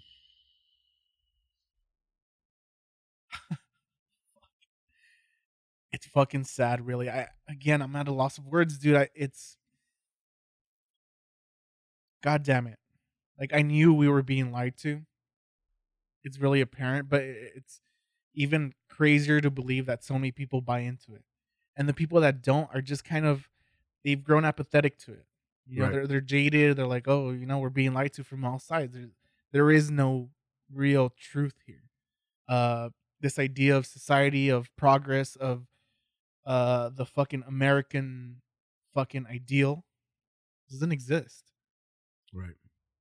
It's fucking sad, really. I again, I'm at a loss of words, dude. I, it's God damn it. Like I knew we were being lied to. It's really apparent, but it's even crazier to believe that so many people buy into it. And the people that don't are just kind of they've grown apathetic to it. You know, Right. they're they're jaded. They're like, oh, you know, we're being lied to from all sides. There, there is no real truth here. Uh, this idea of society, of progress, of uh, the fucking American fucking ideal doesn't exist. Right.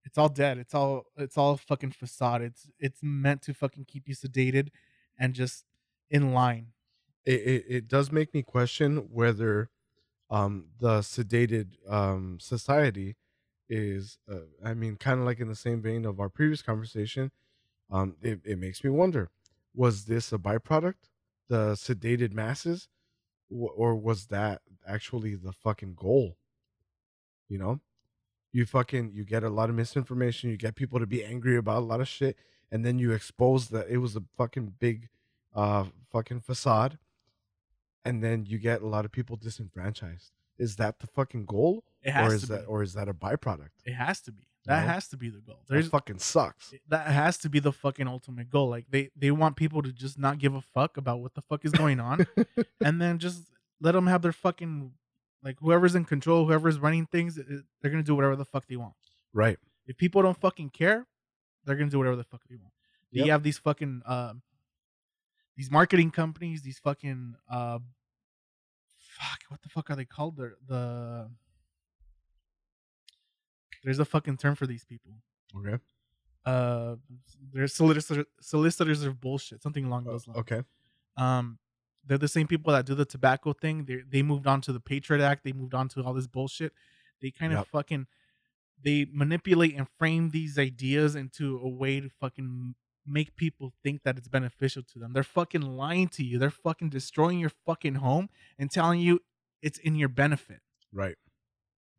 It's all dead. It's all it's all fucking facade. It's it's meant to fucking keep you sedated and just in line. it, it, it does make me question whether um the sedated um society is uh, i mean kind of like in the same vein of our previous conversation um it, it makes me wonder was this a byproduct the sedated masses or was that actually the fucking goal? You know? You fucking you get a lot of misinformation you get people to be angry about a lot of shit and then you expose that it was a fucking big uh fucking facade and then you get a lot of people disenfranchised is that the fucking goal It has or is to that be. or is that a byproduct It has to be. That know? has to be the goal. that fucking sucks that has to be the fucking ultimate goal. Like they they want people to just not give a fuck about what the fuck is going on, and then just let them have their fucking like whoever's in control, whoever's running things, it- they're gonna do whatever the fuck they want. right If people don't fucking care, they're gonna do whatever the fuck they want. Yep. You have these fucking um these marketing companies, these fucking uh fuck, what the fuck are they called? They're the there's a fucking term for these people. okay Uh they're solicitors solicitors of bullshit, something along Uh, those lines. okay Um they're the same people that do the tobacco thing. They they moved on to the Patriot Act. They moved on to all this bullshit. They kind of fucking they manipulate and frame these ideas into a way to fucking make people think that it's beneficial to them. They're fucking lying to you. They're fucking destroying your fucking home and telling you it's in your benefit. right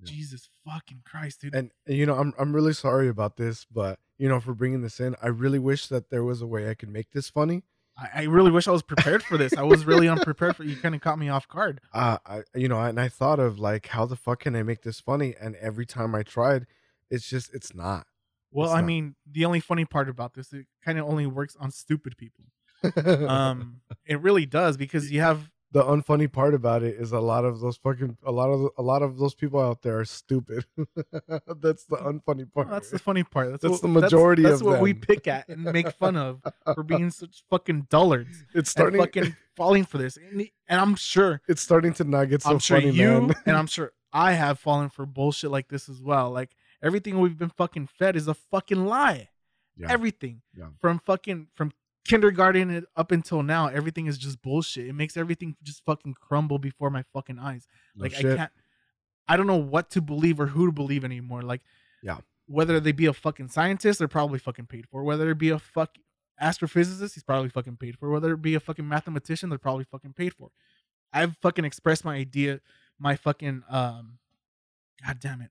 Yeah. Jesus fucking Christ, dude. and and, you know i'm i'm really sorry about this but you know for bringing this in i really wish that there was a way i could make this funny I, I really wish I was prepared for this. I was really unprepared for you. Kind of caught me off guard. uh i you know and i thought of like how the fuck can i make this funny and every time i tried it's just it's not Well, It's I not. mean, the only funny part about this, it kind of only works on stupid people. Um, it really does because you have the unfunny part about it is a lot of those fucking a lot of a lot of those people out there are stupid. that's the unfunny part. that's the funny part. That's, That's what, the majority. That's, of what we pick at and make fun of for being such fucking dullards it's starting. fucking falling for this. And, and I'm sure, it's starting to not get so I'm sure funny, you man. and I'm sure I have fallen for bullshit like this as well. Like everything we've been fucking fed is a fucking lie. Yeah. Everything Yeah. from fucking from kindergarten up until now, everything is just bullshit. It makes everything just fucking crumble before my fucking eyes. No like I can't I don't know what to believe or who to believe anymore. Like Yeah. whether they be a fucking scientist, they're probably fucking paid for. Whether it be a fuck astrophysicist, he's probably fucking paid for. Whether it be a fucking mathematician, they're probably fucking paid for. I've fucking expressed my idea, my fucking um god damn it.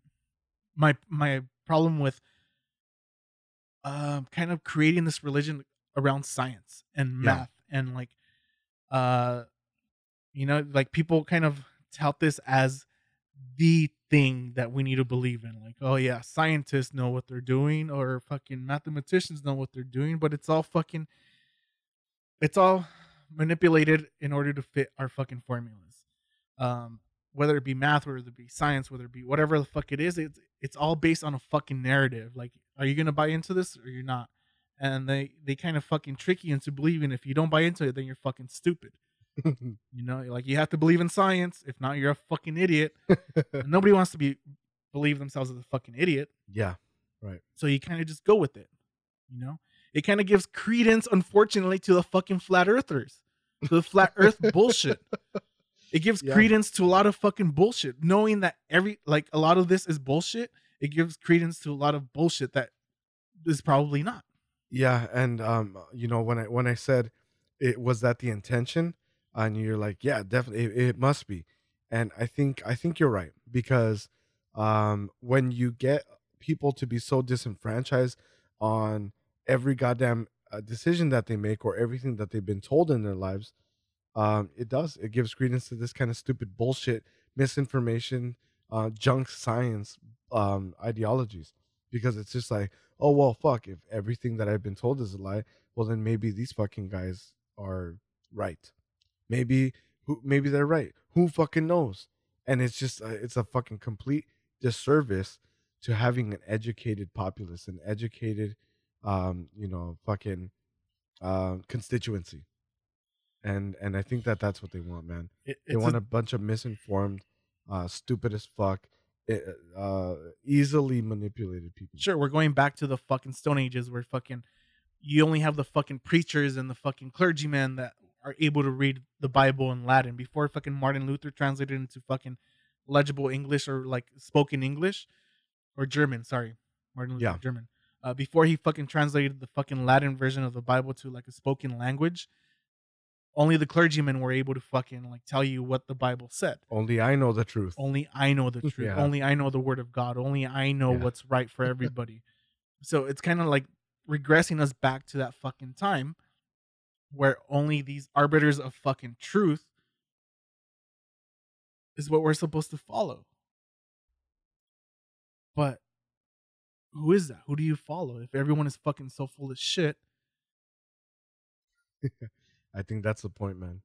My my problem with um kind of creating this religion around science and Yeah. math and like uh you know like people kind of tout this as the thing that we need to believe in like oh yeah scientists know what they're doing or fucking mathematicians know what they're doing but it's all fucking it's all manipulated in order to fit our fucking formulas um whether it be math whether it be science whether it be whatever the fuck it is it's it's all based on a fucking narrative. Like are you gonna buy into this or you're not? And they they kind of fucking trick you into believing if you don't buy into it then you're fucking stupid. You know like you have to believe in science. If not you're a fucking idiot. Nobody wants to be believe themselves as a fucking idiot. Yeah. Right. So you kind of just go with it you know? It kind of gives credence unfortunately to the fucking flat earthers to the flat earth bullshit it gives Yeah. credence to a lot of fucking bullshit. Knowing that every like a lot of this is bullshit it gives credence to a lot of bullshit that is probably not. Yeah, and um, you know, when I when I said it was that the intention, and you're like, yeah, definitely, it, it must be, and I think I think you're right because um, when you get people to be so disenfranchised on every goddamn uh, decision that they make or everything that they've been told in their lives, um, it does it gives credence to this kind of stupid bullshit, misinformation, uh, junk science um, ideologies because it's just like oh well fuck if everything that i've been told is a lie well then maybe these fucking guys are right. Maybe who maybe they're right. Who fucking knows? And it's just uh, it's a fucking complete disservice to having an educated populace an educated um you know fucking um constituency and and i think that that's what they want man. It, they want a- a bunch of misinformed uh stupid as fuck eh, uh easily manipulated people. Sure we're going back to the fucking stone ages where fucking you only have the fucking preachers and the fucking clergymen that are able to read the bible in latin. Before fucking martin luther translated into fucking legible english or like spoken english or german sorry martin luther Yeah. german uh, before he fucking translated the fucking latin version of the bible to like a spoken language only the clergymen were able to fucking like tell you what the bible said Only I know the truth. only I know the truth. Yeah. Only I know the word of God. Only I know Yeah. what's right for everybody. so it's kind of like regressing us back to that fucking time where only these arbiters of fucking truth is what we're supposed to follow. But who is that? Who do you follow? If everyone is fucking so full of shit, I think that's the point, man.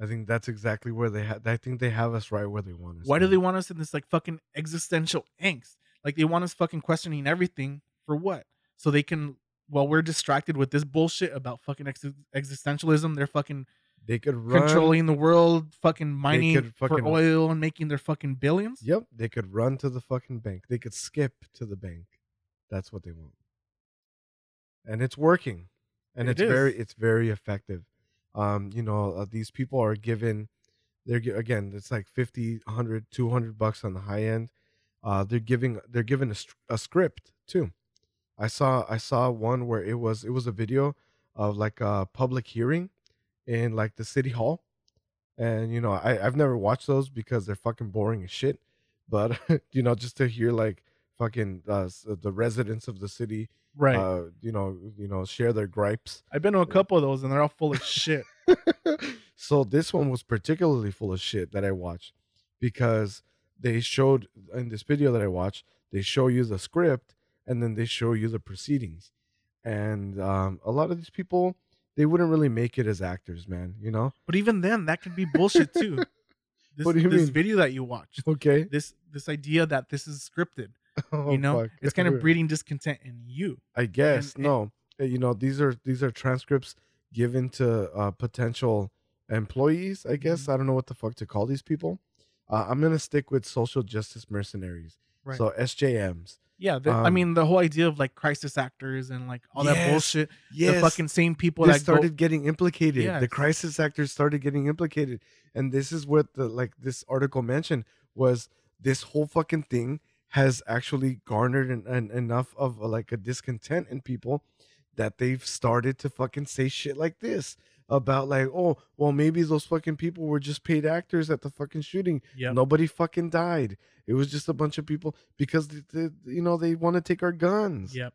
I think that's exactly where they have. I think they have us right where they want us. why do they want us in this like fucking existential angst? Like they want us fucking questioning everything for what? So they can while we're distracted with this bullshit about fucking ex- existentialism, they're fucking They could run. controlling the world, fucking mining fucking- for oil and making their fucking billions. Yep, they could run to the fucking bank. They could skip to the bank. That's what they want, and it's working, and It it's very, it's very effective. Um, you know, uh, these people are given, they're again, it's like 50, 100, 200 bucks on the high end. Uh, they're giving, they're given a, a script too. I saw, I saw one where it was, it was a video of like a public hearing in like the city hall and you know I, i've never watched those because they're fucking boring as shit but you know just to hear like fucking uh, the residents of the city Right. uh you know you know share their gripes I've been to a couple of those and they're all full of shit. so this one was particularly full of shit that i watched because they showed in this video that i watched they show you the script and then they show you the proceedings and um a lot of these people they wouldn't really make it as actors man you know But even then, that could be bullshit too. This, What do you this mean? video that you watched, okay this this idea that this is scripted, Oh, you know, fuck. it's kind of breeding discontent in you. I guess and- no. Uh, You know, these are these are transcripts given to uh, potential employees. I guess Mm-hmm. I don't know what the fuck to call these people. Uh, I'm gonna stick with social justice mercenaries. Right. So SJMs. Yeah, the, I Um, mean the whole idea of like crisis actors and like all that bullshit. Yes, The fucking same people that go- started getting implicated. Yes. The crisis actors started getting implicated, and this is what the like this article mentioned was this whole fucking thing has actually garnered an, an, enough of uh, like a discontent in people that they've started to fucking say shit like this about like, oh, well, maybe those fucking people were just paid actors at the fucking shooting. Yep. Nobody fucking died. It was just a bunch of people because they, they, you know they want to take our guns. Yep.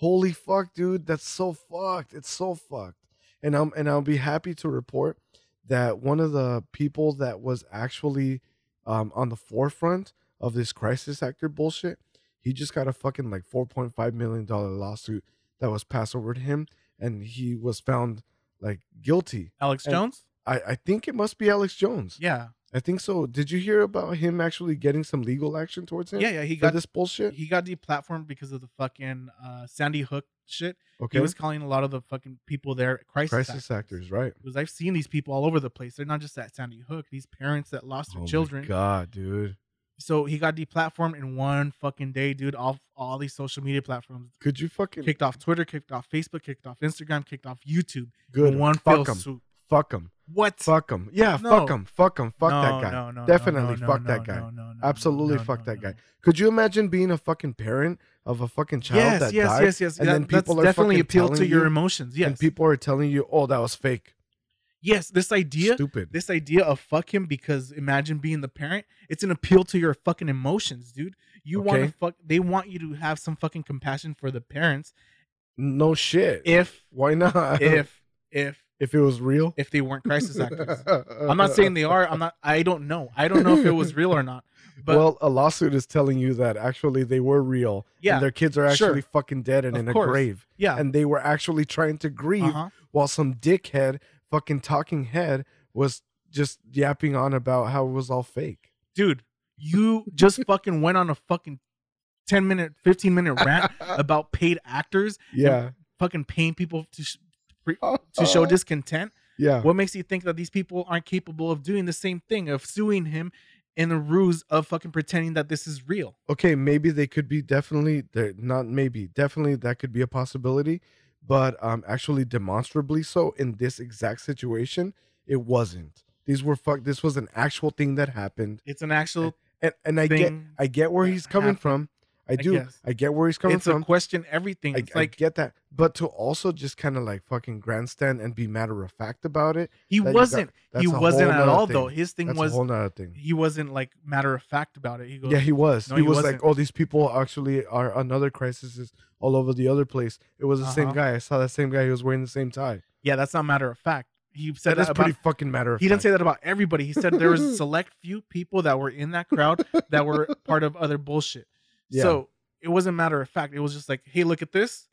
Holy fuck, dude, that's so fucked. It's so fucked. And I'm and I'll be happy to report that one of the people that was actually um, on the forefront of this crisis actor bullshit, he just got a fucking like 4.5 million dollar lawsuit that was passed over to him, and he was found like guilty. Alex And- Jones? I I think it must be Alex Jones. Yeah. I think so. Did you hear about him actually getting some legal action towards him? Yeah, yeah. He got this bullshit. he got deplatformed because of the fucking uh, Sandy Hook shit. Okay, He was calling a lot of the fucking people there crisis, crisis actors, right? Because I've seen these people all over the place. They're not just at Sandy Hook. These parents that lost their Oh children. God, dude. So he got deplatformed in one fucking day, dude. Off all these social media platforms. Could you fucking Kicked off Twitter, kicked off Facebook, kicked off Instagram, kicked off YouTube. good one fuck fell him, swoop. fuck him, What? fuck him. Yeah, No. fuck him, fuck him, fuck no, that guy. No, no, Definitely no, fuck that guy. no, no, no, Absolutely fuck that guy. Could you imagine being a fucking parent of a fucking child Yes, that yes, died? yes, yes. and That- then people are definitely appeal to your you- emotions. Yes, And people are telling you, "Oh, that was fake." Yes. This idea, Stupid. this idea of fuck him because imagine being the parent. It's an appeal to your fucking emotions, dude. You want Okay. to fuck. They want you to have some fucking compassion for the parents. no shit. If, Why not? if, if, if it was real. if they weren't crisis actors. I'm not saying they are. I'm not. I don't know. I don't know if it was real or not. But well, a lawsuit is telling you that actually they were real. Yeah, And their kids are sure. actually fucking dead and Of in a grave. yeah, And they were actually trying to grieve uh-huh. while some dickhead, fucking talking head, was just yapping on about how it was all fake. dude. You just fucking went on a fucking ten minute, fifteen minute rant about paid actors Yeah. fucking paying people to sh- to show discontent. Yeah. What makes you think that these people aren't capable of doing the same thing of suing him in the ruse of fucking pretending that this is real? okay, maybe they could be definitely they're not maybe definitely that could be a possibility, but um actually demonstrably so in this exact situation, it wasn't. These were fuck this was an actual thing that happened. It's an actual And and I get. I get where he's coming happened. from. I do. guess. I get where he's coming It's a from. question everything. I, It's I get that, but to also just kind of like fucking grandstand and be matter of fact about it, he that wasn't. that's He wasn't at all thing. though. His thing that's was a whole nother thing. he wasn't like matter of fact about it. He goes, Yeah, he was. No, he, he was wasn't. like, "Oh, these people actually are another crisis is all over the other place." It was the same Uh-huh. guy. I saw that same guy. He was wearing the same tie. yeah, that's not matter of fact. He said That is about, pretty fucking matter of He didn't say that about everybody. He said there was a select few people that were in that crowd that were part of other bullshit. Yeah. So it wasn't matter of fact. It was just like, hey, look at this.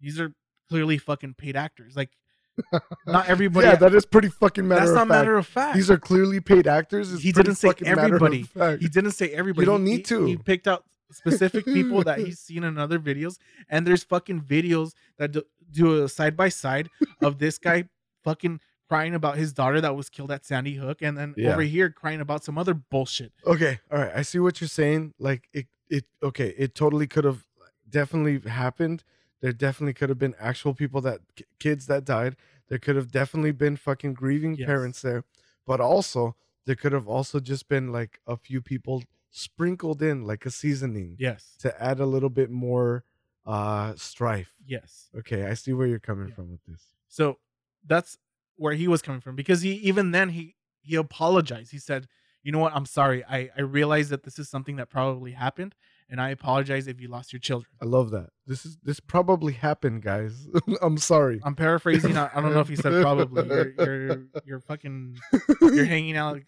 These are clearly fucking paid actors. Like, not everybody. yeah, that is pretty fucking matter that's of not fact. matter of fact. These are clearly paid actors. It's He didn't say everybody. he didn't say everybody. You don't need he- to. He picked out specific people that he's seen in other videos, and there's fucking videos that do, do a side by side of this guy fucking crying about his daughter that was killed at Sandy Hook, and then Yeah. over here crying about some other bullshit. Okay, all right. I see what you're saying. Like it, it. Okay, it totally could have definitely happened. There definitely could have been actual people that kids that died. There could have definitely been fucking grieving Yes. parents there, but also there could have also just been like a few people sprinkled in like a seasoning Yes. to add a little bit more uh strife. Yes. Okay, I see where you're coming Yeah. from with this. So that's where he was coming from because he even then he he apologized. He said, "You know what? I'm sorry. I I realize that this is something that probably happened, and I apologize if you lost your children." I love that. This is this probably happened, guys. I'm sorry. I'm paraphrasing. I, I don't know if he said probably. You're you're you're fucking you're hanging out like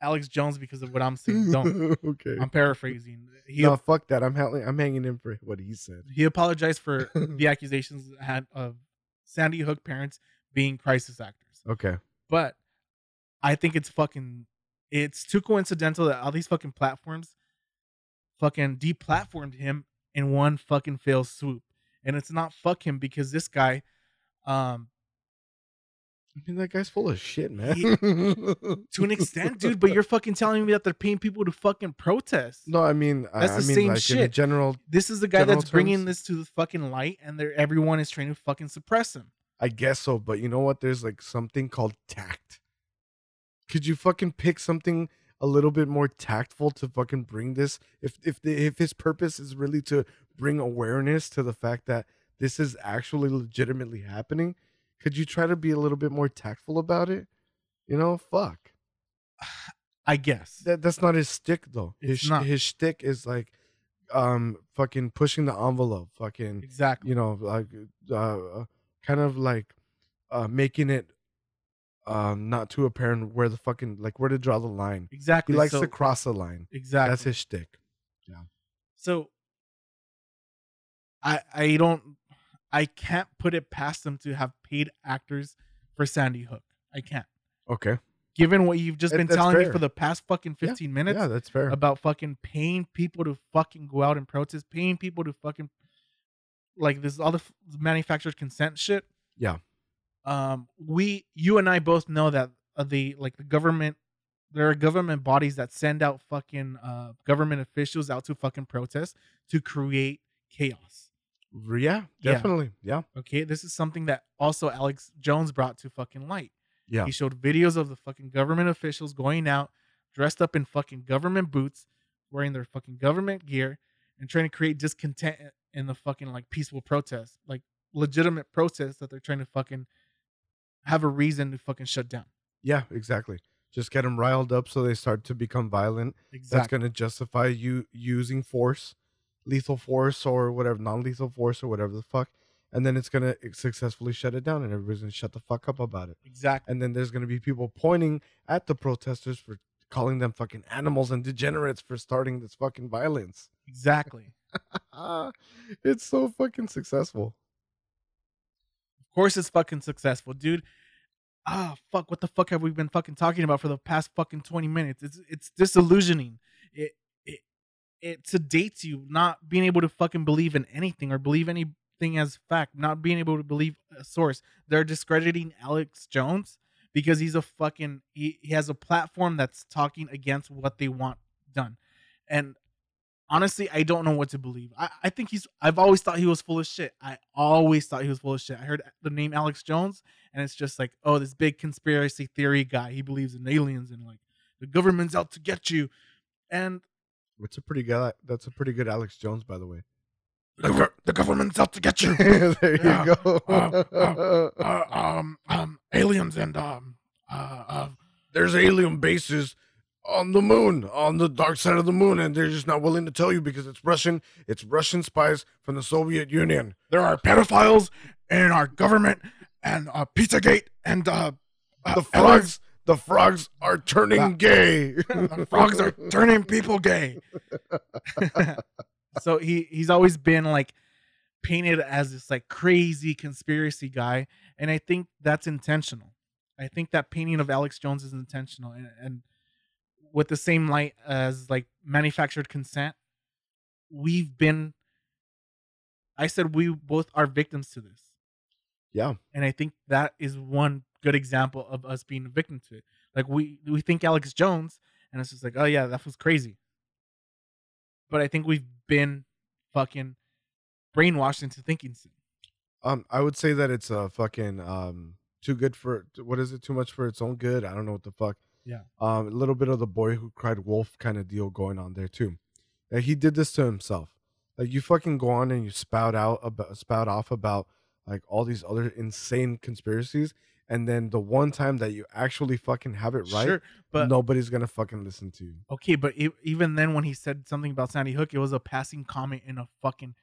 Alex Jones because of what I'm saying. Don't. okay. I'm paraphrasing. He no, fuck that. I'm hanging. I'm hanging in for what he said. he apologized for the accusations had of Sandy Hook parents being crisis actors. Okay. But I think it's fucking it's too coincidental that all these fucking platforms fucking deplatformed him in one fucking fail swoop. And it's not fuck him because this guy um I mean, that guy's full of shit, man. to an extent, dude, but you're fucking telling me that they're paying people to fucking protest. No, I mean, That's I the mean, same like in shit. general. This is the guy that's bringing this to the fucking light and they're everyone is trying to fucking suppress him. I guess so, but you know what? There's like something called tact. Could you fucking pick something a little bit more tactful to fucking bring this? If if the, if his purpose is really to bring awareness to the fact that this is actually legitimately happening, could you try to be a little bit more tactful about it? You know, fuck. I guess. That that's not his stick though. His It's not. his stick is like um fucking pushing the envelope, fucking Exactly. you know, like uh kind of like uh making it um not too apparent where the fucking like where to draw the line. Exactly. He likes so, to cross the line. Exactly. That's his shtick. Yeah. So I I don't I can't put it past them to have paid actors for Sandy Hook. I can't. Okay. Given what you've just That- been telling me for the past fucking Yeah, 15 minutes Yeah, that's fair. about fucking paying people to fucking go out and protest, paying people to fucking like this all the manufactured consent shit. Yeah. Um we you and I both know that uh, the like the government there are government bodies that send out fucking uh government officials out to fucking protest to create chaos. yeah, Yeah. definitely. Yeah. Okay, this is something that also Alex Jones brought to fucking light. Yeah. He showed videos of the fucking government officials going out dressed up in fucking government boots, wearing their fucking government gear, and trying to create discontent in the fucking like peaceful protest, like legitimate protests that they're trying to fucking have a reason to fucking shut down. Yeah, exactly. Just get them riled up so they start to become violent. Exactly. That's going to justify you using force, lethal force or whatever, non-lethal force or whatever the fuck. And then it's going to successfully shut it down and everybody's going to shut the fuck up about it. Exactly. And then there's going to be people pointing at the protesters for calling them fucking animals and degenerates for starting this fucking violence. Exactly. it's so fucking successful. Course it's fucking successful, dude. Ah, fuck, what the fuck have we been fucking talking about for the past fucking 20 minutes? It's it's disillusioning. It it it sedates you not being able to fucking believe in anything or believe anything as fact, not being able to believe a source. They're discrediting Alex Jones because he's a fucking he, he has a platform that's talking against what they want done. And honestly, I don't know what to believe. I, I think he's. I've always thought he was full of shit. I always thought he was full of shit. I heard the name Alex Jones, and it's just like, oh, this big conspiracy theory guy. He believes in aliens and like the government's out to get you. And It's a pretty good that's a pretty good Alex Jones by the way. the, the government's out to get you. there you Yeah. go. Uh, uh, um, um, aliens and um, uh, uh, there's alien bases on the moon, on the dark side of the moon, and they're just not willing to tell you because it's Russian. It's Russian spies from the Soviet Union. there are pedophiles in our government and uh, Pizzagate and uh, uh, The frogs, the frogs are turning gay. the frogs are turning people gay. so he he's always been like painted as this like crazy conspiracy guy, and I think that's intentional. I think that painting of Alex Jones is intentional, and, and with the same light as like manufactured consent, we've been. I said we both are victims to this. Yeah. and I think that is one good example of us being a victim to it. Like we we think Alex Jones, and it's just like, oh yeah, that was crazy. But I think we've been fucking brainwashed into thinking so. Um, I would say that it's a fucking um too good for what is it? Too much for its own good. I don't know what the fuck. Yeah. Um, a little bit of the boy who cried wolf kind of deal going on there too. Like he did this to himself. Like you fucking go on and you spout out about spout off about like all these other insane conspiracies, and then the one time that you actually fucking have it right, Sure, but nobody's gonna fucking listen to you. okay, but e- even then, when he said something about Sandy Hook, it was a passing comment in a fucking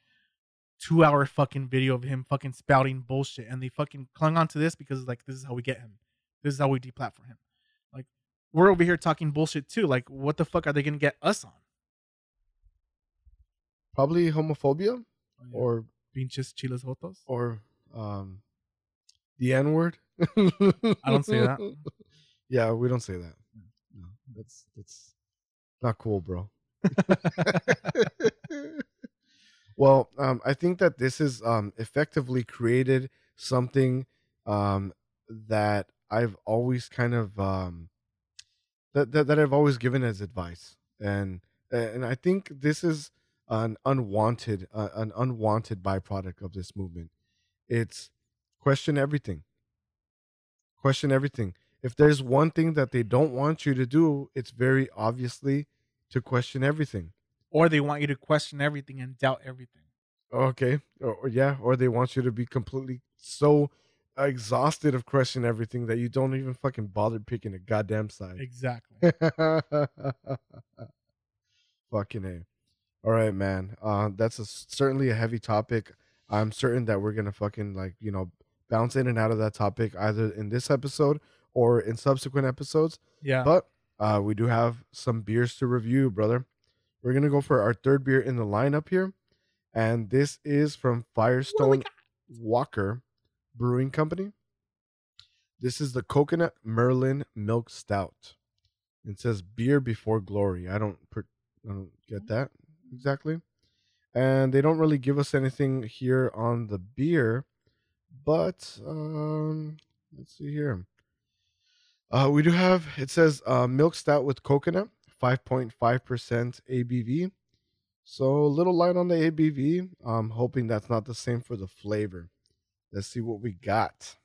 two-hour fucking video of him fucking spouting bullshit, and they fucking clung on to this because like this is how we get him, this is how we deplatform him. We're over here talking bullshit too. Like what the fuck are they gonna get us on? Probably homophobia or or pinches chiles jotos. or um the N word. I don't say that. Yeah, we don't say that. No, that's that's not cool, bro. well, um, I think that this is um effectively created something um that I've always kind of um that that, that I've always given as advice, and and I think this is an unwanted uh, an unwanted byproduct of this movement. It's question everything. Question everything. If there's one thing that they don't want you to do, it's very obviously to question everything. or they want you to question everything and doubt everything. Okay. Or, or yeah, or they want you to be completely so exhausted of questioning everything that you don't even fucking bother picking a goddamn side. Exactly. fucking a. All right, man. Uh, that's a, certainly a heavy topic. I'm certain that we're gonna fucking like you know bounce in and out of that topic either in this episode or in subsequent episodes. Yeah. But uh, we do have some beers to review, brother. We're gonna go for our third beer in the lineup here, and this is from Firestone Walker Brewing Company. This is the Coconut Merlin Milk Stout. It says beer before glory. I don't, per- I don't get that exactly, and they don't really give us anything here on the beer, but um, let's see here. Uh, we do have it says uh, milk stout with coconut, five point five percent ABV. So a little light on the ABV. I'm hoping that's not the same for the flavor. Let's see what we got.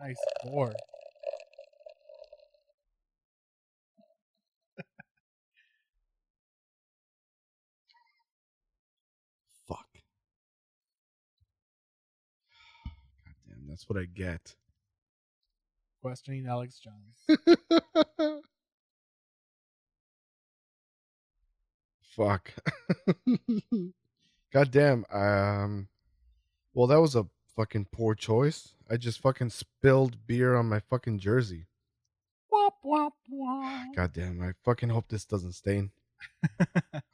Nice pour. Fuck. God damn, that's what I get. Questioning Alex Jones. Fuck. God damn. Um. Well, that was a fucking poor choice. I just fucking spilled beer on my fucking jersey. womp womp womp. God damn. I fucking hope this doesn't stain.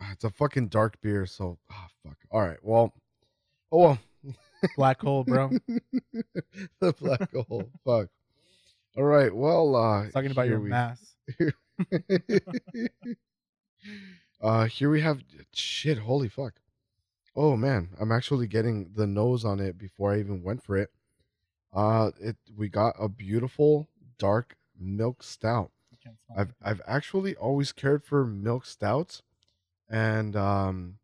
Ah, It's a fucking dark beer, so ah fuck. All right. Well. Oh well. Black hole, bro. the black hole. Fuck. All right. Well, uh Talking about your we- mass. uh here we have shit, holy fuck. Oh man, I'm actually getting the nose on it before I even went for it. Uh it we got a beautiful dark milk stout. You can't smell I've. I've actually always cared for milk stouts, and um,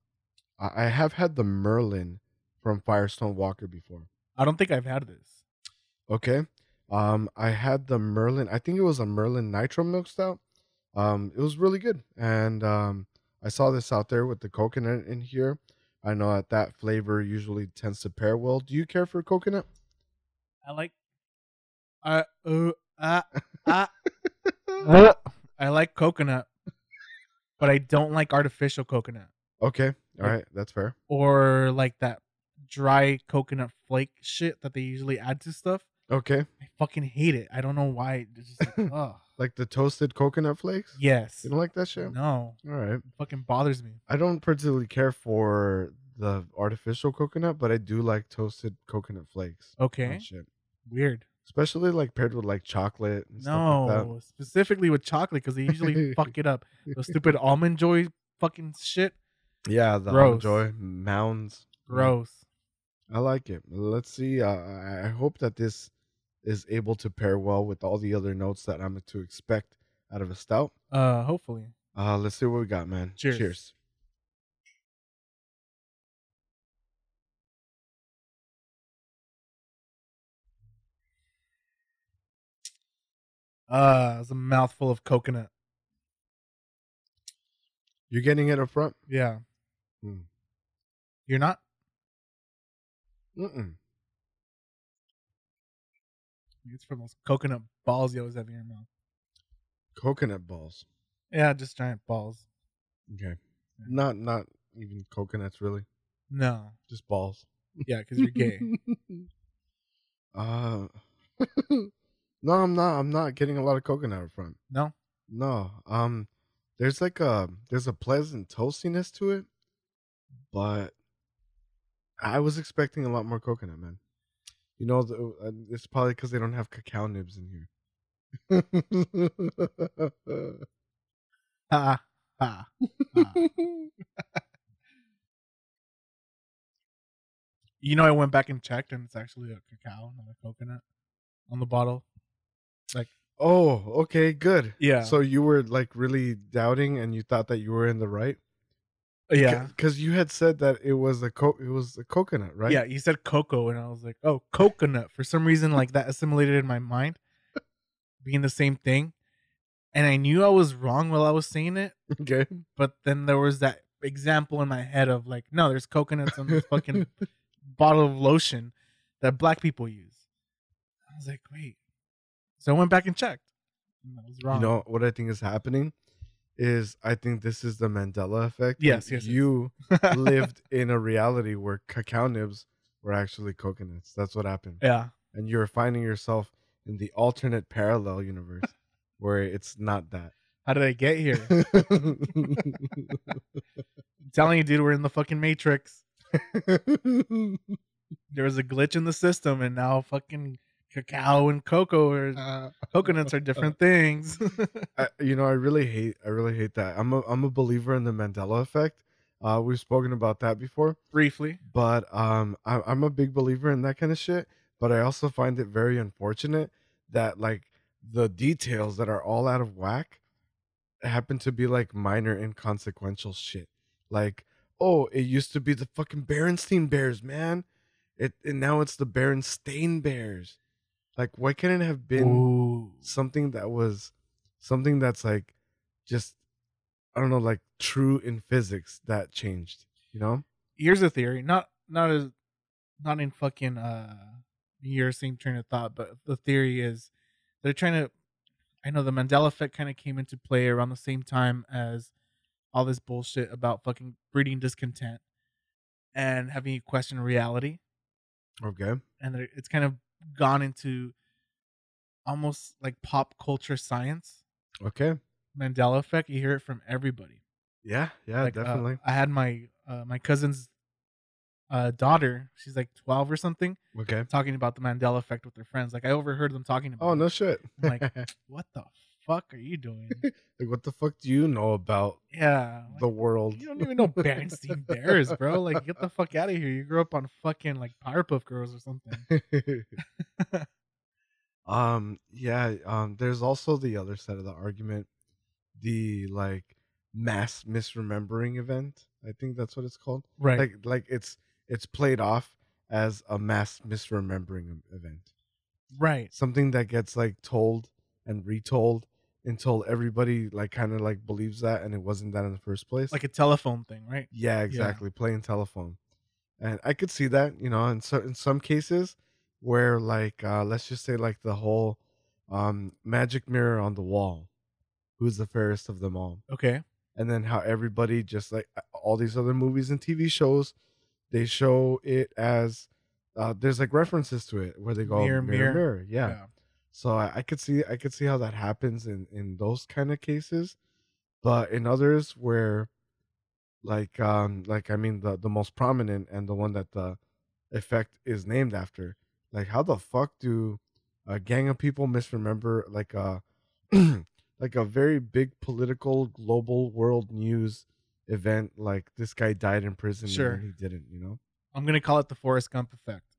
I, I have had the Merlin from Firestone Walker before. I don't think I've had this. Okay, um, I had the Merlin. I think it was a Merlin Nitro Milk Stout. Um, it was really good, and um, I saw this out there with the coconut in here. I know that that flavor usually tends to pair well. Do you care for coconut? I like. I uh, uh, uh, uh, I like coconut, but I don't like artificial coconut Okay, all right, that's fair. or like that dry coconut flake shit that they usually add to stuff. Okay, I fucking hate it. I don't know why. It's just like, oh, like the toasted coconut flakes. yes. You don't like that shit? No, All right. it fucking bothers me. I don't particularly care for the artificial coconut, but I do like toasted coconut flakes. Okay, shit. weird. Especially like paired with like chocolate and stuff like that. No, specifically with chocolate because they usually fuck it up. The stupid almond joy fucking shit. Yeah, the Gross. joy mounds. Gross. I like it. Let's see. Uh, I hope that this is able to pair well with all the other notes that I'm to expect out of a stout. Uh, hopefully. Uh, let's see what we got, man. Cheers. Cheers. Uh, it's a mouthful of coconut. You're getting it up front. Yeah. Hmm. You're not? Mm-mm. It's from those coconut balls you always have in your mouth. Coconut balls. Yeah, just giant balls. Okay. Not not even coconuts really. No. Just balls. Yeah, because you're gay. uh No, I'm not I'm not getting a lot of coconut up front. no? No. Um there's like a there's a pleasant toastiness to it, but I was expecting a lot more coconut, man. You know, the, uh, it's probably because they don't have cacao nibs in here. Ha ha. ha. You know, I went back and checked, and it's actually a cacao, not a coconut, on the bottle. Like, oh, okay, good. Yeah. So you were like really doubting, and you thought that you were in the right. Yeah, because you had said that it was a co- it was a coconut, right? yeah. You said cocoa, and I was like, oh, coconut. For some reason, like that assimilated in my mind, being the same thing. and I knew I was wrong while I was saying it, Okay. but then there was that example in my head of like, no, there's coconuts on this fucking bottle of lotion that black people use. I was like, wait. So I went back and checked. And I was wrong. You know what I think is happening is I think this is the Mandela effect. Yes, yes, yes. You lived in a reality where cacao nibs were actually coconuts. That's what happened. yeah. And you're finding yourself in the alternate parallel universe where it's not that. How did I get here? I'm telling you, dude, we're in the fucking matrix. There was a glitch in the system, and now fucking cacao and cocoa or coconuts are different things. I, you know, I really hate I really hate that. I'm a I'm a believer in the Mandela effect. Uh we've spoken about that before. Briefly. but um I, i'm a big believer in that kind of shit but i also find it very unfortunate that like the details that are all out of whack happen to be like minor inconsequential shit like oh it used to be the fucking Berenstein bears man it and now it's the Berenstain bears like why couldn't it have been Ooh. something that was something that's like just i don't know like true in physics that changed you know Here's a theory. Not not as not in fucking uh your same train of thought, but the theory is they're trying to I know the Mandela effect kind of came into play around the same time as all this bullshit about fucking breeding discontent and having you question reality. okay and it's kind of gone into almost like pop culture science. okay Mandela effect. You hear it from everybody. Yeah, yeah, Like, uh, definitely. I had my uh, my cousin's uh, daughter. She's like twelve or something, okay. talking about the Mandela effect with their friends. Like I overheard them talking about. Oh no shit. I'm like, like, what the fuck are you doing? Like, what the fuck do you know about yeah, like, the world? you don't even know Berenstain Bears, bro. Like get the fuck out of here. You grew up on fucking like Powerpuff Girls or something. um, yeah. Um, there's also the other side of the argument, the like mass misremembering event. I think that's what it's called. Right. Like, like it's it's played off as a mass misremembering event. right. Something that gets like told and retold until everybody like kind of like believes that and it wasn't that in the first place. Like a telephone thing, right? Yeah, exactly. Playing telephone, and I could see that. You know, in so in some cases where like uh let's just say like the whole um magic mirror on the wall, who's the fairest of them all, Okay. and then how everybody just like all these other movies and TV shows, they show it as uh there's like references to it where they go Mirror, mirror mirror. mirror, yeah. So I, I could see I could see how that happens in in those kind of cases, but in others where, like um like I mean the the most prominent and the one that the effect is named after, like how the fuck do a gang of people misremember like a like a very big political global world news event like this guy died in prison Sure. and he didn't you know I'm gonna call it the Forrest Gump effect.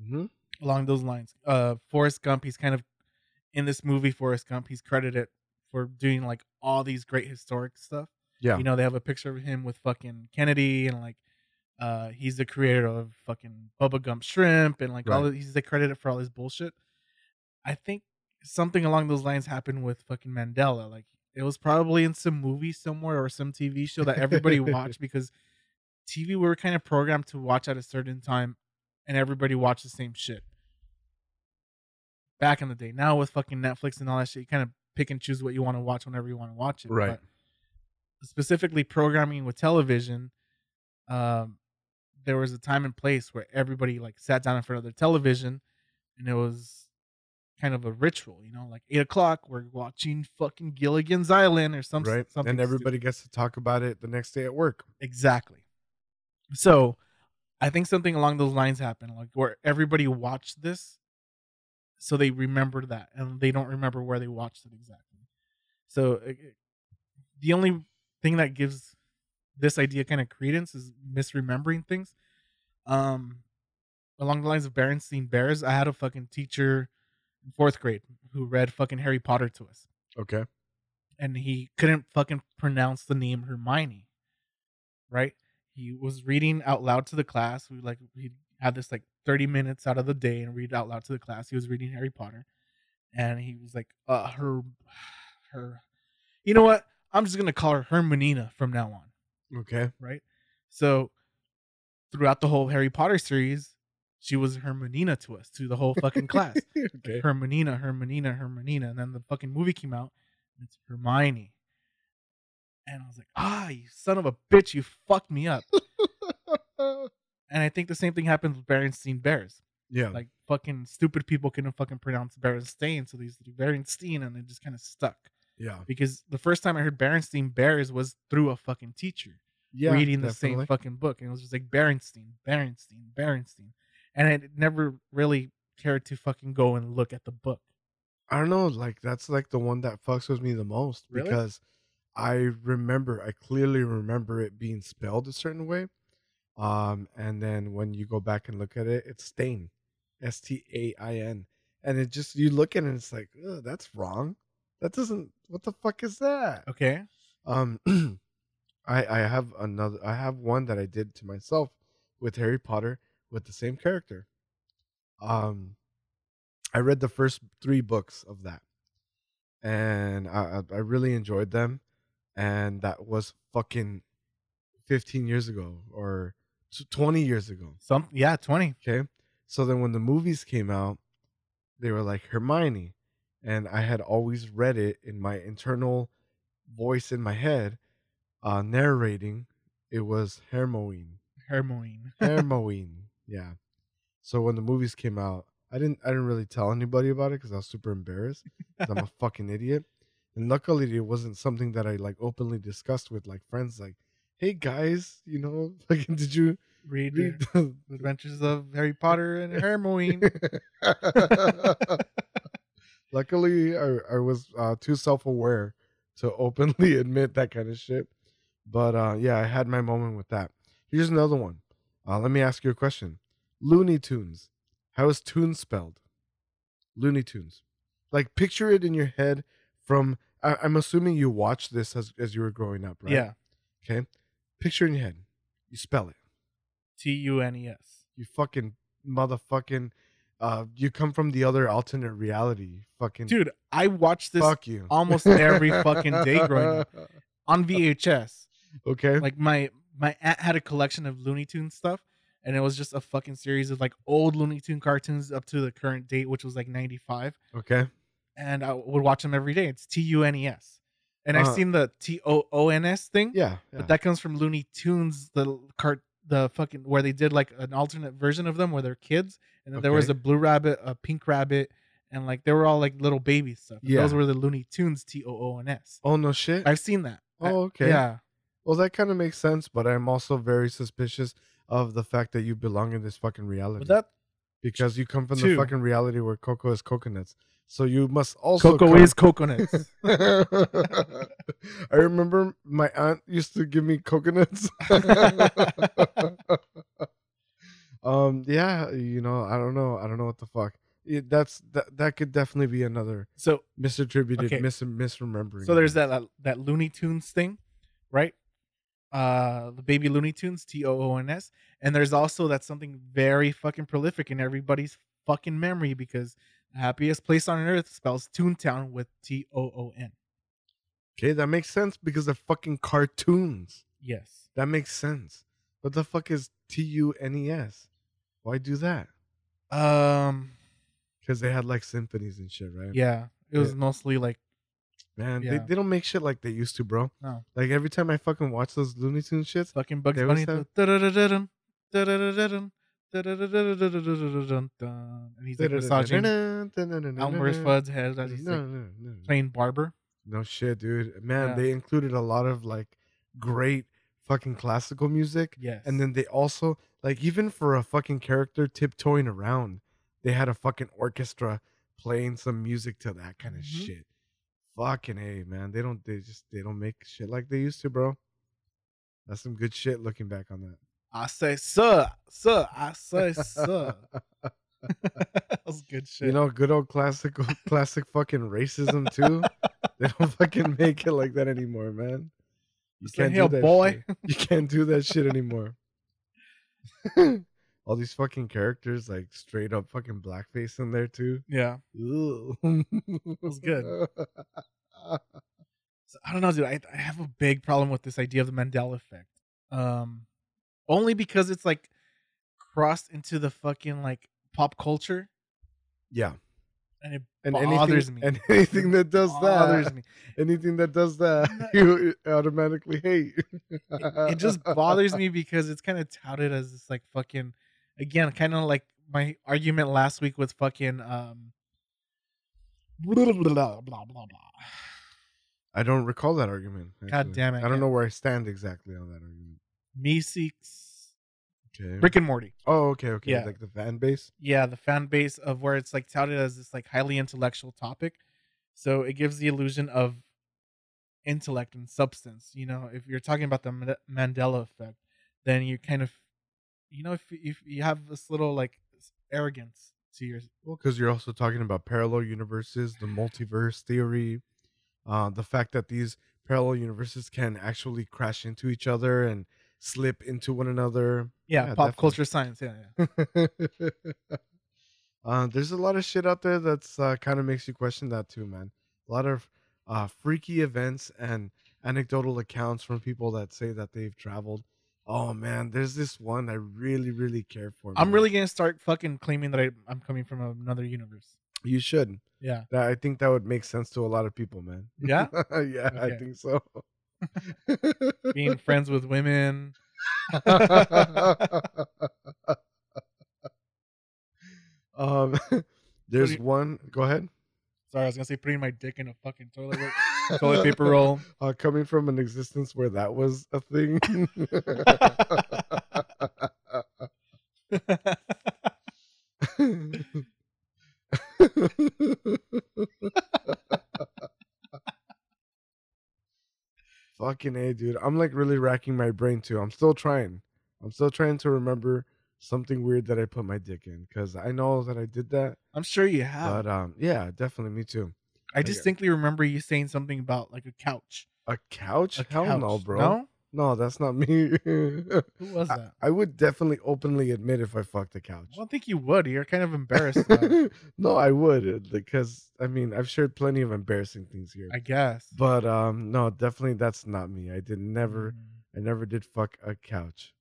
mm-hmm. Along those lines, uh, Forrest Gump. He's kind of in this movie. Forrest Gump. He's credited for doing like all these great historic stuff. yeah You know, they have a picture of him with fucking Kennedy and like, uh, he's the creator of fucking Bubba Gump Shrimp and like all Of, he's the credited for all his bullshit. I think something along those lines happened with fucking Mandela. Like it was probably in some movie somewhere or some TV show that everybody watched because TV we were kind of programmed to watch at a certain time, and everybody watched the same shit. Back in the day, now with fucking Netflix and all that shit, you kind of pick and choose what you want to watch whenever you want to watch it. Right. But specifically, programming with television, um, there was a time and place where everybody like sat down in front of their television, and it was kind of a ritual, you know, like eight o'clock, we're watching fucking Gilligan's Island or some right something. and stupid. everybody gets to talk about it the next day at work Exactly. So, I think something along those lines happened, like where everybody watched this, so they remember that, and they don't remember where they watched it exactly. So, it- it- the only thing that gives this idea kind of credence is misremembering things. Um, along the lines of Berenstein Bears, I had a fucking teacher in fourth grade who read fucking Harry Potter to us okay and he couldn't fucking pronounce the name Hermione. Right? He was reading out loud to the class. We like he had this like 30 minutes out of the day and read out loud to the class. He was reading Harry Potter. And he was like, uh her her. You know what? I'm just gonna call her Hermanina from now on. Okay. right? So throughout the whole Harry Potter series, she was Hermanina to us, to the whole fucking class. okay. Hermanina, Hermanina, Hermanina. And then the fucking movie came out, and it's Hermione. And I was like, ah, you son of a bitch, you fucked me up. And I think the same thing happened with Berenstein Bears. yeah. Like fucking stupid people couldn't fucking pronounce Berenstain, so they used to do Berenstein, and it just kind of stuck. yeah. Because the first time I heard Berenstein Bears was through a fucking teacher Yeah. reading the same fucking book, and it was just like Berenstein, Berenstein, Berenstein, and I never really cared to fucking go and look at the book. I don't know, like that's like the one that fucks with me the most Really? because I remember, I clearly remember it being spelled a certain way. Um, and then when you go back and look at it, it's stain, S T A I N, and it just you look at it, and it's like, Ugh, that's wrong. That doesn't. What the fuck is that? Okay, Um, I I have another. I have one that I did to myself with Harry Potter with the same character. Um, I read the first three books of that, and I I I really enjoyed them, and that was fucking fifteen years ago or t- twenty years ago. some yeah, twenty. Okay. So then when the movies came out, they were like Hermione. And I had always read it in my internal voice in my head, uh, narrating. It was Hermione. Hermione. Hermione. yeah. So when the movies came out, I didn't I didn't really tell anybody about it because I was super embarrassed. I'm a fucking idiot. And luckily it wasn't something that I like openly discussed with like friends like, hey guys, you know, fucking did you Read, read the the Adventures of Harry Potter and Hermione. Luckily, I, I was uh, too self aware to openly admit that kind of shit. But uh, yeah, I had my moment with that. Here's another one. Uh, let me ask you a question Looney Tunes. How is Tunes spelled? Looney Tunes. Like, picture it in your head from. I, I'm assuming you watched this as, as you were growing up, right? Yeah, Okay. Picture in your head. You spell it. T U N E S. You fucking motherfucking. Uh, you come from the other alternate reality. Fucking Dude, I watched this fuck you. almost every fucking day growing up. on VHS. Okay. Like my my aunt had a collection of Looney Tunes stuff, and it was just a fucking series of like old Looney Tune cartoons up to the current date, which was like ninety five. okay. and I would watch them every day. It's T U N E S, and I've Uh, seen the T O O N S thing, Yeah. yeah. but that comes from Looney Tunes, the cart, the fucking where they did like an alternate version of them where they're kids, and then there was a blue rabbit, a pink rabbit, and like they were all like little baby stuff. And Those were the Looney Tunes T O O N S. oh no shit. I've seen that. Oh okay. Yeah, Well, that kind of makes sense, but I'm also very suspicious of the fact that you belong in this fucking reality but that because you come from the fucking reality where cocoa is coconuts. So you must also Coco come- is coconuts. I remember my aunt used to give me coconuts. um yeah, you know, I don't know. I don't know what the fuck. It, that's that that could definitely be another so misattributed Okay. mis- misremembering. so there's of it. that that Looney Tunes thing, right? Uh, the baby Looney Tunes, T O O N S, and there's also that's something very fucking prolific in everybody's fucking memory because the happiest place on earth spells Toontown with T O O N. Okay, that makes sense because they're fucking cartoons. Yes. That makes sense. What the fuck is T U N E S? Why do that? Um. Because they had like symphonies and shit, right? Yeah. It was Yeah. mostly like Man, they, Yeah. they don't make shit like they used to, bro. no Like every time I fucking watch those Looney Tunes shits, fucking Bugs Bunny. have- and he's like massaging Elmer Fudd's head as he's playing barber. No shit, dude. Man, they included a lot of like great fucking classical music. Yes. And then they also like even for a fucking character tiptoeing around, they had a fucking orchestra playing some music to that kind of shit. Fucking a man. They don't they just they don't make shit like they used to, bro. That's some good shit looking back on that. I say, sir, sir, I say, sir. that was good shit. You know, good old classical classic fucking racism too. they don't fucking make it like that anymore, man. You Say, can't "Hell, do that boy." shit. You can't do that shit anymore. All these fucking characters, like straight up fucking blackface in there too. yeah. Ew. was good. So, I don't know, dude. I, I have a big problem with this idea of the Mandela effect. Um, only because it's like crossed into the fucking like pop culture, yeah. and it And bothers anything, me. and anything that does bothers that, me. anything that does that, you automatically hate. It, it just bothers me because it's kind of touted as this like fucking again, kind of like my argument last week with fucking um blah blah blah blah blah. blah. I don't recall that argument. God damn it, I don't know where I stand exactly on that argument. Meeseeks, Okay. Rick and Morty. oh, okay, okay. Yeah. Like the fan base. yeah, the fan base of where it's like touted as this like highly intellectual topic. So it gives the illusion of intellect and substance. You know, if you're talking about the Mandela effect, then you kind of, you know, if if you have this little like arrogance to your Well, because you're also talking about parallel universes, the multiverse theory, uh, the fact that these parallel universes can actually crash into each other and slip into one another. yeah, Yeah, pop definitely. culture science. Yeah, yeah. uh, there's a lot of shit out there that's uh, kind of makes you question that too, man. A lot of uh, freaky events and anecdotal accounts from people that say that they've traveled. Oh man, there's this one I really, really care for. I'm man. really gonna start fucking claiming that I, I'm coming from another universe. You should. Yeah. That I think that would make sense to a lot of people, man. Yeah? yeah, I think so. Being friends with women. um, there's you- one. Go ahead. Sorry, I was gonna say putting my dick in a fucking toilet ro- toilet paper roll. Uh, coming from an existence where that was a thing. Fucking A, dude. I'm like really racking my brain too. I'm still trying. I'm still trying to remember something weird that I put my dick in because I know that I did that. I'm sure you have. But um, yeah, definitely me too. I distinctly remember you saying something about like a couch. A couch? A Hell no, bro. No? No, that's not me. Who was I, that? I would definitely openly admit if I fucked a couch. I don't think you would. You're kind of embarrassed. no, I would because I mean I've shared plenty of embarrassing things here. I guess. but um, no, definitely that's not me. I did never, Mm. I never did fuck a couch.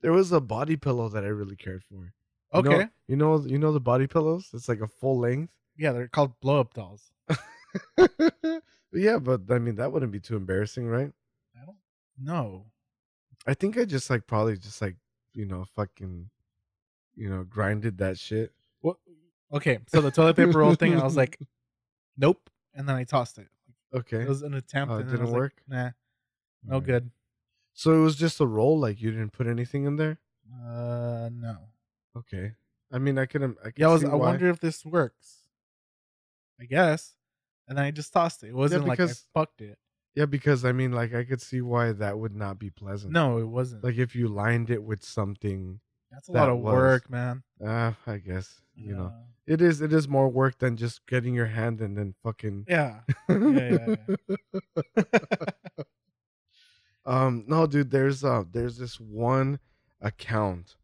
There was a body pillow that I really cared for. You know- Okay. you know, you know the body pillows. It's like a full length. Yeah, they're called blow up dolls. yeah, but I mean that wouldn't be too embarrassing, right? I. I think I just like probably just like you know fucking, you know, grinded that shit. What? Okay, so the toilet paper roll thing, I was like, nope, and then I tossed it. Okay, It was an attempt. It and didn't was like, work? nah, no Alright. good. So it was just a roll, like you didn't put anything in there. Uh, no. Okay, I mean I could. I could Yeah, I was. I why. wonder if this works. I guess, and then I just tossed it. It wasn't like I fucked it. Yeah, because I mean, like I could see why that would not be pleasant. No, it wasn't. like if you lined it with something. That's a that lot of was- work, man. Ah, I guess you know it is. It is more work than just getting your hand and then fucking. Yeah. yeah, um. No, dude. There's uh. There's this one account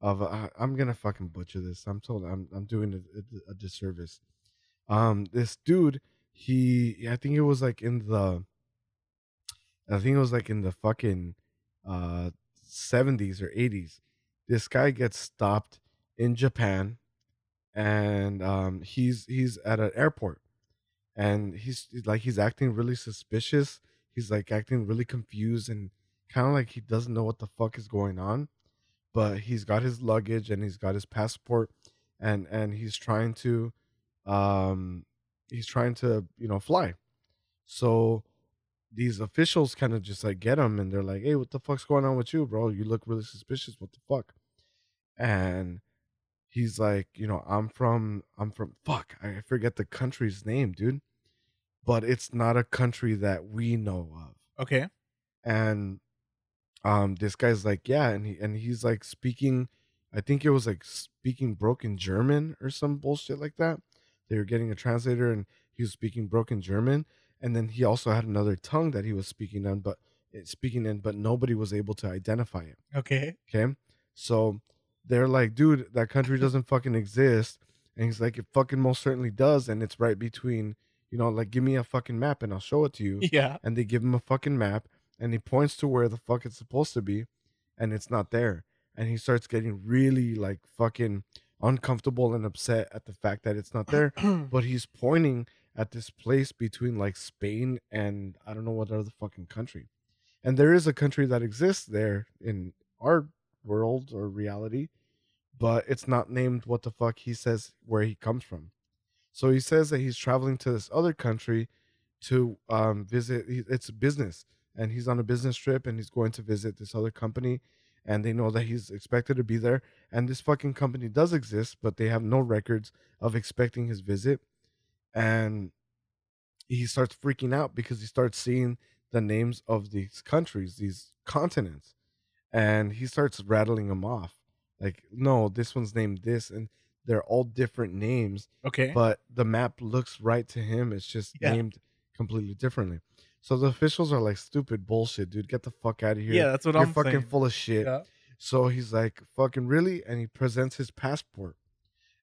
of. Uh, I'm gonna fucking butcher this. I'm told. I'm. I'm doing a, a, a disservice. Um. This dude. He. I think it was like in the. I think it was like in the fucking, uh, 70s or 80s. This guy gets stopped in Japan, and um, he's he's at an airport, and he's like he's acting really suspicious. He's like acting really confused and kind of like he doesn't know what the fuck is going on. But he's got his luggage and he's got his passport, and and he's trying to, um, he's trying to you know fly. So these officials kind of just like get him and they're like, "Hey, what the fuck's going on with you, bro? You look really suspicious. What the fuck?" And he's like, "You know, I'm from I'm from fuck, I forget the country's name, dude. But it's not a country that we know of." Okay. And um this guy's like, "Yeah," and he and he's like speaking I think it was like speaking broken German or some bullshit like that. They were getting a translator and he was speaking broken German and then he also had another tongue that he was speaking on but eh, speaking in but nobody was able to identify it Okay. okay so they're like dude that country doesn't fucking exist and he's like it fucking most certainly does and it's right between you know, like give me a fucking map and I'll show it to you. Yeah. And they give him a fucking map and he points to where the fuck it's supposed to be and it's not there. And he starts getting really like fucking uncomfortable and upset at the fact that it's not there. but he's pointing at this place between like Spain and I don't know what other fucking country. And there is a country that exists there in our world or reality, but it's not named what the fuck he says where he comes from. So he says that he's traveling to this other country to um, visit. It's business, and he's on a business trip, and he's going to visit this other company, and they know that he's expected to be there. And this fucking company does exist, but they have no records of expecting his visit. And he starts freaking out because he starts seeing the names of these countries, these continents, and he starts rattling them off. Like, no, this one's named this, and they're all different names, Okay. but the map looks right to him. It's just Yeah. named completely differently. So the officials are like, stupid bullshit, dude. Get the fuck out of here. yeah, that's what You're I'm fucking saying. full of shit. Yeah. So he's like, fucking really? And he presents his passport.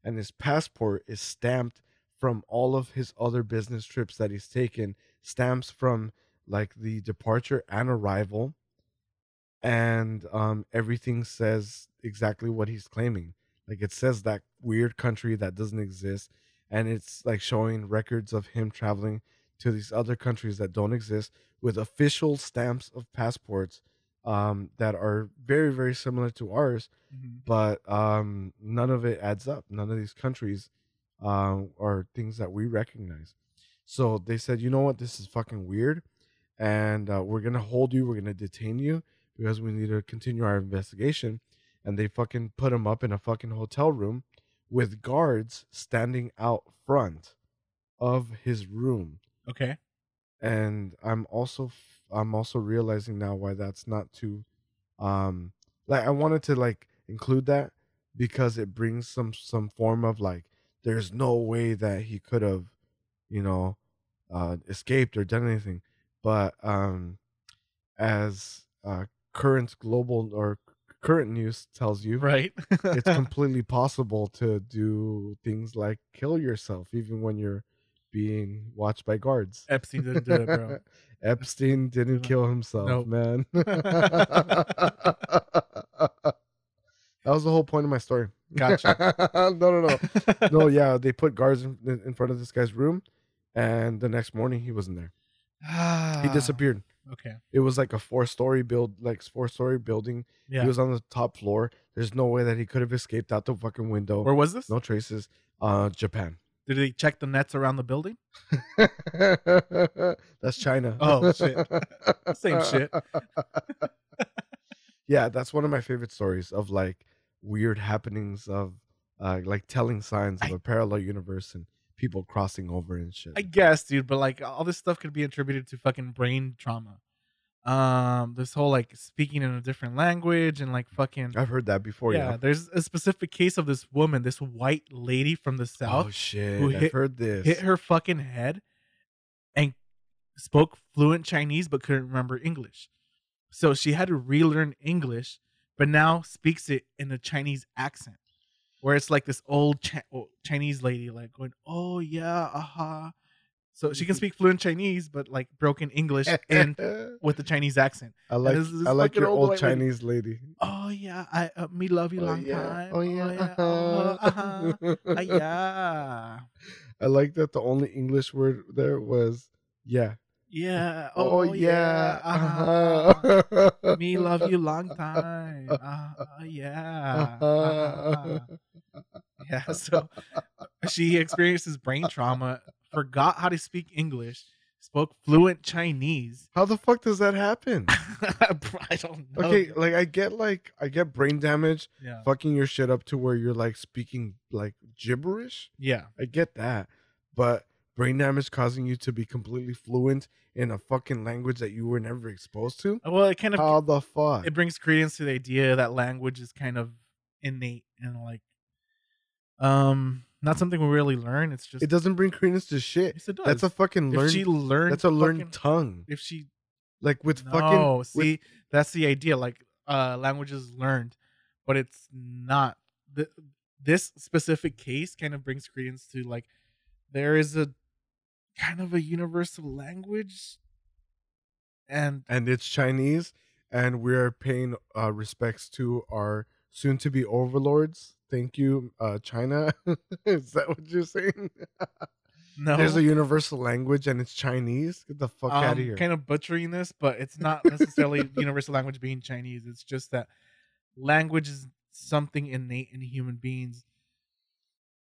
And his passport is stamped from all of his other business trips that he's taken, stamps from like the departure and arrival. And um, everything says exactly what he's claiming. Like it says that weird country that doesn't exist. And it's like showing records of him traveling to these other countries that don't exist with official stamps of passports um, that are very, very similar to ours, Mhm. but um, none of it adds up. None of these countries um, are things that we recognize. So they said, you know what, this is fucking weird, and uh, we're gonna hold you. We're gonna detain you because we need to continue our investigation. And they fucking put him up in a fucking hotel room with guards standing out front of his room Okay. and i'm also I'm also realizing now why that's not too um like i wanted to like include that because it brings some some form of like there's no way that he could have you know uh escaped or done anything but um as uh current global or current news tells you Right. it's completely possible to do things like kill yourself even when you're being watched by guards Epstein didn't do it, bro. Epstein didn't kill himself, Nope. man. that was the whole point of my story. Gotcha. no, no, no. No, yeah, they put guards in, in front of this guy's room, and the next morning he wasn't there. He Ah, disappeared. Okay. It was like a four-story build, like four-story building. Yeah. He was on the top floor. There's no way that he could have escaped out the fucking window. Where was this? no traces. Uh, Japan. Did they check the nets around the building? That's China. Oh, shit. Same shit. yeah, that's one of my favorite stories of like weird happenings of uh like telling signs of I- a parallel universe and people crossing over and shit. I guess, dude, but like all this stuff could be attributed to fucking brain trauma. Um, this whole like speaking in a different language and like fucking I've heard that before. yeah, Yeah. There's a specific case of this woman, this white lady from the south, Oh shit! who I've hit- heard this. hit her fucking head and spoke fluent Chinese but couldn't remember English. So she had to relearn English, but now speaks it in a Chinese accent, where it's like this old oh, Chinese lady like going, "Oh yeah, aha." So she can speak fluent Chinese, but like broken English and with the Chinese accent. I like this is I like your old old white lady. Chinese lady. Oh yeah, I uh, me love you Oh, long yeah. time. Oh yeah. oh, uh-huh. Uh, yeah. I like that the only English word there was yeah. Yeah. Oh, Oh, yeah. Uh-huh. uh-huh. Me love you long time. Uh, yeah. Uh-huh. Uh-huh. Yeah. So she experiences brain trauma, forgot how to speak English, spoke fluent Chinese. How the fuck does that happen? I don't know. Okay, like I get like I get brain damage Yeah. fucking your shit up to where you're like speaking like gibberish. Yeah. I get that. But brain damage causing you to be completely fluent in a fucking language that you were never exposed to? Well, it kind of How the fuck? it brings credence to the idea that language is kind of innate and like um not something we really learn. It's just It doesn't bring credence to shit. Yes, it does. That's a fucking if learned she learned that's a learned fucking- tongue. if she Like with no, fucking with- see that's the idea like uh language is learned but it's not Th- this specific case kind of brings credence to like there is a kind of a universal language. And and it's Chinese, and we're paying uh, respects to our soon-to-be overlords. Thank you, uh, China. Is that what you're saying? no, There's a universal language, and it's Chinese. Get the fuck out of here. kind of butchering this, but it's not necessarily universal language being Chinese. It's just that language is something innate in human beings.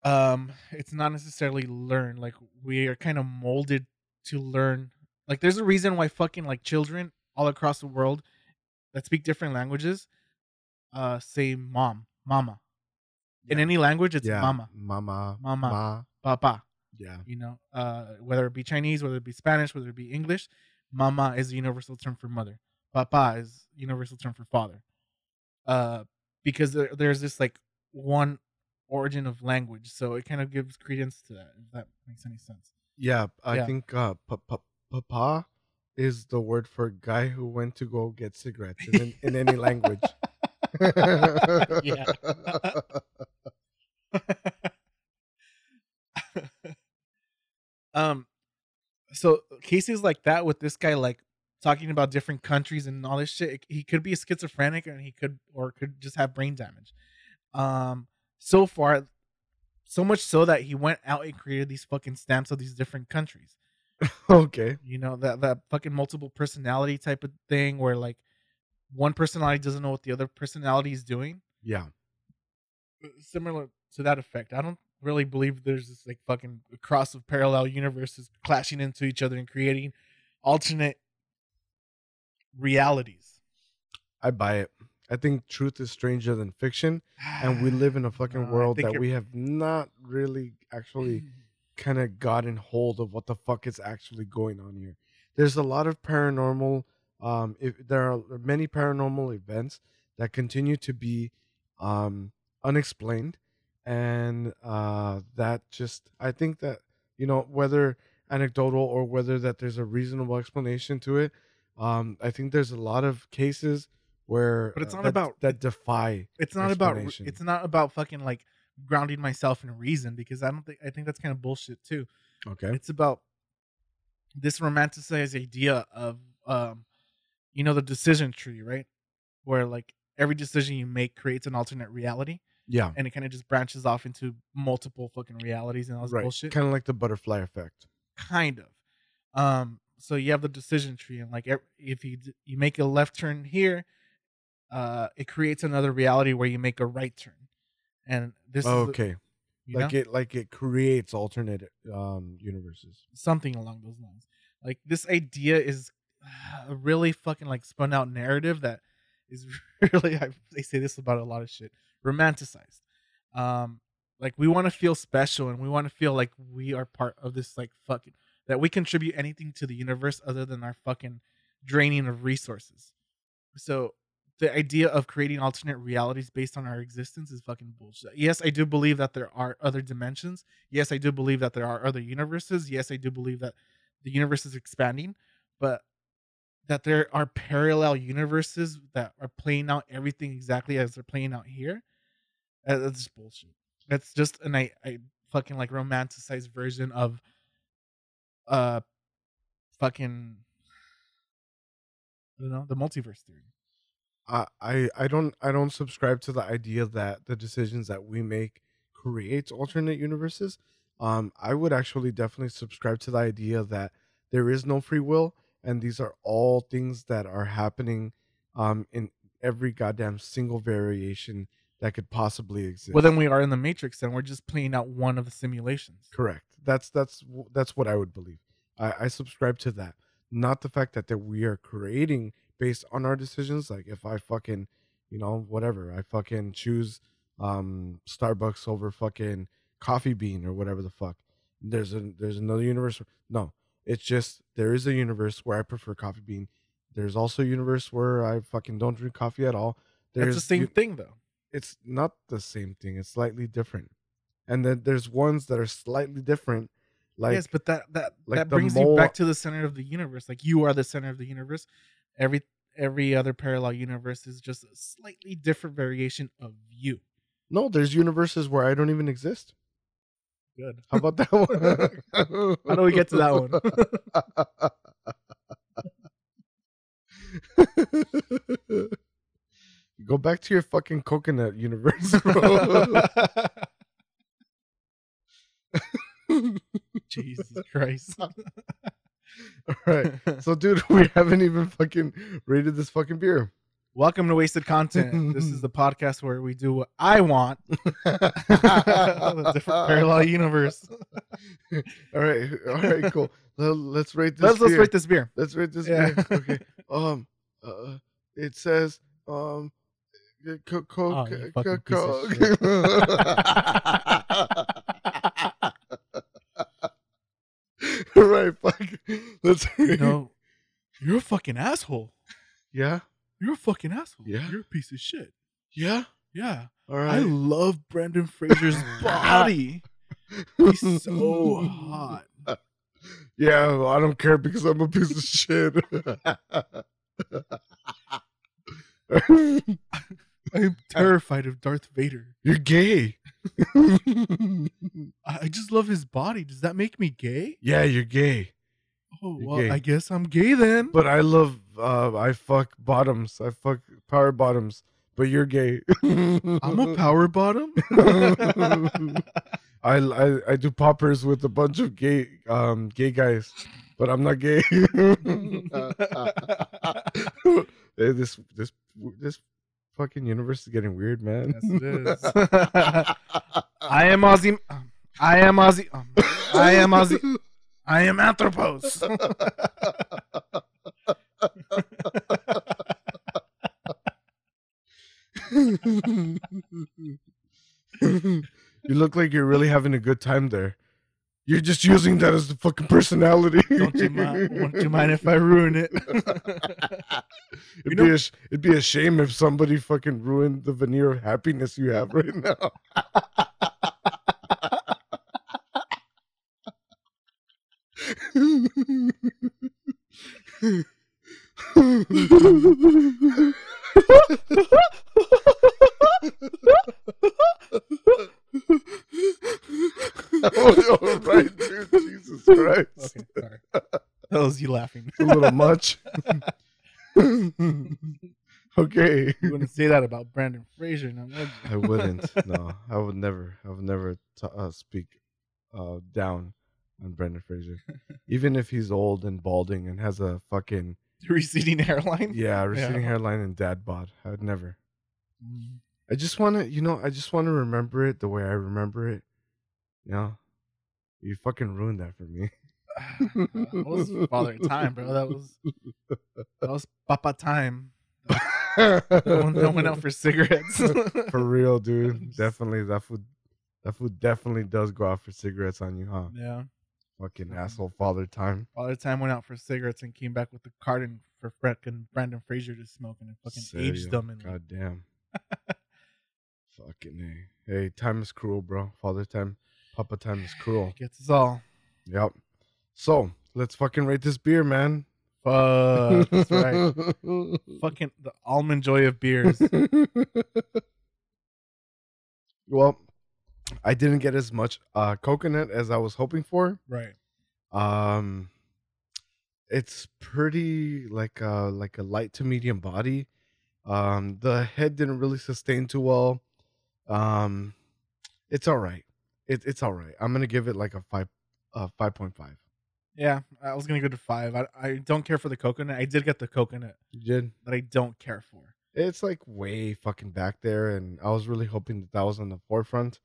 Um, it's not necessarily learned. Like we are kind of molded to learn. Like there's a reason why fucking like children all across the world that speak different languages uh say mom, mama. In any language it's yeah, mama, mama, Mama. ma. papa. Yeah, you know uh whether it be chinese whether it be spanish whether it be english mama is a universal term for mother papa is universal term for father uh because there, there's this like one origin of language so it kind of gives credence to that if that makes any sense yeah. I Yeah. think uh, pa- pa- papa is the word for guy who went to go get cigarettes in, in any language. Yeah. um so cases like that with this guy like talking about different countries and all this shit he could be schizophrenic and he could or could just have brain damage um so far so much so that he went out and created these fucking stamps of these different countries okay. you know that that fucking multiple personality type of thing where like one personality doesn't know what the other personality is doing Yeah. Uh, similar to that effect. I don't really believe there's this like fucking cross of parallel universes clashing into each other and creating alternate realities. I buy it. I think truth is stranger than fiction, and we live in a fucking No, world that you're- we have not really actually kind of gotten hold of what the fuck is actually going on here. There's a lot of paranormal. Um, if there are many paranormal events that continue to be um, unexplained, and uh, that just I think that you know whether anecdotal or whether that there's a reasonable explanation to it. Um, I think there's a lot of cases where, But it's uh, not that- about- that defy. it's not about it's not about fucking like grounding myself in reason because I don't think I think that's kind of bullshit too. Okay. It's about this romanticized idea of um you know the decision tree, right? Where like every decision you make creates an alternate reality Yeah. and it kind of just branches off into multiple fucking realities and all this Right. bullshit. Kind of like the butterfly effect. kind of um so you have the decision tree and like if you you make a left turn here uh it creates another reality where you make a right turn and this is the- okay. you like know? it like it creates alternate um universes. something along those lines like this idea is a really fucking like spun out narrative that is really I, they say this about a lot of shit romanticized um like we want to feel special and we want to feel like we are part of this like fucking that we contribute anything to the universe other than our fucking draining of resources so the idea of creating alternate realities based on our existence is fucking bullshit. Yes i do believe that there are other dimensions. Yes i do believe that there are other universes. Yes i do believe that the universe is expanding but that there are parallel universes that are playing out everything exactly as they're playing out here uh, that's bullshit. That's just an I, I fucking like romanticized version of uh fucking don't know the multiverse theory I I I don't I don't subscribe to the idea that the decisions that we make creates alternate universes. Um, I would actually definitely subscribe to the idea that there is no free will, and these are all things that are happening um in every goddamn single variation that could possibly exist. well then we are in the matrix and we're just playing out one of the simulations Correct. That's that's that's what I would believe. I, I subscribe to that. Not the fact that that we are creating based on our decisions. Like if I fucking, you know, whatever, I fucking choose um Starbucks over fucking coffee bean or whatever the fuck. There's a there's another universe. No, it's just there is a universe where I prefer coffee bean. There's also a universe where I fucking don't drink coffee at all. There's that's the same u- thing though it's not the same thing. It's slightly different. And then there's ones that are slightly different. Like yes but that that like that brings you back to the center of the universe like you are the center of the universe every every other parallel universe is just a slightly different variation of you no, there's universes where I don't even exist. Good. How about that one? How do we get to that one? Go back to your fucking coconut universe, bro. Jesus Christ. All right. So, dude, we haven't even fucking rated this fucking beer. Welcome to Wasted Content. This is the podcast where we do what I want. a different parallel universe. all right. All right. Cool. Let, us rate this. Let's let's beer. rate this beer. Let's rate this Yeah. beer. Okay. Um. Uh. It says. Um. Co- co- Oh, co- you fucking co- piece of All right. Fuck. Let's you know, you're a fucking asshole. Yeah. You're a fucking asshole. Yeah? You're a piece of shit. Yeah. Yeah. All right. I love Brendan Fraser's body. He's so hot. Yeah, well, I don't care because I'm a piece of shit. I'm terrified of Darth Vader. You're gay. I I just love his body. Does that make me gay? yeah, you're gay. Oh, You're well, gay. I guess I'm gay then. But I love uh I fuck bottoms. I fuck power bottoms. But you're gay. I'm a power bottom. I, I I do poppers with a bunch of gay um gay guys, but I'm not gay. This this this fucking universe is getting weird, man. Yes, it is. I am Ozzy. um, I am Ozzy. um, I am Ozzy. I am Anthropos. you look like you're really having a good time there. You're just using that as the fucking personality. Don't you mind? Won't you mind if I ruin it? it'd, know- be a, sh- it'd be a shame if somebody fucking ruined the veneer of happiness you have right now. oh, right, dude. Jesus Christ. okay, sorry. That was you laughing. a little much. okay. You wouldn't say that about Brendan Fraser, now would you? I wouldn't. No, I would never. I would never t- uh, speak uh, down on Brendan Fraser, even if he's old and balding and has a fucking Receding hairline. yeah receding Yeah. hairline and dad bod. I would never. Mm. I just want to, you know, I just want to remember it the way I remember it. You know, you fucking ruined that for me. that was father time, bro. That was that was papa time. No one, went out for cigarettes. for real, dude. Definitely that food. That food definitely does go out for cigarettes on you, huh? yeah. Fucking Mhm. asshole father time. Father time went out for cigarettes and came back with the carton for frickin' Brendan Fraser to smoke and it fucking aged them. And God damn. Fucking A. Hey, time is cruel, bro. Father time, Papa time is cruel. gets us all. Yep. So let's fucking rate this beer, man. Fuck. That's right. Fucking the almond joy of beers. well, I didn't get as much uh, coconut as I was hoping for. right. Um, it's pretty like a like a light to medium body. Um, the head didn't really sustain too well. Um, it's all right. It, it's all right. I'm gonna give it like a five, uh, five point five. Yeah, I was gonna go to five. I, I don't care for the coconut. I did get the coconut You did. that I don't care for. It's like way fucking back there, and I was really hoping that that was on the forefront.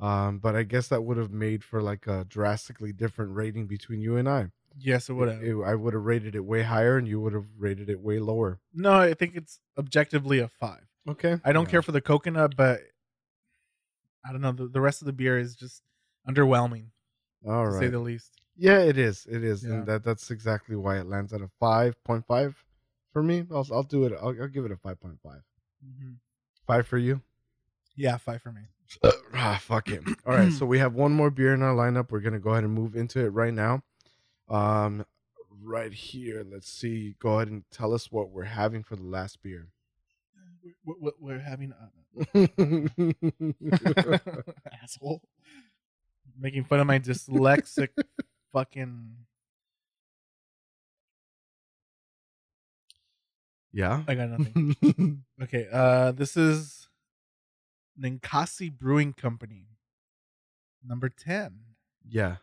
Um, but I guess that would have made for like a drastically different rating between you and I. Yes, or whatever. It- I would have rated it way higher, and you would have rated it way lower. no, I think it's objectively a five. Okay. I don't Yeah. care for the coconut, but I don't know. The, the rest of the beer is just underwhelming, All to right. say the least. Yeah, it is. It is, Yeah. and that that's exactly why it lands at a five point five for me. I'll I'll do it. I'll, I'll give it a five point five. Five for you. Yeah, five for me. ah, fuck it. All right, so we have one more beer in our lineup. We're gonna go ahead and move into it right now. Um, right here. Let's see. Go ahead and tell us what we're having for the last beer. We're, we're, we're having uh, All asshole. Making fun of my dyslexic fucking. Yeah. I got nothing. Okay, uh, this is Ninkasi Brewing Company. Number 10. yeah.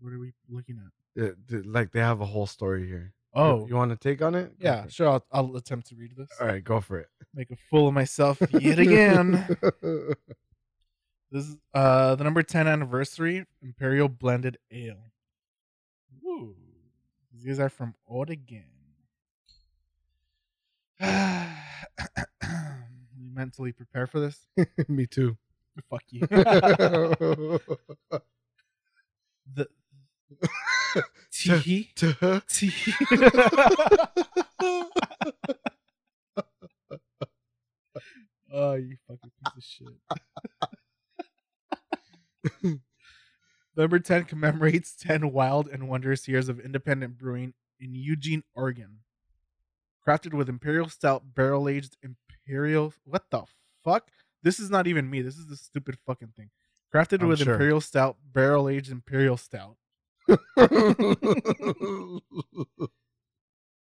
What are we looking at? Uh, th- like they have a whole story here. You- Oh, you, want to take on it? Go yeah, it. sure. I'll, I'll attempt to read this. All right, go for it. Make a fool of myself yet again. This is uh the number 10 anniversary Imperial Blended Ale. Woo. These are from Oregon. you mentally prepare for this? Me too. Fuck you. the Tee. Tee. oh, you fucking piece of shit. Number 10 commemorates 10 wild and wondrous years of independent brewing in Eugene, Oregon. Crafted with Imperial Stout barrel aged Imperial. What the fuck? This is not even me. This is the stupid fucking thing. Crafted I'm with sure. Imperial Stout barrel aged Imperial Stout.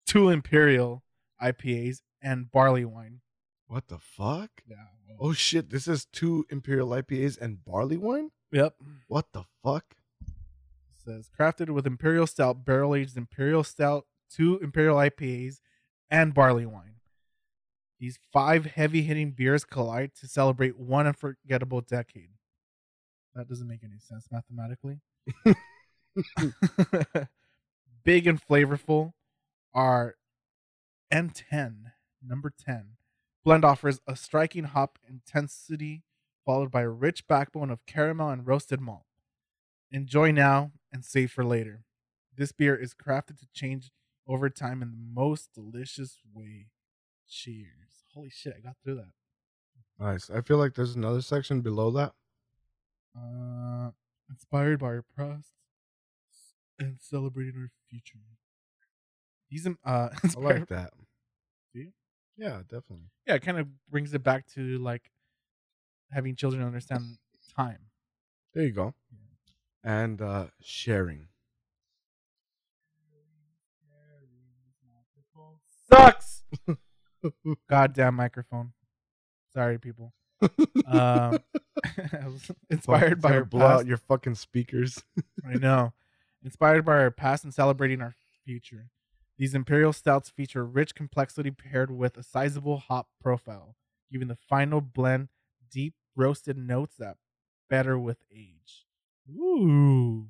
Two Imperial IPAs and barley wine. what the fuck? Yeah. Oh shit! This is two imperial IPAs and barley wine. Yep. What the fuck? says crafted with imperial stout, barrel aged imperial stout, two imperial IPAs, and barley wine. These five heavy hitting beers collide to celebrate one unforgettable decade. That doesn't make any sense mathematically. Big and flavorful are M10, number 10. Blend offers a striking hop intensity followed by a rich backbone of caramel and roasted malt. Enjoy now and save for later. This beer is crafted to change over time in the most delicious way. Cheers. Holy shit, I got through that. Nice. I feel like there's another section below that. Uh, inspired by our past and celebrating our future. These um, uh, I like that. You? Yeah, definitely. yeah, it kind of brings it back to like having children understand time. There you go. And uh sharing. Sucks. Goddamn microphone. Sorry, people. Um, I was inspired by Gonna blow out your fucking speakers. I know. Inspired by our past and celebrating our future. These imperial stouts feature rich complexity paired with a sizable hop profile, giving the final blend deep roasted notes that better with age. Ooh.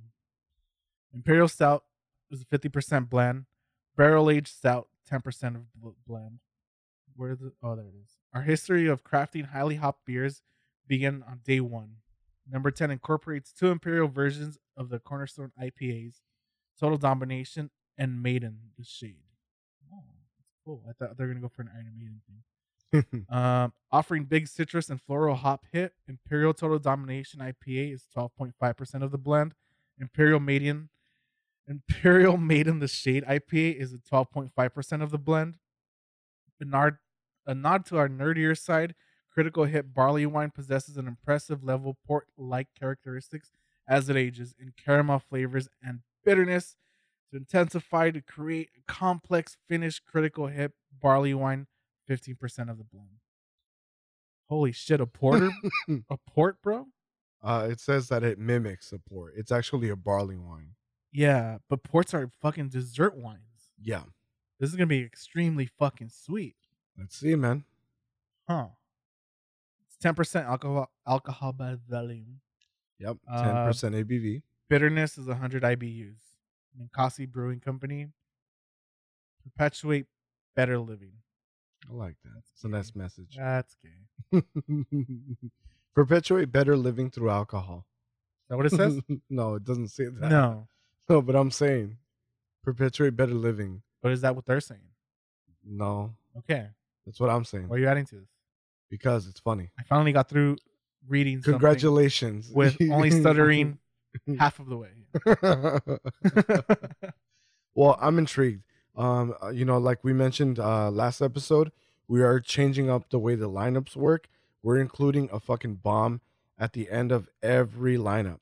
Imperial stout is a 50% blend. Barrel aged stout, 10% of bl- blend. Where the oh there it is. Our history of crafting highly hopped beers began on day one. Number 10 incorporates two imperial versions of the Cornerstone IPAs, Total Domination and Maiden the Shade. Oh, that's cool. I thought they were going to go for an Iron Maiden thing. Um, offering big citrus and floral hop hit, Imperial Total Domination IPA is 12.5% of the blend. Imperial Maiden Imperial Maiden the Shade IPA is at 12.5% of the blend. A nod, a nod to our nerdier side, Critical Hit Barley Wine possesses an impressive level port like characteristics as it ages in caramel flavors and bitterness to intensify to create a complex finished Critical Hit Barley Wine, 15% of the blend. Holy shit, a porter? a port, bro? uh it says that it mimics a port. It's actually a barley wine. Yeah, but ports are fucking dessert wines. Yeah. This is gonna be extremely fucking sweet, Let's see, man. huh? Ten percent alcohol alcohol by volume. Yep. Uh, Ten percent ABV. Bitterness is hundred IBUs. Ninkasi Brewing Company. Perpetuate better living. I like that. It's a nice message. That's gay. Perpetuate better living through alcohol. Is that what it says? no, it doesn't say that. no, No, but I'm saying perpetuate better living. but is that what they're saying? No, Okay, that's what I'm saying why are you adding to this? Because it's funny. I finally got through reading. something Congratulations. with only stuttering half of the way. well, I'm intrigued. Um, uh, you know, like we mentioned uh last episode, we are changing up the way the lineups work. We're including a fucking bomb at the end of every lineup.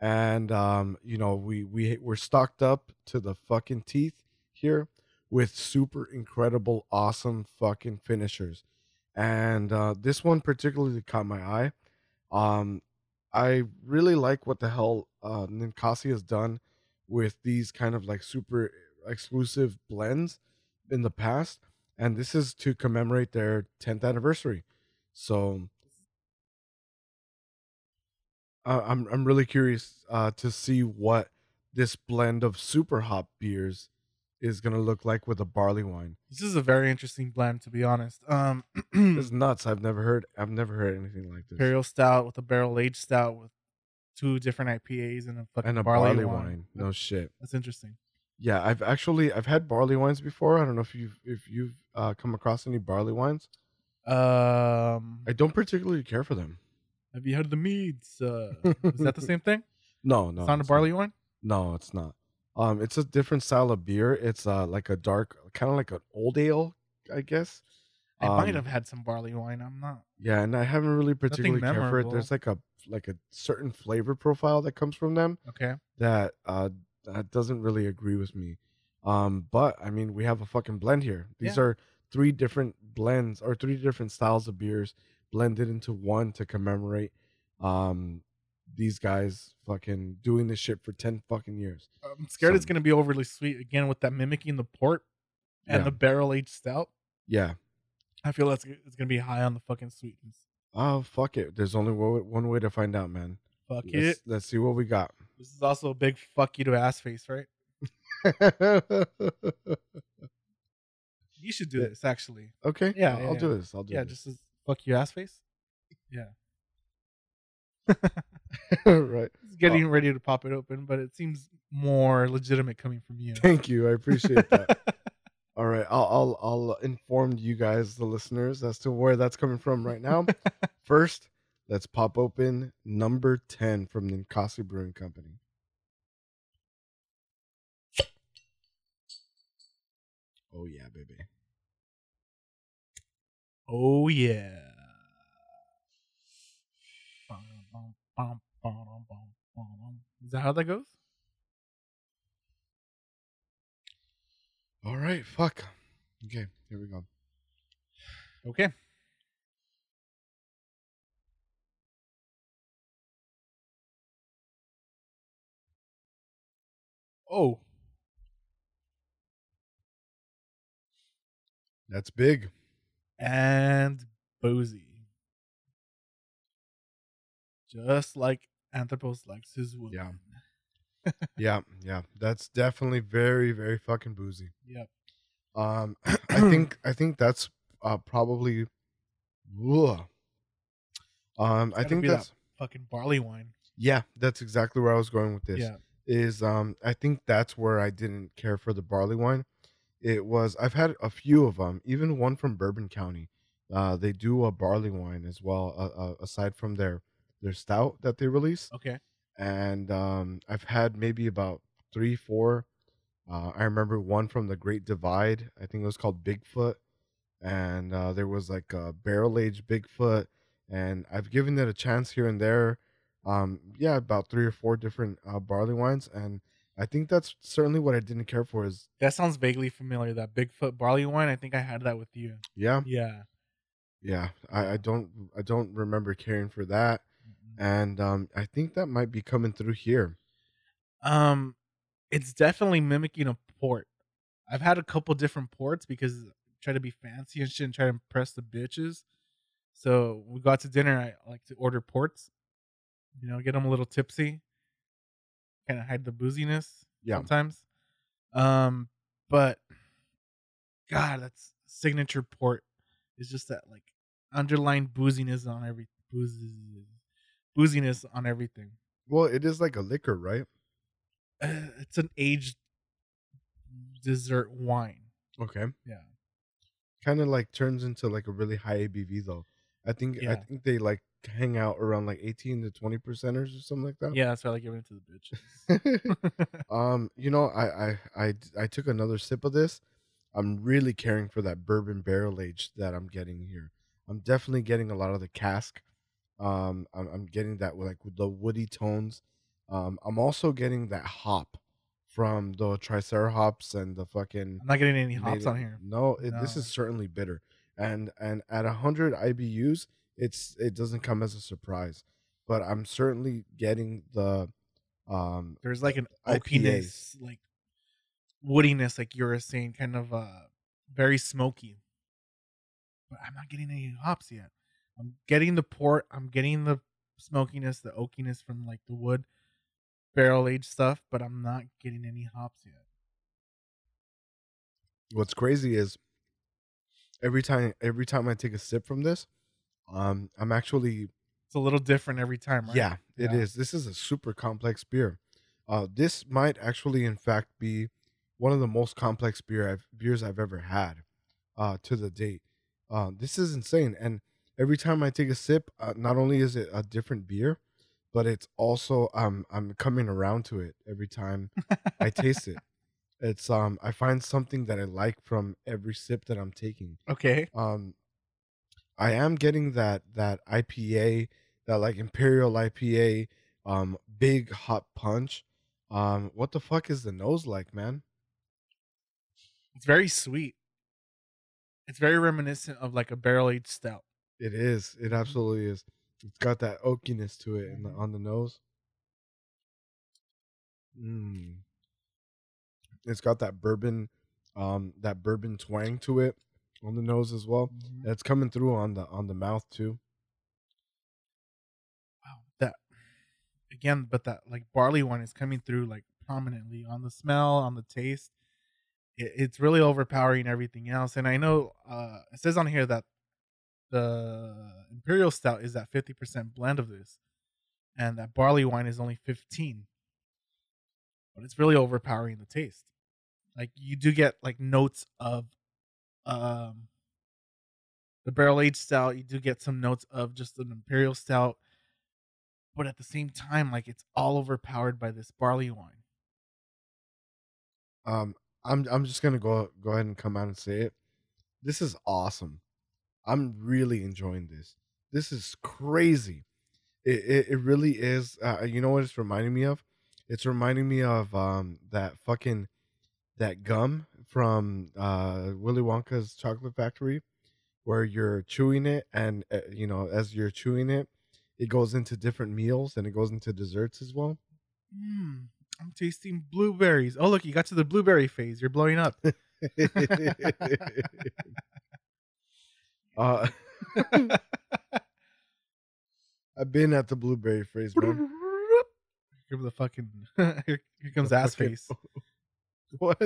and um, you know we we we're stocked up to the fucking teeth here with super incredible, awesome fucking finishers, and uh, this one particularly caught my eye. Um, I really like what the hell uh, Ninkasi has done with these kind of like super exclusive blends in the past, and this is to commemorate their 10th anniversary. So uh, I'm I'm really curious uh, to see what this blend of super hop beers is gonna look like with a barley wine. This is a very interesting blend, to be honest. Um, It's nuts. I've never heard I've never heard anything like this. imperial stout with a barrel aged stout with two different IPAs and a fucking and a barley, barley, wine. wine. No shit. That's interesting. Yeah, I've actually I've had barley wines before. I don't know if you've if you've uh, come across any barley wines. Um, I don't particularly care for them. have you had the meads? Uh, is that the same thing? No, no. it's not a barley wine. No, it's not. Um, it's a different style of beer. It's uh like a dark, kind of like an old ale, I guess. I might Um, have had some barley wine. I'm not. Yeah, and I haven't really particularly cared for it. There's like a like a certain flavor profile that comes from them Okay. that uh that doesn't really agree with me. Um, but I mean, we have a fucking blend here. These Yeah. are three different blends or three different styles of beers blended into one to commemorate um these guys fucking doing this shit for 10 fucking years. I'm scared it's gonna be overly sweet again with that mimicking the port and Yeah. the barrel aged stout. Yeah. I feel that's it's gonna be high on the fucking sweetness. Oh, fuck it. There's only one, one way to find out, man. Fuck Let's, it. let's see what we got. This is also a big fuck you to ass face, right? You should do this actually. okay. Yeah, I'll, yeah, I'll yeah. do this. I'll do Yeah, this. just as fuck you ass face. Yeah. right. It's getting ready to pop it open, but it seems more legitimate coming from you. Thank you. I appreciate that. All right, I'll, I'll I'll inform you guys, the listeners, as to where that's coming from right now. First, let's pop open number ten from Ninkasi Brewing Company. Oh yeah, baby. oh yeah. Is that how that goes? All right, fuck. Okay, here we go. Okay. Oh, That's big. and boozy. Just like Anthropos likes his women. Yeah. Yeah, yeah. That's definitely very, very fucking boozy. Yep. Um, I think I think that's uh probably. Ugh. Um, I think be that that's Fucking barley wine. yeah. That's exactly where I was going with this. Yeah. Is um, I think that's where I didn't care for the barley wine. It was I've had a few of them, even one from Bourbon County. Uh, they do a barley wine as well, uh, uh, aside from their their stout that they release Okay. and um, I've had maybe about three, four. Uh, I remember one from the Great Divide. I think it was called Bigfoot, and uh, there was like a barrel aged Bigfoot, and I've given it a chance here and there. Um, yeah, about three or four different uh, barley wines, and I think that's certainly what I didn't care for. Is That sounds vaguely familiar. That Bigfoot barley wine. I think I had that with you. yeah, Yeah. yeah. I, I don't I don't remember caring for that, and um, I think that might be coming through here. Um, it's definitely mimicking a port. I've had a couple different ports because I try to be fancy and shit and try to impress the bitches. So we go out to dinner. I like to order ports. You know, get them a little tipsy, kind of hide the booziness Yeah. sometimes. Um, but God, that's signature port. It's just that like underlying booziness on every boozy, booziness on everything. Well, it is like a liquor, right? Uh, it's an aged dessert wine. Okay. Yeah. kind of like turns into like a really high ABV though. I think I think they like hang out around like 18 to 20 percenters or something like that. Yeah, that's why I like giving it to the bitches. um, you know, I, I I I took another sip of this. I'm really caring for that bourbon barrel age that I'm getting here. I'm definitely getting a lot of the cask. Um, I'm, I'm getting that with like with the woody tones. Um, I'm also getting that hop from the Tricerahops and the fucking. I'm not getting any hops native- on here. No, it, this is certainly bitter, and and at 100 IBUs, it's it doesn't come as a surprise, but I'm certainly getting the um There's like an IPAs. like woodiness, like you were saying, kind of uh very smoky. But I'm not getting any hops yet. I'm getting the port. I'm getting the smokiness, the oakiness from like the wood barrel aged stuff, but I'm not getting any hops yet. what's crazy is every time every time I take a sip from this, um, I'm actually It's a little different every time, right? yeah, it Yeah. is. This is a super complex beer. Uh, this might actually, in fact, be one of the most complex beer I've, beers I've ever had, uh, to the date. Uh, this is insane, and every time I take a sip, uh, not only is it a different beer, but it's also um I'm coming around to it every time I taste it. It's um I find something that I like from every sip that I'm taking. Okay. Um I am getting that that IPA, that like Imperial IPA, um big hot punch. Um what the fuck is the nose like, man? It's very sweet. It's very reminiscent of like a barrel aged stout. It is. It absolutely is. It's got that oakiness to it in the, on the nose. Mm. It's got that bourbon um that bourbon twang to it on the nose as well. Mhm. It's coming through on the on the mouth too. Wow. That again, but that like barley wine is coming through like prominently on the smell, on the taste. It, it's really overpowering everything else. And I know uh it says on here that the imperial stout is that 50% blend of this and that barley wine is only 15 but it's really overpowering the taste like you do get like notes of um the barrel aged stout you do get some notes of just an imperial stout but at the same time like it's all overpowered by this barley wine Um, I'm I'm just gonna go go ahead and come out and say it. This is awesome. I'm really enjoying this. This is crazy. It it, it really is. Uh, you know what it's reminding me of? It's reminding me of um that fucking that gum from uh Willy Wonka's Chocolate Factory, where you're chewing it and uh, you know as you're chewing it, it goes into different meals and it goes into desserts as well. mm, i'm tasting blueberries oh look you got to the blueberry phase you're blowing up uh, I've been at the blueberry phrase, man. Here the fucking here, here comes The ass fucking- face. What?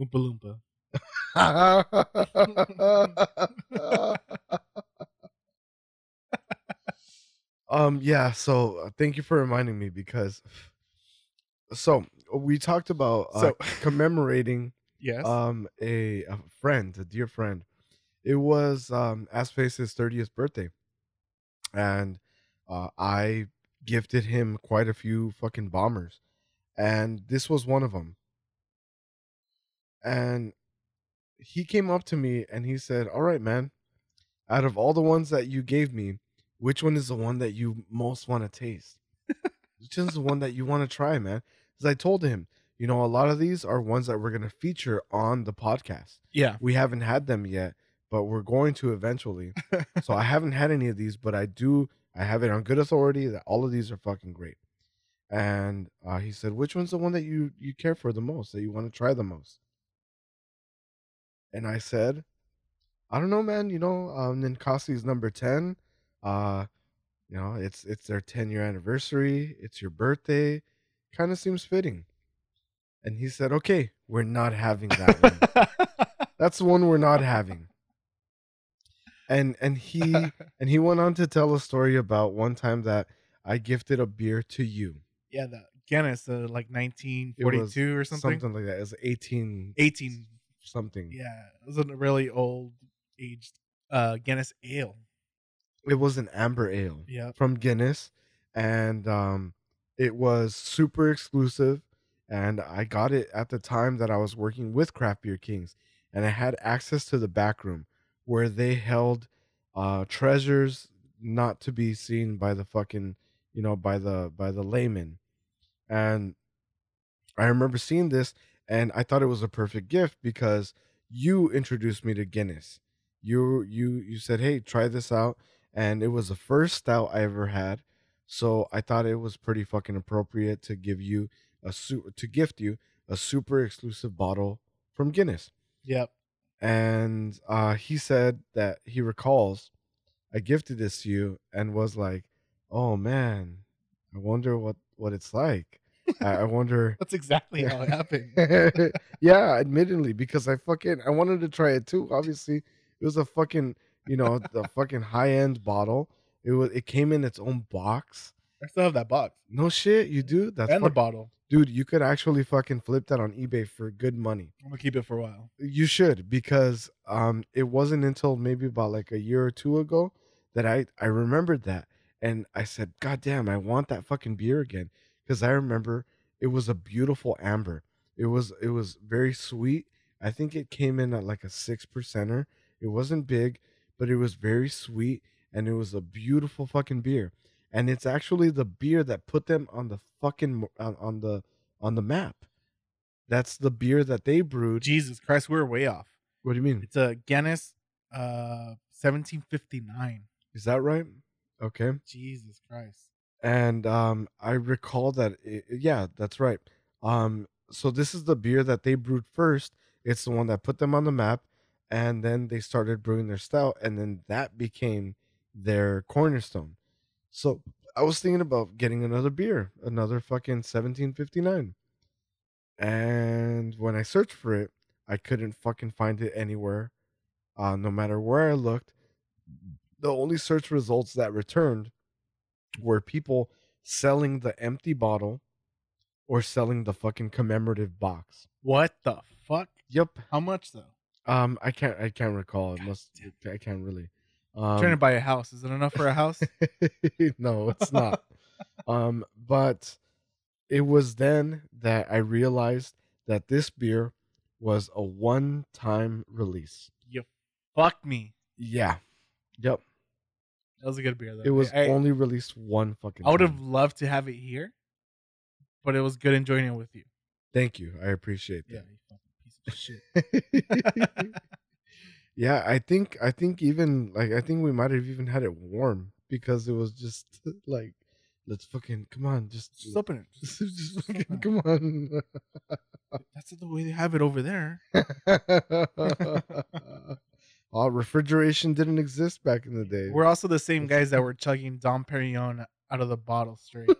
Oompa Loompa. um. Yeah. So uh, thank you for reminding me because. So we talked about uh, So- commemorating Yes. um a, a friend, a dear friend. It was um Assface's 30th birthday. And uh I gifted him quite a few fucking bombers. And this was one of them. And he came up to me and he said, "All right, man. Out of all the ones that you gave me, which one is the one that you most want to taste? which is the one that you want to try, man?" Because I told him, you know, a lot of these are ones that we're going to feature on the podcast. yeah. We haven't had them yet, but we're going to eventually. so I haven't had any of these, but I do. I have it on good authority that all of these are fucking great. And uh, he said, "Which one's the one that you you care for the most? That you want to try the most?" And I said, "I don't know, man. You know, um, Ninkasi's number ten. Uh, you know, it's it's their ten year anniversary. It's your birthday. Kind of seems fitting." And he said, "Okay, we're not having that one." That's the one we're not having. And and he and he went on to tell a story about one time that I gifted a beer to you. yeah, the Guinness, uh, like 1942 or something. Something like that. It's 18 18. something. Yeah, it was a really old aged uh Guinness ale. It was an amber ale Yeah. from Guinness and um it was super exclusive and I got it at the time that I was working with Craft Beer Kings and I had access to the back room where they held uh treasures not to be seen by the fucking you know, by the by the layman. And I remember seeing this and I thought it was a perfect gift because you introduced me to Guinness. You you you said, "Hey, try this out." And it was the first stout I ever had. So I thought it was pretty fucking appropriate to give you a su- to gift you a super exclusive bottle from Guinness. Yep. And uh he said that he recalls I gifted this to you and was like, "Oh man, I wonder what what it's like." I, I wonder That's exactly how it happened. yeah, admittedly, because I fucking I wanted to try it too. Obviously, it was a fucking you know the fucking high end bottle. It was it came in its own box. I still have that box No shit, you do. That's and the bottle. Dude. You could actually fucking flip that on eBay for good money. I'm gonna keep it for a while. You should because um it wasn't until maybe about like a year or two ago that I I remembered that and I said, God damn, I want that fucking beer again because I remember it was a beautiful amber. It was it was very sweet. I think it came in at like a six percenter. It wasn't big, but it was very sweet and it was a beautiful fucking beer. And it's actually the beer that put them on the fucking on, on the on the map. That's the beer that they brewed. Jesus Christ, we're way off. What do you mean? It's a Guinness, uh, 1759. Is that right? Okay. Jesus Christ. And um I recall that it, yeah, that's right. Um so this is the beer that they brewed first. It's the one that put them on the map and then they started brewing their stout and then that became their cornerstone. So I was thinking about getting another beer, another fucking 1759. And when I searched for it, I couldn't fucking find it anywhere. Uh no matter where I looked, the only search results that returned were people selling the empty bottle or selling the fucking commemorative box. What the fuck? Yep. How much though? Um, I can't. I can't recall. It must. I can't really. I'm trying to Um, buy a house. Is it enough for a house? no, it's not. um, but it was then that I realized that this beer was a one-time release. you fucked me. Yeah. Yep. That was a good beer though. It was I, only released one fucking. I would have loved to have it here, but it was good enjoying it with you. Thank you. I appreciate that. Yeah, you fucking piece of shit. yeah, I think I think even like I think we might have even had it warm because it was just like let's fucking come on, just Just open it. just, Just- fucking come on. That's the way they have it over there. oh, refrigeration didn't exist back in the day. We're also the same guys that were chugging Dom Perignon out of the bottle straight,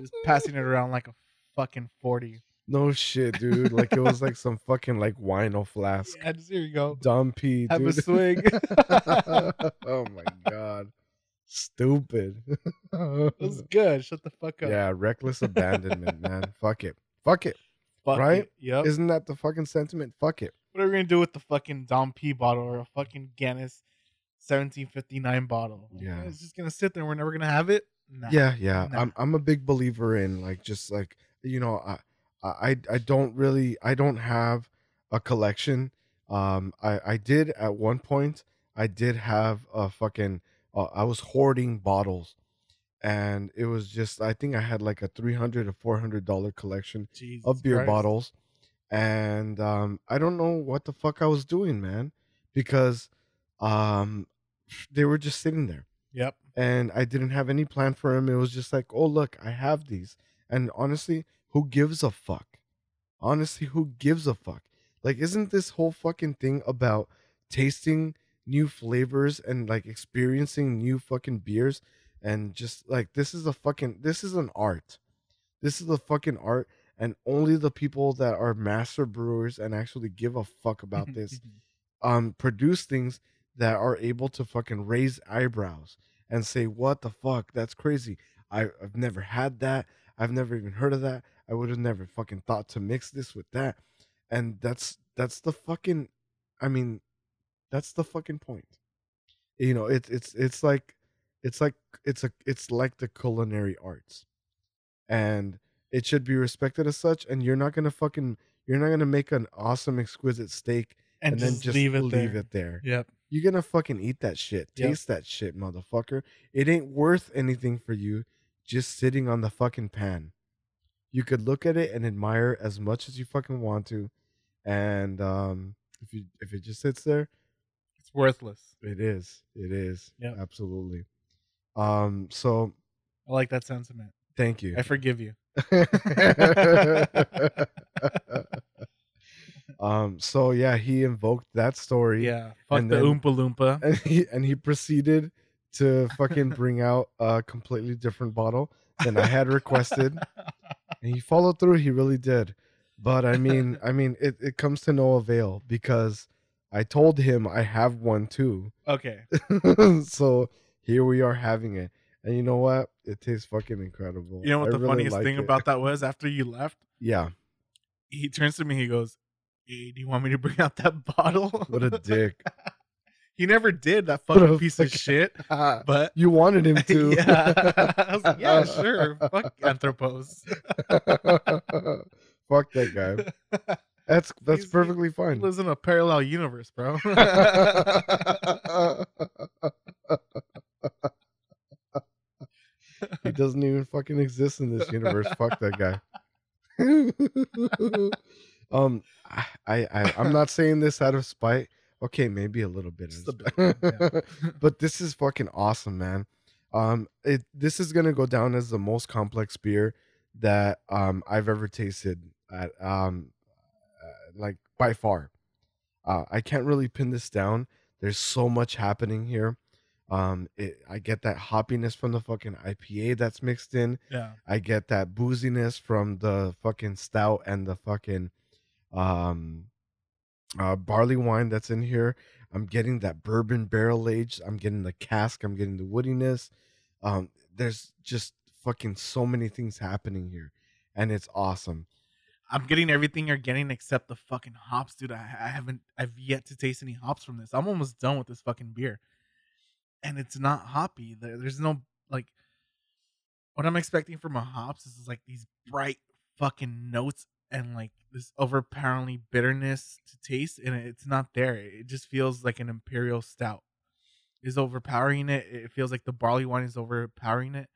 just passing it around like a fucking forty. No shit, dude. Like it was like some fucking like wino flask. Yeah, just here you go. Dumb P, Have a dude. swig. oh my god. Stupid. It was good. Shut the fuck up. Yeah, reckless abandonment, man. Fuck it. Fuck it. Fuck right? it. Yep. Isn't that the fucking sentiment? Fuck it. what are we gonna do with the fucking Dom P bottle or a fucking Guinness 1759 bottle? Yeah. it's just gonna sit there. We're never gonna have it. Nah. Yeah, yeah. Nah. I'm I'm a big believer in like just like you know, I I I don't really I don't have a collection. Um I I did at one point I did have a fucking uh, I was hoarding bottles and it was just I think I had like a 300 to 400 dollar collection Jesus of beer Christ. bottles and um i don't know what the fuck i was doing man because um they were just sitting there Yep. and i didn't have any plan for them it was just like oh look i have these and honestly who gives a fuck? Honestly who gives a fuck? Like isn't this whole fucking thing about tasting new flavors and like experiencing new fucking beers and just like this is a fucking this is an art. This is a fucking art and only the people that are master brewers and actually give a fuck about this um produce things that are able to fucking raise eyebrows and say what the fuck? That's crazy. I, i've never had that i've never even heard of that. I would have never fucking thought to mix this with that. And that's that's the fucking i mean that's the fucking point. You know it's it's it's like it's like it's a it's like the culinary arts. And it should be respected as such and you're not gonna fucking you're not gonna make an awesome exquisite steak and, and, just, then just leave it leave there. it there. Yep. you're gonna fucking eat that shit. Yep. taste that shit motherfucker. It ain't worth anything for you just sitting on the fucking pan. You could look at it and admire as much as you fucking want to, and um, if you if it just sits there, It's worthless. it is. It is. Yep. Absolutely. Um. So I like that sentiment. thank you. I forgive you. um. So yeah, he invoked that story. Yeah. Fuck And the then- Oompa Loompa. and he and he proceeded to fucking bring out a completely different bottle than I had requested. And he followed through, he really did. But I mean, I mean it, it comes to no avail because I told him I have one too. okay. so here we are having it. And you know what? It tastes fucking incredible. You know what I the really funniest like thing it. about that was after you left? Yeah. He turns to me, he goes, Hey, do you want me to bring out that bottle? What a dick. He never did that What a fucking piece of fuck- shit. But you wanted him to. yeah. I was like, yeah, sure. Fuck Anthropos. Fuck that guy. That's that's He's- he- perfectly He fine. lives in a parallel universe, bro. he doesn't even fucking exist in this universe. Fuck that guy. um, I, I, I'm not saying this out of spite. Okay, maybe a little bit. Just of a bit, but this is fucking awesome, man. Um, it this is gonna go down as the most complex beer that um I've ever tasted at um uh, like by far. Uh, I can't really pin this down. There's so much happening here. Um, it, I get that hoppiness from the fucking IPA that's mixed in. yeah. I get that booziness from the fucking stout and the fucking um uh barley wine that's in here. I'm getting that bourbon barrel aged. I'm getting the cask. I'm getting the woodiness. Um, there's just fucking so many things happening here, and it's awesome. I'm getting everything you're getting except the fucking hops, dude. I, I haven't, I've yet to taste any hops from this. I'm almost done with this fucking beer, and it's not hoppy. There, there's no like, what I'm expecting from a hops is like these bright fucking notes and like this overpoweringly bitterness to taste, and it's not there. It just feels like an imperial stout is overpowering it. It feels like the barley wine is overpowering it.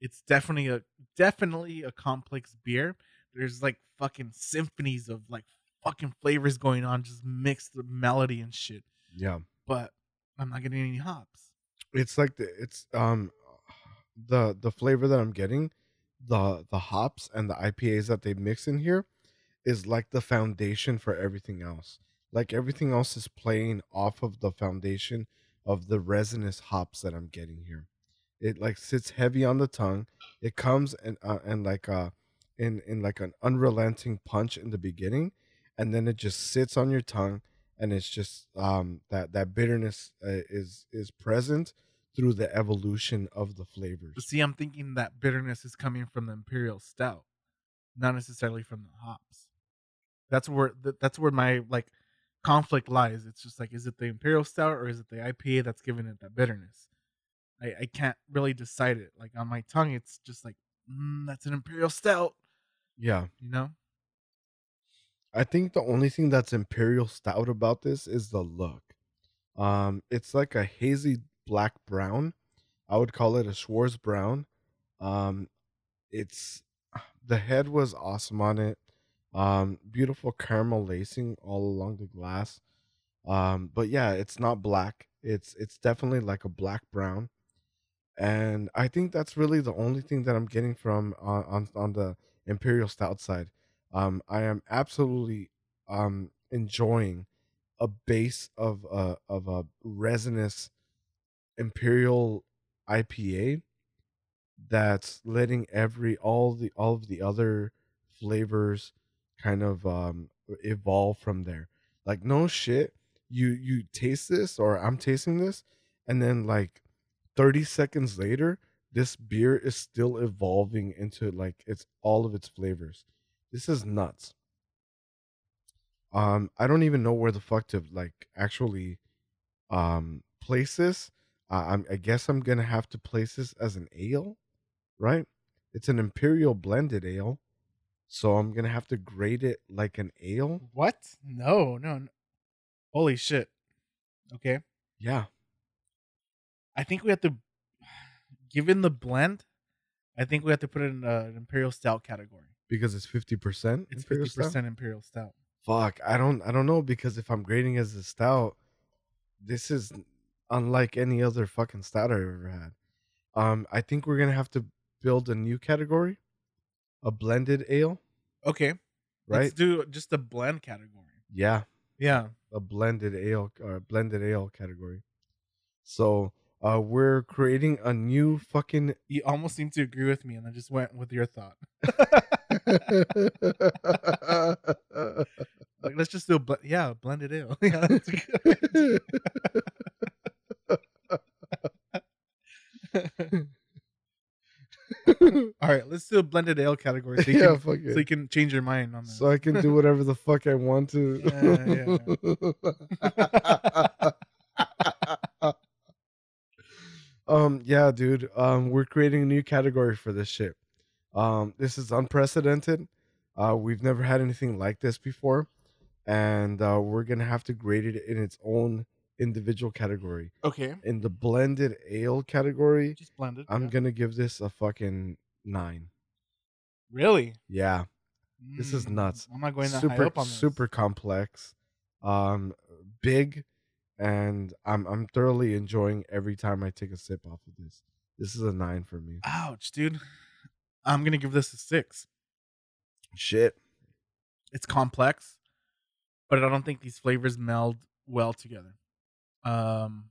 It's definitely a definitely a complex beer there's like fucking symphonies of like fucking flavors going on, just mixed with melody and shit. Yeah, But I'm not getting any hops. it's like the it's um the the flavor that I'm getting, the the hops and the IPAs that they mix in here is like the foundation for everything else. Like everything else is playing off of the foundation of the resinous hops that I'm getting here. It like sits heavy on the tongue. It comes and uh, and like uh in in like an unrelenting punch in the beginning, and then it just sits on your tongue, and it's just um that that bitterness uh, is is present through the evolution of the flavors. But see, I'm thinking that bitterness is coming from the imperial stout, not necessarily from the hops. That's where th- that's where my like conflict lies. It's just like, is it the imperial stout or is it the IPA that's giving it that bitterness? I I can't really decide it. Like on my tongue, it's just like, mm, that's an imperial stout. Yeah, You know? I think the only thing that's imperial stout about this is the look. Um, it's like a hazy black brown. I would call it a Schwarz brown. Um, it's the head was awesome on it. Um, beautiful caramel lacing all along the glass. Um, but yeah, it's not black. It's it's definitely like a black brown, and I think that's really the only thing that I'm getting from on on, on the imperial stout side. Um, I am absolutely um enjoying a base of a of a resinous imperial IPA that's letting every all the all of the other flavors kind of um evolve from there. Like no shit, you you taste this or I'm tasting this and then like 30 seconds later this beer is still evolving into like it's all of its flavors. This is nuts. Um I don't even know where the fuck to like actually um place this. Uh, I guess I'm gonna have to place this as an ale, right? It's an imperial blended ale, so I'm gonna have to grade it like an ale. What? No, no, no. Holy shit. Okay. Yeah, I think we have to, given the blend, I think we have to put it in uh, an imperial stout category. because it's fifty percent. It's fifty percent imperial stout. Fuck, I don't, I don't know because if I'm grading as a stout, this is unlike any other fucking stout I've ever had. Um, I think we're gonna have to build a new category, a blended ale, Okay, right? Let's do just a blend category. yeah, Yeah. a blended ale or blended ale category. So, uh, we're creating a new fucking. You almost seem to agree with me, and I just went with your thought. Like, let's just do a ble- yeah, blended ale. yeah, that's a good idea. All right, let's do a blended ale category so you, yeah, can, fuck so it. you can change your mind on that. so I can do whatever the fuck I want to. um, yeah, dude. Um, we're creating a new category for this shit. Um, this is unprecedented. Uh, we've never had anything like this before, and uh, we're gonna have to grade it in its own individual category. okay, In the blended ale category, just blended. I'm yeah. gonna give this a fucking nine. really. Yeah. This is Mm, nuts. I'm not going that super up on this. super complex um big and i'm i'm thoroughly enjoying every time i take a sip off of this this is a nine for me Ouch, dude. I'm gonna give this a six. shit It's complex, but I don't think these flavors meld well together. Um,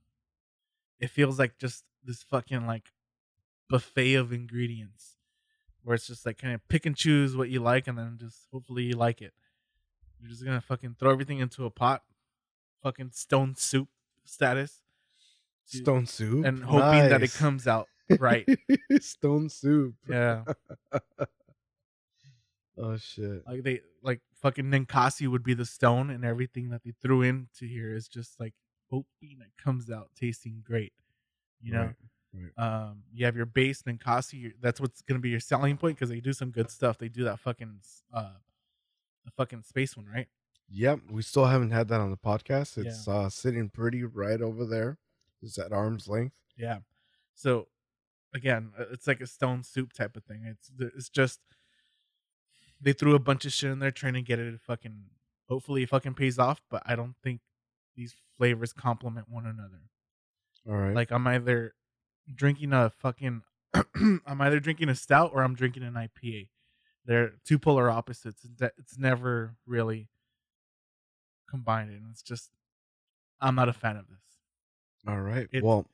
it feels like just this fucking like buffet of ingredients, where it's just like kind of pick and choose what you like, and then just hopefully you like it. You're just gonna fucking throw everything into a pot, fucking stone soup status, to- stone soup and hoping that it comes out right. stone soup yeah. oh shit like they like fucking Ninkasi would be the stone and everything that they threw into here is just like hoping it comes out tasting great. You know, Right, right. um, you have your base Ninkasi. That's what's gonna be your selling point because they do some good stuff. They do that fucking uh, the fucking space one, right? yep we still haven't had that on the podcast it's uh sitting pretty right over there it's at arm's length Yeah. So again, uh, it's like a stone soup type of thing. It's it's just they threw a bunch of shit in there trying to get it to fucking hopefully it fucking pays off, but I don't think these flavors complement one another. all right Like I'm either drinking a fucking I'm either drinking a stout or I'm drinking an IPA. They're two polar opposites. It's never really combined and it's just I'm not a fan of this. all right well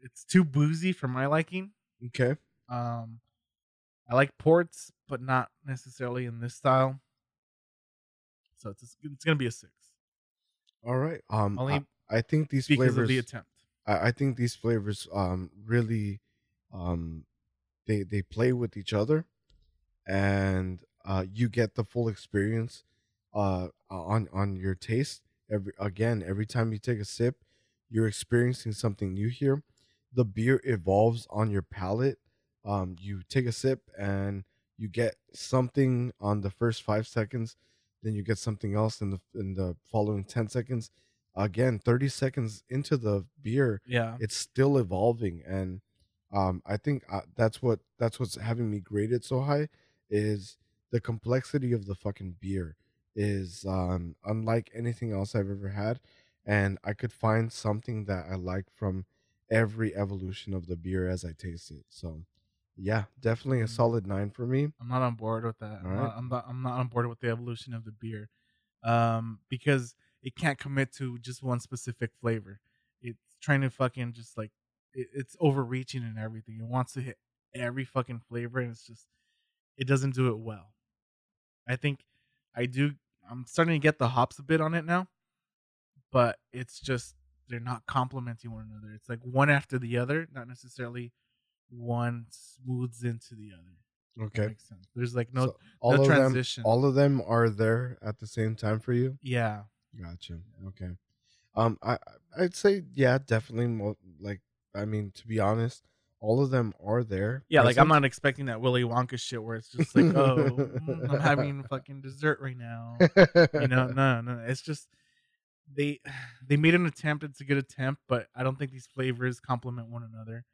It's too boozy for my liking. okay Um, I like ports, but not necessarily in this style. So it's it's gonna be a six. All right um Only I, I think these because flavors of the attempt. I, I think these flavors um really um they they play with each other and uh you get the full experience uh on on your taste. Every again every time you take a sip you're experiencing something new here. The beer evolves on your palate. Um you take a sip and you get something on the first 5 seconds then you get something else in the in the following 10 seconds again 30 seconds into the beer Yeah. it's still evolving and um i think uh, that's what that's what's having me graded so high is the complexity of the fucking beer is um unlike anything else i've ever had and i could find something that i like from every evolution of the beer as i taste it so yeah definitely a Mm. solid nine for me I'm not on board with that. I'm, not, I'm not. I'm not on board with the evolution of the beer, um, because it can't commit to just one specific flavor. It's trying to fucking just like it, it's overreaching and everything. It wants to hit every fucking flavor, and it's just it doesn't do it well. I think I do. I'm starting to get the hops a bit on it now, but it's just they're not complementing one another. It's like one after the other, not necessarily one smooths into the other. Okay makes sense. There's like no So all no of transition. them all of them are there at the same time for you yeah. Gotcha. Okay. Um, I I'd say yeah, definitely. Mo- like, I mean, to be honest, all of them are there. Yeah, like I'm not expecting that Willy Wonka shit where it's just like, oh, mm, I'm having fucking dessert right now. You know, no, no, it's just they they made an attempt. It's a good attempt, but I don't think these flavors complement one another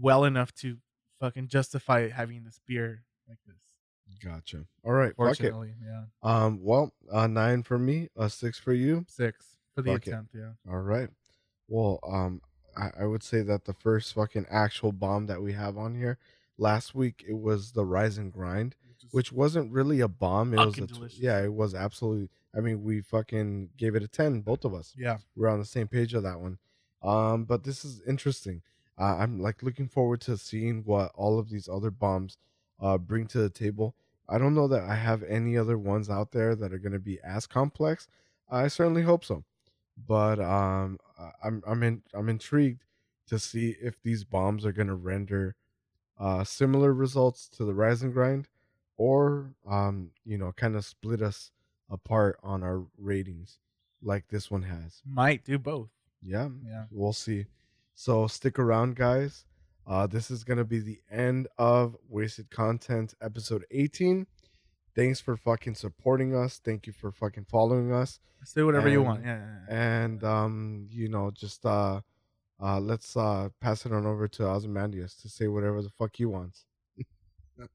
well enough to fucking justify having this beer like this. Gotcha. All right. It. Fortunately, yeah, Um. Well, uh, nine for me. A six for you. six for the Fuck it. attempt. Yeah, All right. Well, um, I, I would say that the first fucking actual bomb that we have on here last week it was the Rise and Grind, which wasn't really a bomb. It was a tw- delicious. yeah, it was absolutely. I mean, we fucking gave it a ten, both of us. yeah, We're on the same page of that one. Um, but this is interesting. Uh, I'm like looking forward to seeing what all of these other bombs uh bring to the table. I don't know that I have any other ones out there that are going to be as complex. I certainly hope so. But um I'm I'm in I'm intrigued to see if these bombs are going to render uh similar results to the rise and grind or um you know kind of split us apart on our ratings like this one has. might do both. Yeah, Yeah, we'll see. So stick around, guys. Uh, this is gonna be the end of Wasted Content episode 18. Thanks for fucking supporting us. Thank you for fucking following us. say whatever you want. Yeah, yeah, yeah. And um, you know, just uh uh let's uh pass it on over to Ozymandias to say whatever the fuck he wants.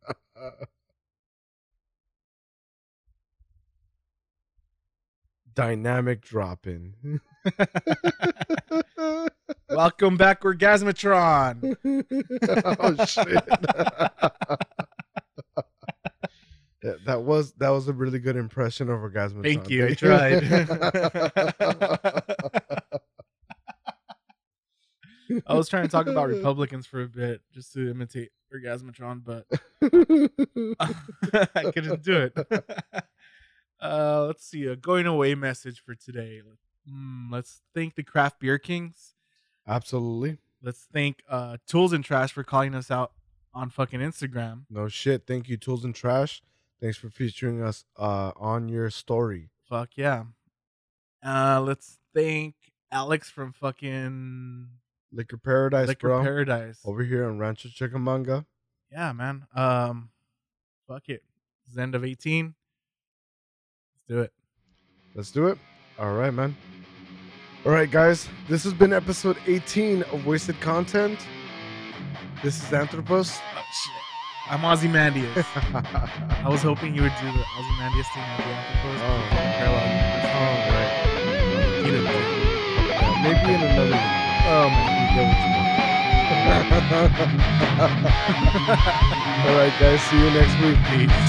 Dynamic drop in. Welcome back, Orgasmatron. oh shit. Yeah, that was that was a really good impression of Orgasmatron. Thank you, I tried. I was trying to talk about Republicans for a bit just to imitate Orgasmatron, but I couldn't do it. uh, let's see. A going away message for today. Mm, let's thank the Craft Beer Kings. Absolutely. Let's thank uh, Tools and Trash for calling us out on fucking Instagram. No shit. Thank you, Tools and Trash. Thanks for featuring us uh on your story. Fuck yeah. Uh, let's thank Alex from fucking Liquor Paradise, Liquor bro. Paradise. Over here in Rancho Cucamonga. Yeah, man. Um, fuck it. It's the end of 18. Let's do it. Let's do it. All right, man. All right, guys. This has been episode 18 of Wasted Content. This is Anthropos. Oh, shit. I'm Ozymandias. I was hoping you would do the Ozymandias thing at the Anthropos. Oh. oh All right. Didn't. Yeah, maybe in another video. Oh, man. You get what you want. All right, guys. See you next week. Peace.